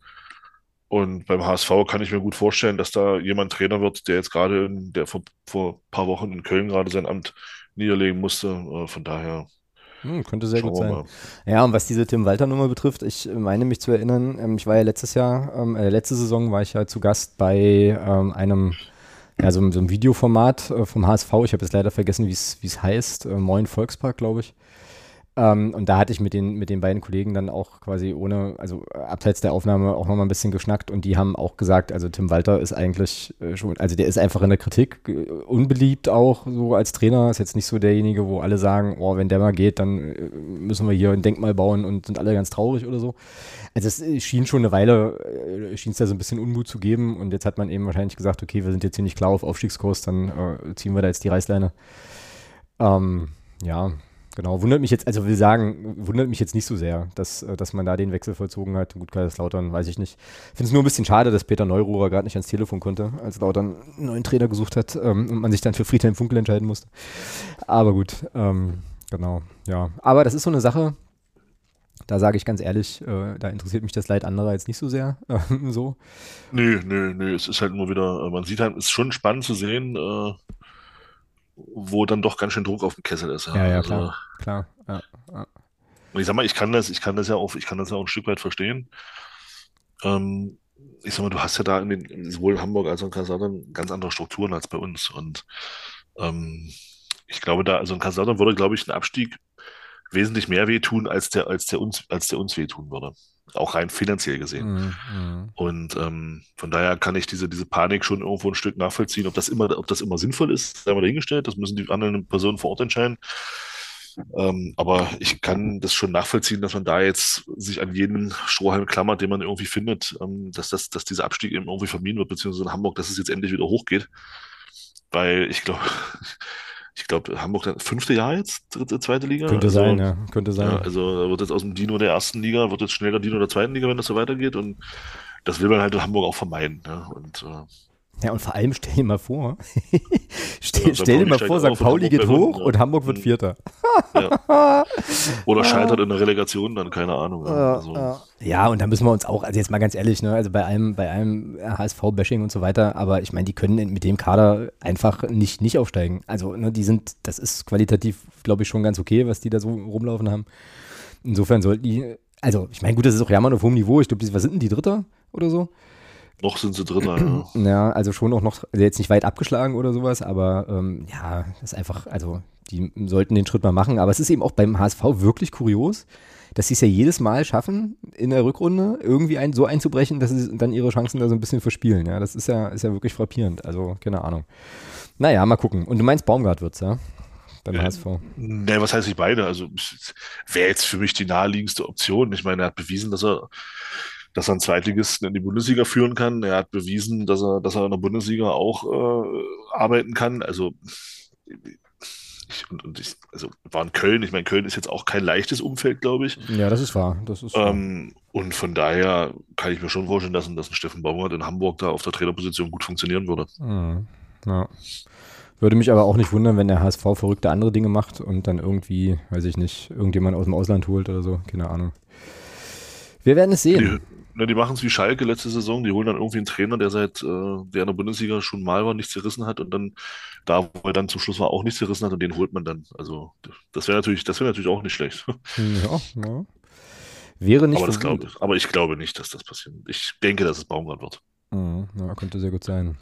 Und beim HSV kann ich mir gut vorstellen, dass da jemand Trainer wird, der jetzt gerade, in, der vor, vor ein paar Wochen in Köln gerade sein Amt niederlegen musste. Äh, von daher. Hm, könnte sehr gut sein. Mal. Ja, und was diese Tim Walter Nummer betrifft, ich meine mich zu erinnern, ähm, ich war ja letztes Jahr, ähm, äh, letzte Saison war ich ja zu Gast bei ähm, einem, ja, so, so einem Videoformat äh, vom HSV. Ich habe jetzt leider vergessen, wie es heißt. Äh, Moin Volkspark, glaube ich. Ähm, und da hatte ich mit den, mit den beiden Kollegen dann auch quasi ohne, also abseits der Aufnahme auch nochmal ein bisschen geschnackt und die haben auch gesagt, also Tim Walter ist eigentlich äh, schon, also der ist einfach in der Kritik, äh, unbeliebt auch so als Trainer, ist jetzt nicht so derjenige, wo alle sagen, oh, wenn der mal geht, dann äh, müssen wir hier ein Denkmal bauen und sind alle ganz traurig oder so. Also es schien schon eine Weile, schien es da so ein bisschen Unmut zu geben und jetzt hat man eben wahrscheinlich gesagt, okay, wir sind jetzt hier nicht klar auf Aufstiegskurs, dann äh, ziehen wir da jetzt die Reißleine. Ähm, ja, Genau, wundert mich jetzt, also will sagen, wundert mich jetzt nicht so sehr, dass, äh, dass man da den Wechsel vollzogen hat. Gut, Kaiserslautern, weiß ich nicht. Ich finde es nur ein bisschen schade, dass Peter Neururer gerade nicht ans Telefon konnte, als Lautern einen neuen Trainer gesucht hat ähm, und man sich dann für Friedhelm Funkel entscheiden musste. Aber gut, ähm, genau, ja. Aber das ist so eine Sache, Da sage ich ganz ehrlich, äh, da interessiert mich das Leid anderer jetzt nicht so sehr. Äh, so. Nö, nö, nö. Es ist halt immer wieder, äh, man sieht halt, es ist schon spannend zu sehen, äh, wo dann doch ganz schön Druck auf dem Kessel ist. Ja, ja, also, klar. klar. Ja, ja. Und ich sag mal, ich kann das, ich kann das ja auch, ich kann das ja auch ein Stück weit verstehen. Ähm, ich sag mal, du hast ja da in den, sowohl in Hamburg als auch in Kaiserslautern ganz andere Strukturen als bei uns. Und ähm, ich glaube, da, also in Kaiserslautern würde, glaube ich, ein Abstieg wesentlich mehr wehtun, als der, als der uns, als der uns wehtun würde. Auch rein finanziell gesehen. Mhm, mhm. Und ähm, von daher kann ich diese, diese Panik schon irgendwo ein Stück nachvollziehen. Ob das immer, ob das immer sinnvoll ist, sei mal dahingestellt, das müssen die anderen Personen vor Ort entscheiden. Ähm, aber ich kann das schon nachvollziehen, dass man da jetzt sich an jeden Strohhalm klammert, den man irgendwie findet, ähm, dass, das, dass dieser Abstieg eben irgendwie vermieden wird, beziehungsweise in Hamburg, dass es jetzt endlich wieder hochgeht. Weil ich glaube, ich glaube, Hamburg das fünfte Jahr jetzt, dritte, zweite Liga. Könnte also, sein, ja, könnte sein. Ja, also wird jetzt aus dem Dino der ersten Liga, wird jetzt schnell der Dino der zweiten Liga, wenn das so weitergeht. Und das will man halt in Hamburg auch vermeiden. Ne? Und äh, ja, und vor allem stell dir mal vor, stell, ja, stell dir mal vor, St. Pauli geht hoch ja. und Hamburg wird mhm. Vierter. Ja. Oder scheitert in der Relegation, dann keine Ahnung. Also. Ja, und da müssen wir uns auch, also jetzt mal ganz ehrlich, ne, also bei einem, bei einem HSV-Bashing und so weiter, aber ich meine, die können mit dem Kader einfach nicht, nicht aufsteigen. Also, ne, die sind, das ist qualitativ, glaube ich, schon ganz okay, was die da so rumlaufen haben. Insofern sollten die, also ich meine, gut, das ist auch jammern auf hohem Niveau. Ich glaube, was sind denn die Dritter oder so? Noch sind sie drin, ja. Ja, also schon auch noch, also jetzt nicht weit abgeschlagen oder sowas, aber ähm, ja, das ist einfach, also die sollten den Schritt mal machen. Aber es ist eben auch beim HSV wirklich kurios, dass sie es ja jedes Mal schaffen, in der Rückrunde irgendwie ein, so einzubrechen, dass sie dann ihre Chancen da so ein bisschen verspielen. Ja, das ist ja, ist ja wirklich frappierend. Also, keine Ahnung. Naja, mal gucken. Und du meinst, Baumgart wird's, ja? Beim äh, HSV. Ne, was heißt nicht beide? Also, wäre jetzt für mich die naheliegendste Option. Ich meine, er hat bewiesen, dass er dass er einen Zweitligisten in die Bundesliga führen kann. Er hat bewiesen, dass er, dass er in der Bundesliga auch äh, arbeiten kann. Also ich, und, und ich, also war in Köln, ich meine, Köln ist jetzt auch kein leichtes Umfeld, glaube ich. Ja, das ist wahr. Das ist ähm, und von daher kann ich mir schon vorstellen, dass, dass ein Steffen Baumgart in Hamburg da auf der Trainerposition gut funktionieren würde. Mhm. Ja. Würde mich aber auch nicht wundern, wenn der HSV verrückte andere Dinge macht und dann irgendwie, weiß ich nicht, irgendjemand aus dem Ausland holt oder so. Keine Ahnung. Wir werden es sehen. Die, Ne, die machen es wie Schalke letzte Saison. Die holen dann irgendwie einen Trainer, der seit, äh, der in der Bundesliga schon mal war, nichts gerissen hat und dann da, wo er dann zum Schluss war, auch nichts gerissen hat und den holt man dann. Also das wäre natürlich, das wäre natürlich auch nicht schlecht. Ja, ja. Wäre nicht aber, das glaube ich, aber ich glaube nicht, dass das passiert. Ich denke, dass es Baumgart wird. Mhm, ja, könnte sehr gut sein.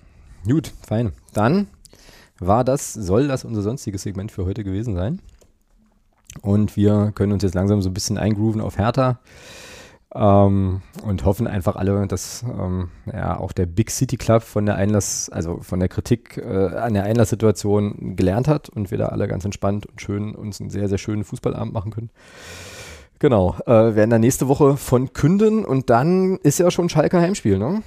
Gut, fein. Dann war das, soll das unser sonstiges Segment für heute gewesen sein. Und wir können uns jetzt langsam so ein bisschen eingrooven auf Hertha. Ähm, und hoffen einfach alle, dass ähm, ja, auch der Big City Club von der Einlass, also von der Kritik äh, an der Einlasssituation gelernt hat und wir da alle ganz entspannt und schön uns einen sehr, sehr schönen Fußballabend machen können. Genau, äh, werden dann nächste Woche von künden und dann ist ja schon Schalker Heimspiel, ne?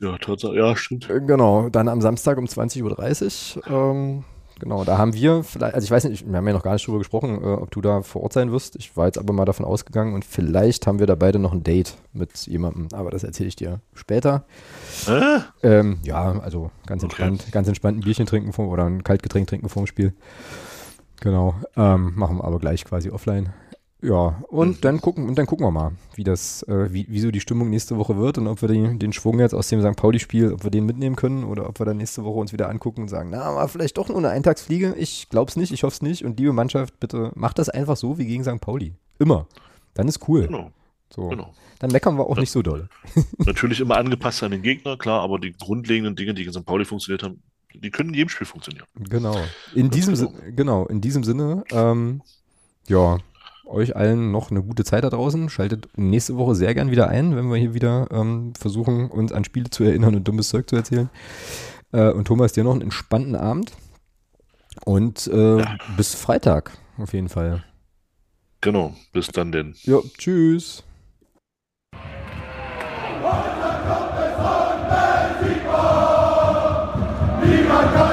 Ja, Tatsache, ja, stimmt. Äh, genau, dann am Samstag um 20.30 Uhr. Ähm, Genau, da haben wir vielleicht, also ich weiß nicht, wir haben ja noch gar nicht drüber gesprochen, äh, ob du da vor Ort sein wirst. Ich war jetzt aber mal davon ausgegangen und vielleicht haben wir da beide noch ein Date mit jemandem, aber das erzähle ich dir später. Äh? Ähm, ja, also ganz entspannt, okay. ganz entspannt ein Bierchen trinken vor, oder ein Kaltgetränk trinken vor dem Spiel. Genau, ähm, machen wir aber gleich quasi offline. Ja, und mhm. dann gucken und dann gucken wir mal, wie das, äh, wie, wie so die Stimmung nächste Woche wird und ob wir den, den Schwung jetzt aus dem St. Pauli-Spiel, ob wir den mitnehmen können oder ob wir dann nächste Woche uns wieder angucken und sagen, na, war vielleicht doch nur eine Eintagsfliege. Ich glaub's nicht, ich hoffe es nicht. Und liebe Mannschaft, bitte macht das einfach so wie gegen St. Pauli. Immer. Dann ist cool. Genau. So. Genau. Dann meckern wir auch ja. nicht so doll. Natürlich immer angepasst an den Gegner, klar, aber die grundlegenden Dinge, die gegen St. Pauli funktioniert haben, die können in jedem Spiel funktionieren. Genau. In diesem genau. Sinne, genau, in diesem Sinne, ähm, ja, euch allen noch eine gute Zeit da draußen. Schaltet nächste Woche sehr gern wieder ein, wenn wir hier wieder ähm, versuchen, uns an Spiele zu erinnern und dummes Zeug zu erzählen. Äh, und Thomas, dir noch einen entspannten Abend. Und äh, ja. bis Freitag auf jeden Fall. Genau, bis dann denn. Ja, tschüss. Niemand kann